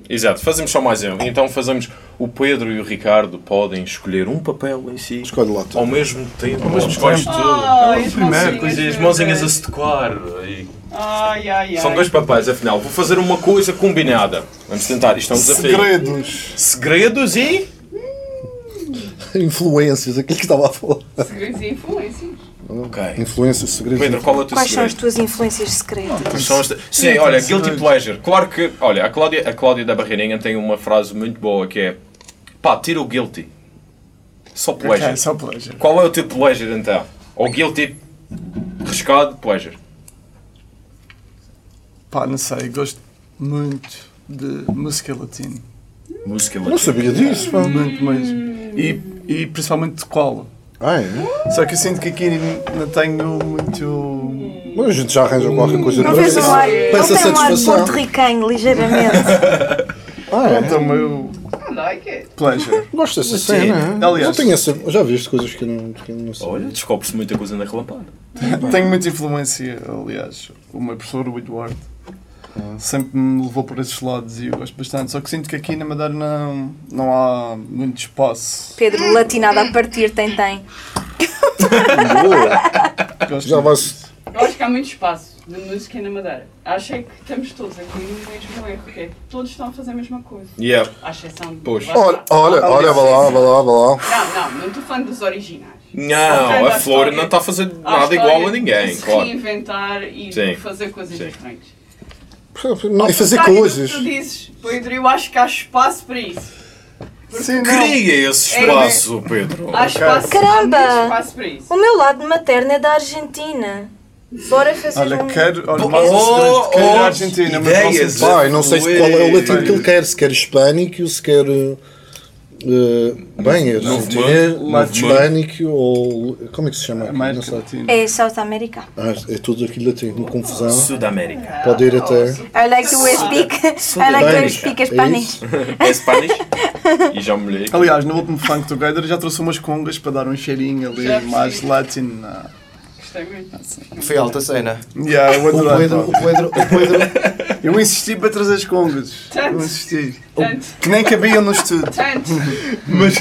Speaker 1: Exato, fazemos só mais um. Então fazemos o Pedro e o Ricardo podem escolher um papel em si.
Speaker 3: Escolhe lá tu.
Speaker 1: Ao mesmo tempo. Ao
Speaker 5: mesmo
Speaker 1: escolhes
Speaker 5: tempo.
Speaker 1: tu.
Speaker 4: Ai, as
Speaker 5: primeiro,
Speaker 4: mãozinhas
Speaker 1: Pois é, mãozinhas a se tocar. E
Speaker 4: Ai, ai, ai.
Speaker 1: São dois papéis, afinal. Vou fazer uma coisa combinada. Vamos tentar, isto é um desafio.
Speaker 5: Segredos.
Speaker 1: Segredos e.
Speaker 3: Influências, aquilo que estava a falar.
Speaker 4: Segredos e influências.
Speaker 1: Ok.
Speaker 3: Influências, segredos.
Speaker 1: Pedro, qual é o teu
Speaker 6: Quais são as
Speaker 1: segredo?
Speaker 6: tuas influências secretas?
Speaker 1: São as- Sim, olha, Guilty. Pleasure. Claro que, olha, a Cláudia, a Cláudia da Barreirinha tem uma frase muito boa que é pá, tira o Guilty. Só Pleasure.
Speaker 5: Ok, só pleasure.
Speaker 1: Qual é o teu Pleasure então? Ou Guilty, riscado, Pleasure.
Speaker 5: Pá, não sei, gosto muito de música latina.
Speaker 1: Música
Speaker 3: Não sabia disso, pá.
Speaker 5: Muito mesmo. E, e principalmente de cola.
Speaker 3: Ah, é?
Speaker 5: Só que eu sinto que aqui não tenho muito.
Speaker 3: Mas a gente já arranja qualquer coisa
Speaker 6: Não
Speaker 3: para
Speaker 6: vês um ar, não tem um ar
Speaker 3: satisfação.
Speaker 6: porto-ricanho, ligeiramente.
Speaker 3: Ah, é?
Speaker 5: Pronto, é o meu
Speaker 4: I like it.
Speaker 5: pleasure.
Speaker 3: Gosto dessa
Speaker 1: Sim.
Speaker 3: cena. é?
Speaker 5: Aliás-
Speaker 3: não tenho essa. Já viste coisas que eu não, que eu não sei.
Speaker 1: Olha, descobre-se muita coisa na relampada.
Speaker 5: Tenho muita influência, aliás. O meu professor, o Eduardo, sempre me levou por esses lados e eu gosto bastante. Só que sinto que aqui na Madeira não, não há muito espaço.
Speaker 6: Pedro, latinado a partir, tem, tem.
Speaker 3: Boa.
Speaker 5: Gosto
Speaker 3: Já vai-se.
Speaker 4: Eu acho que há muito espaço de música na Madeira. Achei que estamos todos aqui no mesmo erro, que é todos estão a fazer a mesma coisa.
Speaker 1: Yeah.
Speaker 4: À exceção de.
Speaker 1: Pois.
Speaker 3: Olha, olha, olha, vai lá, vai lá, vai lá.
Speaker 4: Não, não, não estou falando dos originais.
Speaker 1: Não, a Flor
Speaker 4: história.
Speaker 1: não está a fazer nada igual a
Speaker 4: de
Speaker 1: ninguém,
Speaker 4: se
Speaker 1: claro.
Speaker 4: reinventar e
Speaker 1: Sim.
Speaker 4: fazer coisas
Speaker 1: Sim.
Speaker 4: diferentes.
Speaker 3: Não, e fazer coisas.
Speaker 4: que Tu dizes, Pedro, eu acho que há espaço para isso.
Speaker 5: Sim.
Speaker 1: Cria esse espaço, Pedro.
Speaker 4: Há espaço,
Speaker 6: Caramba!
Speaker 4: há espaço para isso.
Speaker 6: O meu lado materno é da Argentina. Bora fazer
Speaker 5: Olha,
Speaker 6: um...
Speaker 5: quero. Olha,
Speaker 1: Oh,
Speaker 5: mais um segredo. Quero
Speaker 1: oh,
Speaker 5: Argentina, mas não sei.
Speaker 3: Pai, não sei se qual é o latim que ele quer, se quer hispânico se quer. uh, uh, bem, é argentino, hispânico ou. Como é que se chama? Não
Speaker 5: América
Speaker 3: sei.
Speaker 5: Latina.
Speaker 6: É South America.
Speaker 3: Ah, é tudo aquilo latim, uma confusão.
Speaker 1: Sudamérica.
Speaker 3: Pode ir até.
Speaker 6: I like to speak, I like to
Speaker 3: Spanish.
Speaker 6: speak
Speaker 3: É
Speaker 6: Spanish.
Speaker 3: isso?
Speaker 1: É Spanish? E já me molhei.
Speaker 5: Aliás, no último Funk Together já trouxe umas congas para dar um cheirinho ali mais latino.
Speaker 4: Gostei muito.
Speaker 2: Foi alta cena.
Speaker 5: Yeah, eu
Speaker 2: O. Pedro, o Pedro, o Pedro,
Speaker 5: Eu insisti para trazer as congas.
Speaker 4: Tanto.
Speaker 5: Eu insisti.
Speaker 4: Tanto,
Speaker 5: Que nem cabiam no estúdio.
Speaker 4: tanto.
Speaker 1: Mas,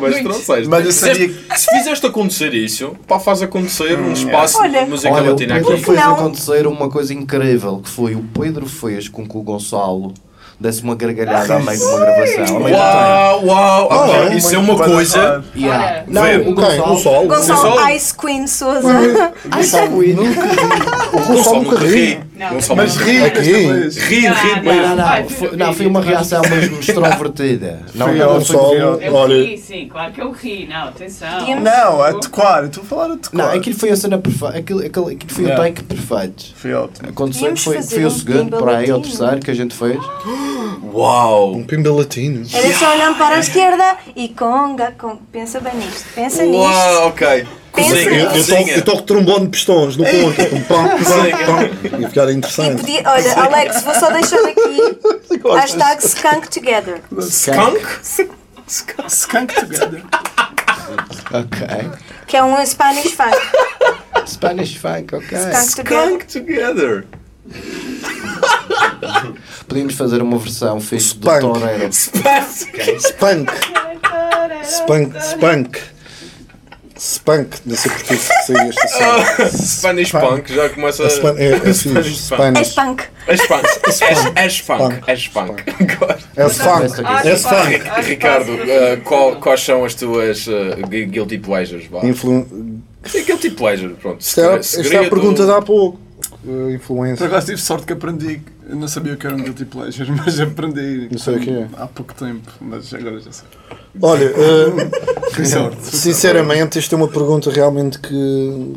Speaker 1: mas
Speaker 4: Muito.
Speaker 1: trouxeste.
Speaker 5: Mas eu sabia
Speaker 1: Fizeste- Se fizeste acontecer isso, pá, faz acontecer um espaço
Speaker 6: Olha.
Speaker 1: de música
Speaker 2: olha, o
Speaker 1: latina
Speaker 2: Pedro
Speaker 1: aqui.
Speaker 2: fez
Speaker 6: Não.
Speaker 2: acontecer uma coisa incrível, que foi o Pedro fez com que o Gonçalo desse uma gargalhada a meio de uma gravação.
Speaker 1: Uau, uau!
Speaker 3: Ah,
Speaker 1: ok,
Speaker 3: é?
Speaker 1: isso é uma coisa.
Speaker 2: Yeah.
Speaker 1: Vê.
Speaker 2: Não, o
Speaker 3: Quem? O
Speaker 2: Gonçalo.
Speaker 3: Sol?
Speaker 6: Gonçalo
Speaker 1: Gonçalo.
Speaker 6: Ice Queen Souza.
Speaker 2: Sabe, nunca
Speaker 3: O Gonçalo nunca ri.
Speaker 4: Não,
Speaker 1: Gonçalo
Speaker 5: Mas ri
Speaker 3: Aqui.
Speaker 1: Ri, ri,
Speaker 4: Não,
Speaker 2: Não, Foi, não, foi uma reação mesmo extrovertida. Não,
Speaker 5: Foi
Speaker 2: não,
Speaker 3: Gonçalo,
Speaker 4: Eu ri, sim, claro que eu ri. Não, atenção.
Speaker 5: Não, a tocar. Estou a falar a tocar.
Speaker 2: não, aquilo foi a cena perfeita. Aquilo, aquilo, aquilo foi
Speaker 5: Yeah.
Speaker 2: o take perfeito.
Speaker 5: Foi ótimo.
Speaker 2: Aconteceu que foi, foi o segundo, para aí, o terceiro que a gente fez.
Speaker 1: Uau!
Speaker 3: Um pimba latino.
Speaker 6: Era só olhando para a esquerda e conga, conga. Pensa bem nisto. Pensa nisto.
Speaker 1: Uau, ok.
Speaker 6: Pensa
Speaker 3: Eu, eu, toco, eu toco trombone de pistões no ponto. Pum, pam, pam, pam. E ficar
Speaker 6: E
Speaker 3: interessante.
Speaker 6: podia, olha, Alex, vou só deixar aqui. Hashtag skunk together.
Speaker 1: Skunk?
Speaker 5: Skunk together.
Speaker 2: Ok.
Speaker 6: Que é um Spanish funk.
Speaker 2: Spanish funk, ok.
Speaker 6: Skunk together.
Speaker 1: Skunk together.
Speaker 2: Podíamos fazer uma versão fixe do
Speaker 3: Spunk.
Speaker 2: Toreiro.
Speaker 3: Spunk. Spunk. Spunk. Spunk, não sei porque que saiu esta cena.
Speaker 1: Spanish Punk já começa
Speaker 3: É, Span- é, é assim,
Speaker 1: Spanish
Speaker 3: Spanish.
Speaker 6: És punk.
Speaker 1: É Spunk. É Spunk.
Speaker 3: Spunk.
Speaker 1: É Spunk.
Speaker 3: É Spunk. É
Speaker 4: Spunk.
Speaker 3: Spunk.
Speaker 4: Ah,
Speaker 1: Ricardo,
Speaker 4: Spunk.
Speaker 1: eh, qual- quais são as tuas eh, gu- guilty pleasures?
Speaker 3: Influ...
Speaker 1: Sim, guilty pleasure, pronto.
Speaker 3: Esta é a pergunta de há pouco.
Speaker 5: Por
Speaker 3: influência.
Speaker 5: acaso tive sorte que aprendi. Eu não sabia o que era um guilty pleasure, mas aprendi.
Speaker 3: Não sei o que é.
Speaker 5: Há pouco tempo, mas agora já sei.
Speaker 3: Olha, uh,
Speaker 5: sorte.
Speaker 3: sinceramente, esta é uma pergunta realmente que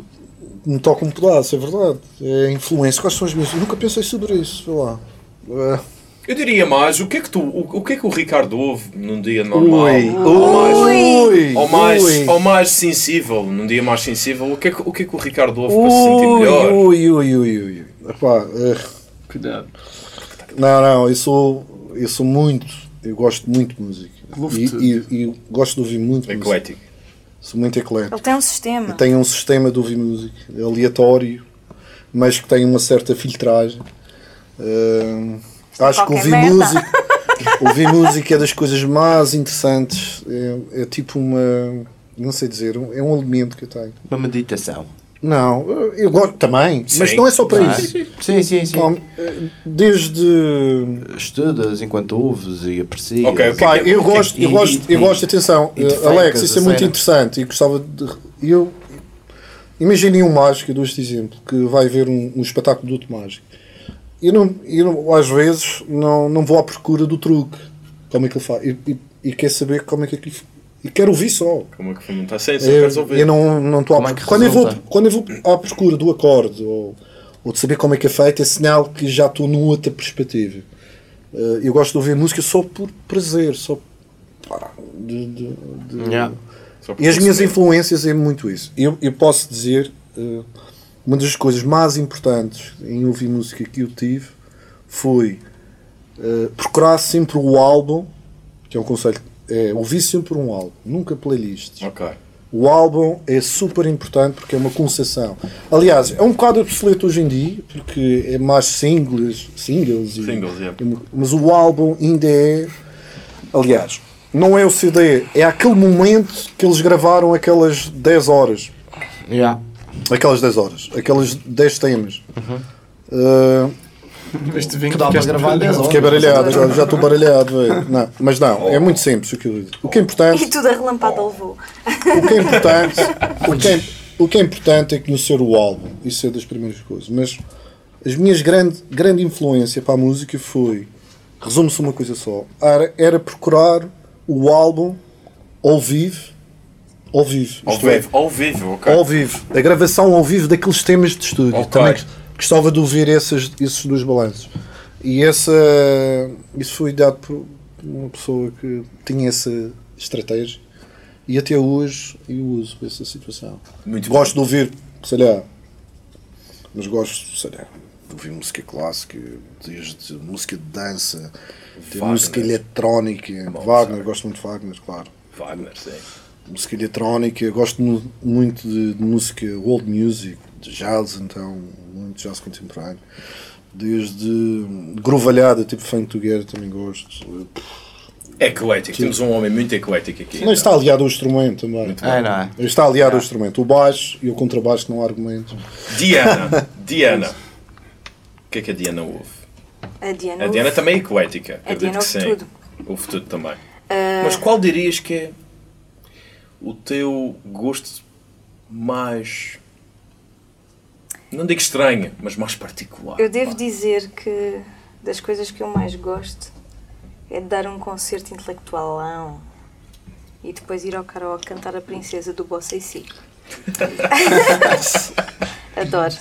Speaker 3: me toca um pedaço, é verdade. É influência. Quais são as minhas? Eu nunca pensei sobre isso, sei lá. Uh,
Speaker 1: Eu diria mais, o que é que tu, o, o que é que o Ricardo ouve num dia normal?
Speaker 3: Ui,
Speaker 1: ou mais,
Speaker 3: ui,
Speaker 1: ou mais,
Speaker 3: ui.
Speaker 1: ou mais sensível, num dia mais sensível, o que é que o, que é que o Ricardo ouve para se sentir
Speaker 3: Ui,
Speaker 1: melhor?
Speaker 3: ui, ui, ui, ui. Epá, uh,
Speaker 5: Cuidado.
Speaker 3: não, não, eu sou, eu sou muito, eu gosto muito de música. E, e, e gosto de ouvir muito música.
Speaker 1: Eclético.
Speaker 3: Sou muito eclético.
Speaker 6: Ele tem um sistema.
Speaker 3: Tenho um sistema de ouvir música aleatório, mas que tem uma certa filtragem. Uh, acho que ouvir
Speaker 6: merda.
Speaker 3: música, ouvir música é das coisas mais interessantes. É, é tipo uma. Não sei dizer, é um alimento que eu tenho.
Speaker 2: Uma meditação.
Speaker 3: Não, eu- gosto também, mas
Speaker 1: Sim.
Speaker 3: não é só para
Speaker 2: Ah,
Speaker 3: isso.
Speaker 2: Sim, sim, sim.
Speaker 3: Não, Desde.
Speaker 2: Estudas enquanto ouves e aprecias.
Speaker 1: Ok, ok.
Speaker 3: Pá, eu gosto, eu
Speaker 2: E-
Speaker 3: gosto, eu gosto, atenção,
Speaker 2: e te
Speaker 3: eh, Alex,
Speaker 2: fecas
Speaker 3: isso é muito
Speaker 2: cena.
Speaker 3: interessante e gostava de. Eu, imaginem um mágico, eu dou este exemplo, que vai ver um, um espetáculo de outro mágico. Eu, não, eu não- às vezes não, não vou à procura do truque, como é que ele faz, e, e, e quero saber como é que aquilo. E quero ouvir só.
Speaker 1: Como é que foi muito assim? Só
Speaker 3: Eu,
Speaker 1: queres ouvir?
Speaker 3: eu não não estou à
Speaker 2: é.
Speaker 3: Quando eu, vou, quando eu vou à procura do acorde ou, ou de saber como é que é feito, é sinal que já estou numa outra perspectiva. Eh, eu gosto de ouvir música só por prazer, só pá, de- de- de-
Speaker 2: Yeah.
Speaker 1: Só
Speaker 3: E as minhas influências é muito isso. Eu, eu posso dizer, eh, uma das coisas mais importantes em ouvir música que eu tive foi eh, procurar sempre o álbum, que é um conselho, é ouvir sempre um álbum, nunca playlists.
Speaker 1: Ok.
Speaker 3: O álbum é super importante porque é uma concessão. Aliás, é um bocado obsoleto hoje em dia, porque é mais singles, singles, e-
Speaker 1: Singles, yeah.
Speaker 3: mas o álbum ainda é. Aliás, não é o CD, é aquele momento que eles gravaram aquelas 10 horas.
Speaker 2: Yeah.
Speaker 3: Aquelas 10 horas, aqueles 10 temas.
Speaker 1: Uhum.
Speaker 3: Uh,
Speaker 5: Este vinho
Speaker 2: Que dá para gravar 10 horas.
Speaker 3: fiquei baralhado, agora já estou baralhado. Não, mas não, é muito simples o que eu digo. O que é importante.
Speaker 6: E tudo a relampada levou.
Speaker 3: O que é importante, o que é, o que é importante é conhecer o álbum. Isso é das primeiras coisas. Mas as minhas grande, grande influência para a música foi, resume-se uma coisa só, era, era procurar o álbum ao vivo, ao vivo,
Speaker 1: Ao
Speaker 3: é,
Speaker 1: vivo, ao vivo, ok.
Speaker 3: ao vivo, a gravação ao vivo daqueles temas de estúdio.
Speaker 1: Ok.
Speaker 3: Também gostava de ouvir esses, esses dois balanços. E essa, isso foi dado por uma pessoa que tinha essa estratégia e até hoje eu uso essa situação.
Speaker 1: Muito
Speaker 3: gosto de ouvir, sei lá, mas gosto, sei lá, de ouvir música clássica, desde música de dança, de música eletrónica, Wagner, gosto muito de Wagner, claro
Speaker 1: Wagner, sim.
Speaker 3: música eletrónica, gosto mu- muito de, de música world music, de jazz então, muito jazz contemporâneo. Desde grovalhada, tipo funk together, também gosto.
Speaker 1: Eclético. Temos um homem muito eclético aqui.
Speaker 3: Não está aliado ao instrumento também.
Speaker 2: É, não é?
Speaker 3: Está aliado ao instrumento. O baixo e o contrabaixo não há argumentos.
Speaker 1: Diana. Diana. O que é que a Diana ouve?
Speaker 6: A Diana.
Speaker 1: A Diana também é eclética.
Speaker 6: A
Speaker 1: Acredito
Speaker 6: Diana
Speaker 1: que
Speaker 6: ouve
Speaker 1: sim.
Speaker 6: tudo.
Speaker 1: Ouve tudo também.
Speaker 6: Ah,
Speaker 1: Mas qual dirias que é o teu gosto mais. Não digo estranho, mas mais particular?
Speaker 6: Eu devo
Speaker 1: Pá.
Speaker 6: dizer que das coisas que eu mais gosto é de dar um concerto intelectualão e depois ir ao karaoke cantar a princesa do Bossa e Si. Adoro.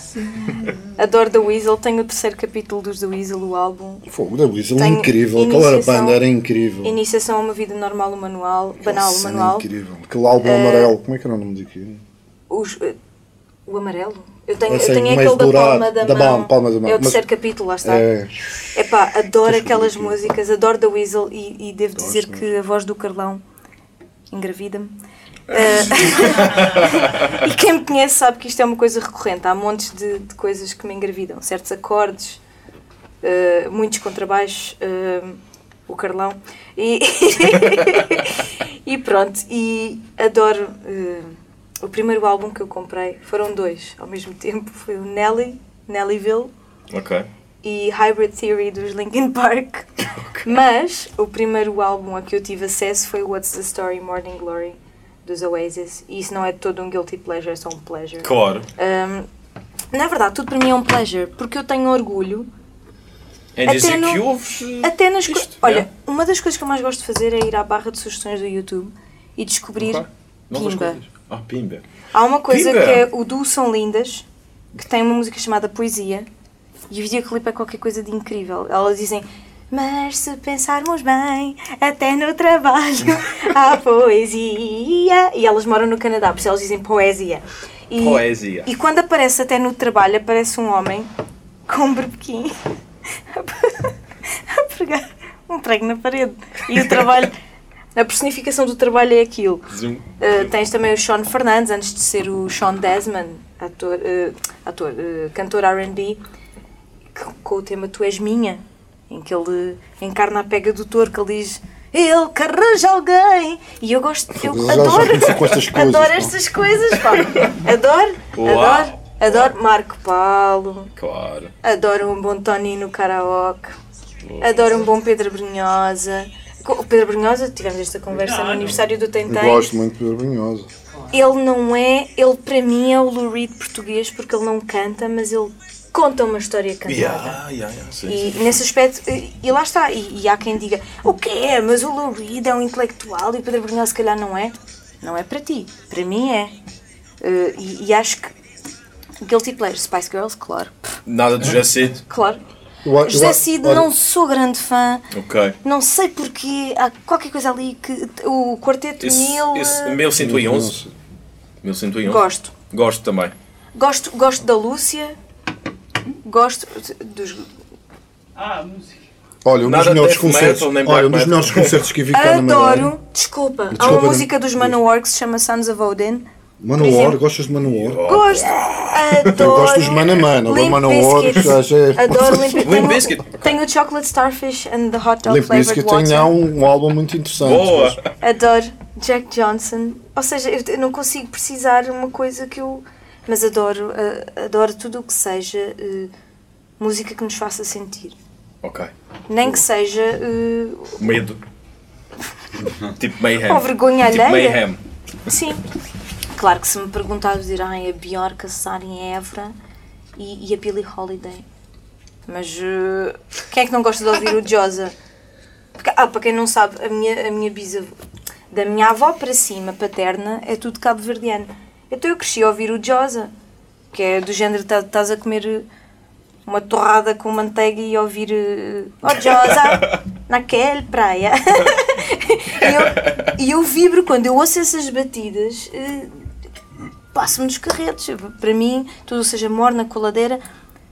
Speaker 6: Adoro The Weasel. Tenho o terceiro capítulo dos The Weasel, o álbum.
Speaker 3: Fogo da Weasel,
Speaker 6: Tenho
Speaker 3: incrível. Aquela
Speaker 6: iniciação-
Speaker 3: banda era incrível.
Speaker 6: Iniciação a uma vida normal, o manual. Banal, o manual.
Speaker 3: incrível. Aquele álbum
Speaker 6: Eh,
Speaker 3: amarelo, como é que era o nome daquilo?
Speaker 6: Os, eh, o amarelo? Eu tenho,
Speaker 3: Eu
Speaker 6: tenho aquele da palma da,
Speaker 3: da
Speaker 6: mão.
Speaker 3: palma- da mão.
Speaker 6: É o
Speaker 3: Mas-
Speaker 6: terceiro capítulo, lá está.
Speaker 3: É,
Speaker 6: Epá, adoro aquelas músicas, adoro The Weasel e, e devo
Speaker 3: Gosto
Speaker 6: dizer
Speaker 3: mesmo.
Speaker 6: que a voz do Carlão engravida-me. Eh, e quem me conhece sabe que isto é uma coisa recorrente. Há montes de, de coisas que me engravidam. Certos acordes, eh, muitos contrabaixos, eh, o Carlão. E, e pronto, e adoro o primeiro álbum que eu comprei, foram dois ao mesmo tempo, foi o Nelly, Nellyville
Speaker 1: Ok.
Speaker 6: e Hybrid Theory dos Linkin Park. Mas o primeiro álbum a que eu tive acesso foi What's the Story Morning Glory dos Oasis. E isso não é todo um guilty pleasure, é só um pleasure.
Speaker 1: Claro.
Speaker 6: Um, na verdade, tudo para mim é um pleasure, porque eu tenho orgulho
Speaker 1: Em
Speaker 6: Até
Speaker 1: dizer
Speaker 6: no-
Speaker 1: que ouves. eh,
Speaker 6: até nas
Speaker 1: isto,
Speaker 6: Olha,
Speaker 1: é.
Speaker 6: uma das coisas que eu mais gosto de fazer é ir à barra de sugestões do YouTube e descobrir
Speaker 1: Ok. Novas
Speaker 6: Pimba.
Speaker 1: Ah, pimba.
Speaker 6: Há uma coisa
Speaker 1: Pimba!
Speaker 6: que é o Duo São Lindas, que tem uma música chamada Poesia, e o videoclipe é qualquer coisa de incrível. Elas dizem, mas se pensarmos bem, até no trabalho há poesia. E elas moram no Canadá, por isso elas dizem poesia. E,
Speaker 1: Poesia.
Speaker 6: E quando aparece até no trabalho, aparece um homem com um berbequim a pregar um prego na parede. E o trabalho, a personificação do trabalho é aquilo. Uh, tens também o Sean Fernandes, antes de ser o Sean Desmond, ator, uh, ator uh, cantor RB, com o tema Tu És Minha, em que ele encarna a pega do touro, que ele diz ele que arranja alguém. E eu gosto, eu adoro,
Speaker 3: estas coisas,
Speaker 6: adoro estas coisas, pá. Adoro,
Speaker 1: Uau.
Speaker 6: adoro, adoro Marco Paulo,
Speaker 1: Claro.
Speaker 6: adoro um bom Tony no karaoke, adoro um bom Pedro Brunhosa. Com O Pedro Brunhosa, tivemos esta conversa no aniversário do
Speaker 3: Eu
Speaker 6: Tentem.
Speaker 3: gosto muito de Pedro Brunhosa.
Speaker 6: Ele não é, ele para mim é o Lou Reed português porque ele não canta, mas ele conta uma história cantada.
Speaker 1: Yeah, yeah, yeah. Sim,
Speaker 6: E
Speaker 1: sim.
Speaker 6: nesse aspecto, e, e lá está, e, e há quem diga, o que é? Mas o Lou Reed é um intelectual e o Pedro Brunhosa se calhar não é. Não é para ti, para mim é. Eh, e, e acho que Guilty Pleasure, Spice Girls, claro.
Speaker 1: Nada de Jacid.
Speaker 6: Claro.
Speaker 3: Eu
Speaker 6: José Cid,
Speaker 3: olha,
Speaker 6: não sou grande fã,
Speaker 1: Ok.
Speaker 6: não sei porquê, há qualquer coisa ali que. O Quarteto
Speaker 1: Esse,
Speaker 6: Mil.
Speaker 1: esse
Speaker 6: eh,
Speaker 1: 1111. 1111.
Speaker 6: Gosto.
Speaker 1: Gosto também.
Speaker 6: Gosto, gosto da Lúcia, gosto dos.
Speaker 3: Olha,
Speaker 4: Ah, música.
Speaker 3: um dos melhores concertos.
Speaker 1: metal,
Speaker 3: Olha, um dos melhores concertos que eu vi cá na Madeira.
Speaker 6: Adoro, desculpa, há
Speaker 3: Desculpa,
Speaker 6: uma música dos Manowar que se chama Sons of Odin.
Speaker 3: Manowar,
Speaker 6: exemplo.
Speaker 3: gostas de Manowar?
Speaker 6: Gosto, adoro.
Speaker 3: Eu gosto dos Mana Mana, agora Manowar já é.
Speaker 6: Adoro Limp Bizkit.
Speaker 1: Limp
Speaker 6: Tenho-
Speaker 1: Bizkit.
Speaker 6: Tenho o Chocolate Starfish and the Hot Dog
Speaker 3: Limp
Speaker 6: Flavored
Speaker 3: Bizkit
Speaker 6: Water.
Speaker 3: tem um, um álbum muito interessante.
Speaker 1: Boa!
Speaker 6: Adoro Jack Johnson. Ou seja, eu não consigo precisar uma coisa que eu. Mas adoro, eh, adoro tudo o que seja eh, música que nos faça sentir.
Speaker 1: Ok.
Speaker 6: Nem que seja eh,
Speaker 1: Medo. tipo Mayhem.
Speaker 6: Com vergonha
Speaker 1: tipo
Speaker 6: alheia.
Speaker 1: Mayhem.
Speaker 6: Sim. Claro que se me perguntares dizer ai, a Bjork, a Sara em Évora e, e a Billie Holiday. Mas eh, quem é que não gosta de ouvir o Josa? Porque, ah, para quem não sabe, a minha, a minha bisavó, da minha avó para cima, paterna, é tudo cabo-verdiano. Então eu cresci a ouvir o Josa, que é do género, tá- estás a comer eh, uma torrada com manteiga e ouvir eh, Oh Josa, naquele praia. e, eu, e eu vibro quando eu ouço essas batidas, eh, passo-me dos carretos. Para mim, tudo seja morna, coladeira,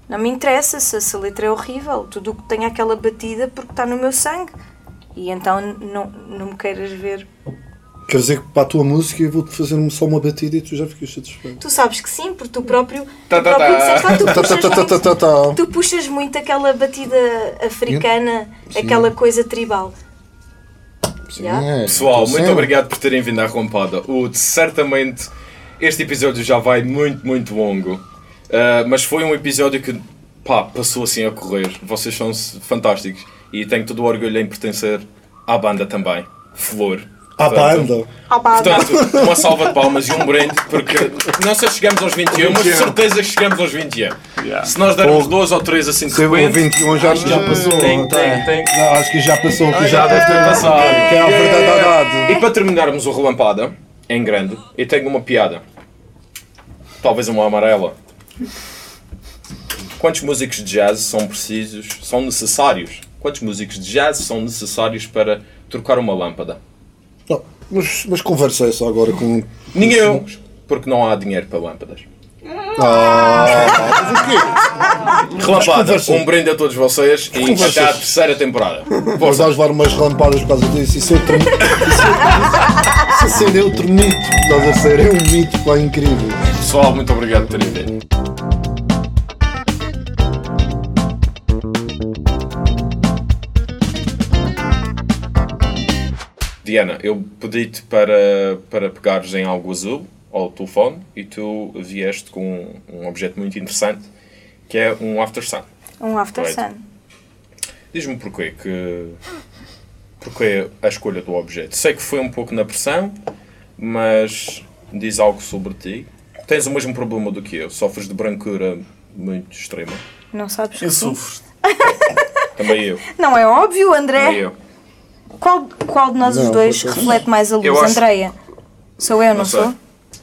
Speaker 6: não me interessa se, se a letra é horrível. Tudo o que tem aquela batida porque está no meu sangue. E então não, não me queiras ver.
Speaker 3: Quer dizer que para a tua música eu vou-te fazer só uma batida e tu já ficas satisfeito.
Speaker 6: Tu sabes que sim, porque tu próprio,
Speaker 1: Tá,
Speaker 6: tu
Speaker 1: tá,
Speaker 6: próprio
Speaker 1: tá.
Speaker 6: disseste, tu puxas muito-. Tu puxas muito aquela batida africana,
Speaker 3: Sim.
Speaker 6: aquela coisa tribal.
Speaker 3: Sim,
Speaker 6: Já?
Speaker 3: é,
Speaker 1: Pessoal,
Speaker 3: então,
Speaker 1: muito
Speaker 3: sim.
Speaker 1: obrigado por terem vindo à Rompada. O, certamente este episódio já vai muito, muito longo. Uh, mas foi um episódio que pá, passou assim a correr. Vocês são fantásticos. E tenho todo o orgulho em pertencer à banda também. Flor.
Speaker 3: À banda.
Speaker 1: Portanto, uma salva de palmas e um brinde, porque não sei se chegamos aos 21, mas de certeza que chegamos aos 21. Se nós dermos dois ou três assim de repente,
Speaker 3: 21 já, já passou.
Speaker 1: Tem, tem, tem.
Speaker 3: Não, acho que já passou. Que
Speaker 1: já deve ter passado.
Speaker 3: Que é a verdade
Speaker 1: E para terminarmos o relampada, em grande, eu tenho uma piada. Talvez uma amarela. Quantos músicos de jazz são precisos, são necessários? Quantos músicos de jazz são necessários para trocar uma lâmpada?
Speaker 3: Não, mas, mas conversa essa agora com.
Speaker 1: Nenhum, porque não há dinheiro para lâmpadas.
Speaker 3: Ah, mas o quê?
Speaker 1: Relampada,
Speaker 3: conversa.
Speaker 1: um brinde a todos vocês e
Speaker 3: conversas.
Speaker 1: até à terceira temporada.
Speaker 3: Vou dar levar umas lampadas por causa disso. Isso é outro mito. Isso é ser é outro mito. Estás a ser? É um mito pá, incrível.
Speaker 1: Pessoal, muito obrigado por terem vindo. Diana, eu pedi-te para, para pegares em algo azul ao telefone e tu vieste com um objeto muito interessante que é um after sun.
Speaker 6: Um after
Speaker 1: Right.
Speaker 6: sun.
Speaker 1: Diz-me porquê que. Porquê a escolha do objeto? Sei que foi um pouco na pressão, mas diz algo sobre ti. Tens o mesmo problema do que eu, sofres de brancura muito extrema.
Speaker 6: Não sabes que
Speaker 5: Eu sofro.
Speaker 1: Também eu.
Speaker 6: Não é óbvio, André?
Speaker 1: Também eu.
Speaker 6: Qual, qual de nós os
Speaker 3: Não,
Speaker 6: dois reflete mais a luz,
Speaker 1: acho-
Speaker 6: Andreia? Sou eu, não,
Speaker 1: Não sei.
Speaker 6: sou?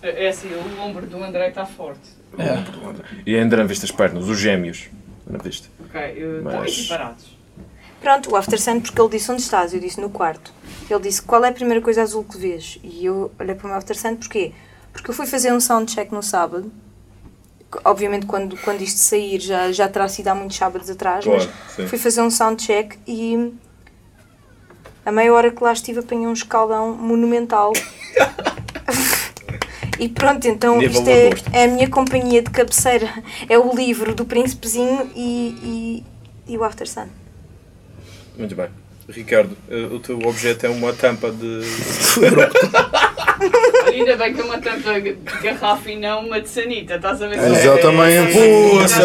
Speaker 4: É assim, o ombro do André está forte.
Speaker 1: E ainda não viste as pernas, os gêmeos. Não viste?
Speaker 4: Ok, eu- estão
Speaker 1: Mas-
Speaker 4: equiparados.
Speaker 6: Pronto, o after sun, porque ele disse onde estás, eu disse no quarto. Ele disse qual é a primeira coisa azul que vês? E eu olhei para o meu after sun, porquê? Porque eu fui fazer um soundcheck no sábado. Obviamente, quando, quando isto sair, já, já terá sido há muitos sábados atrás,
Speaker 1: Claro,
Speaker 6: mas
Speaker 1: sim.
Speaker 6: fui fazer um soundcheck e a meia hora que lá estive apanhei um escaldão monumental. e pronto, então
Speaker 1: Nível
Speaker 6: isto é, é a minha companhia de cabeceira. É o livro do Príncipezinho e, e, e o After Sun.
Speaker 1: Muito bem. Ricardo, eh, o teu objeto é uma tampa de.
Speaker 4: Ainda bem que é uma tampa de garrafa e não uma de sanita, estás a ver?
Speaker 3: Exatamente.
Speaker 4: Poxa!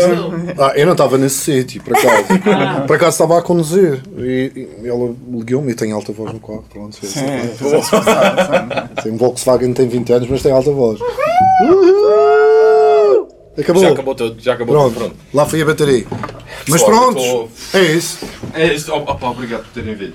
Speaker 3: Ah, eu não estava nesse sítio, por acaso.
Speaker 4: Ah.
Speaker 3: Por acaso estava a conduzir e, e ela ligou-me e tem alta voz no carro. Pronto,
Speaker 5: Sim, sim.
Speaker 3: Tem um Volkswagen tem 20 anos, mas tem alta voz. Uhul! Acabou.
Speaker 1: Já acabou tudo, já acabou
Speaker 3: Pronto,
Speaker 1: tudo. Pronto.
Speaker 3: lá foi a bateria. Mas pronto,
Speaker 1: eu
Speaker 3: é isso.
Speaker 1: É isso. Oh, opa, obrigado por terem vindo.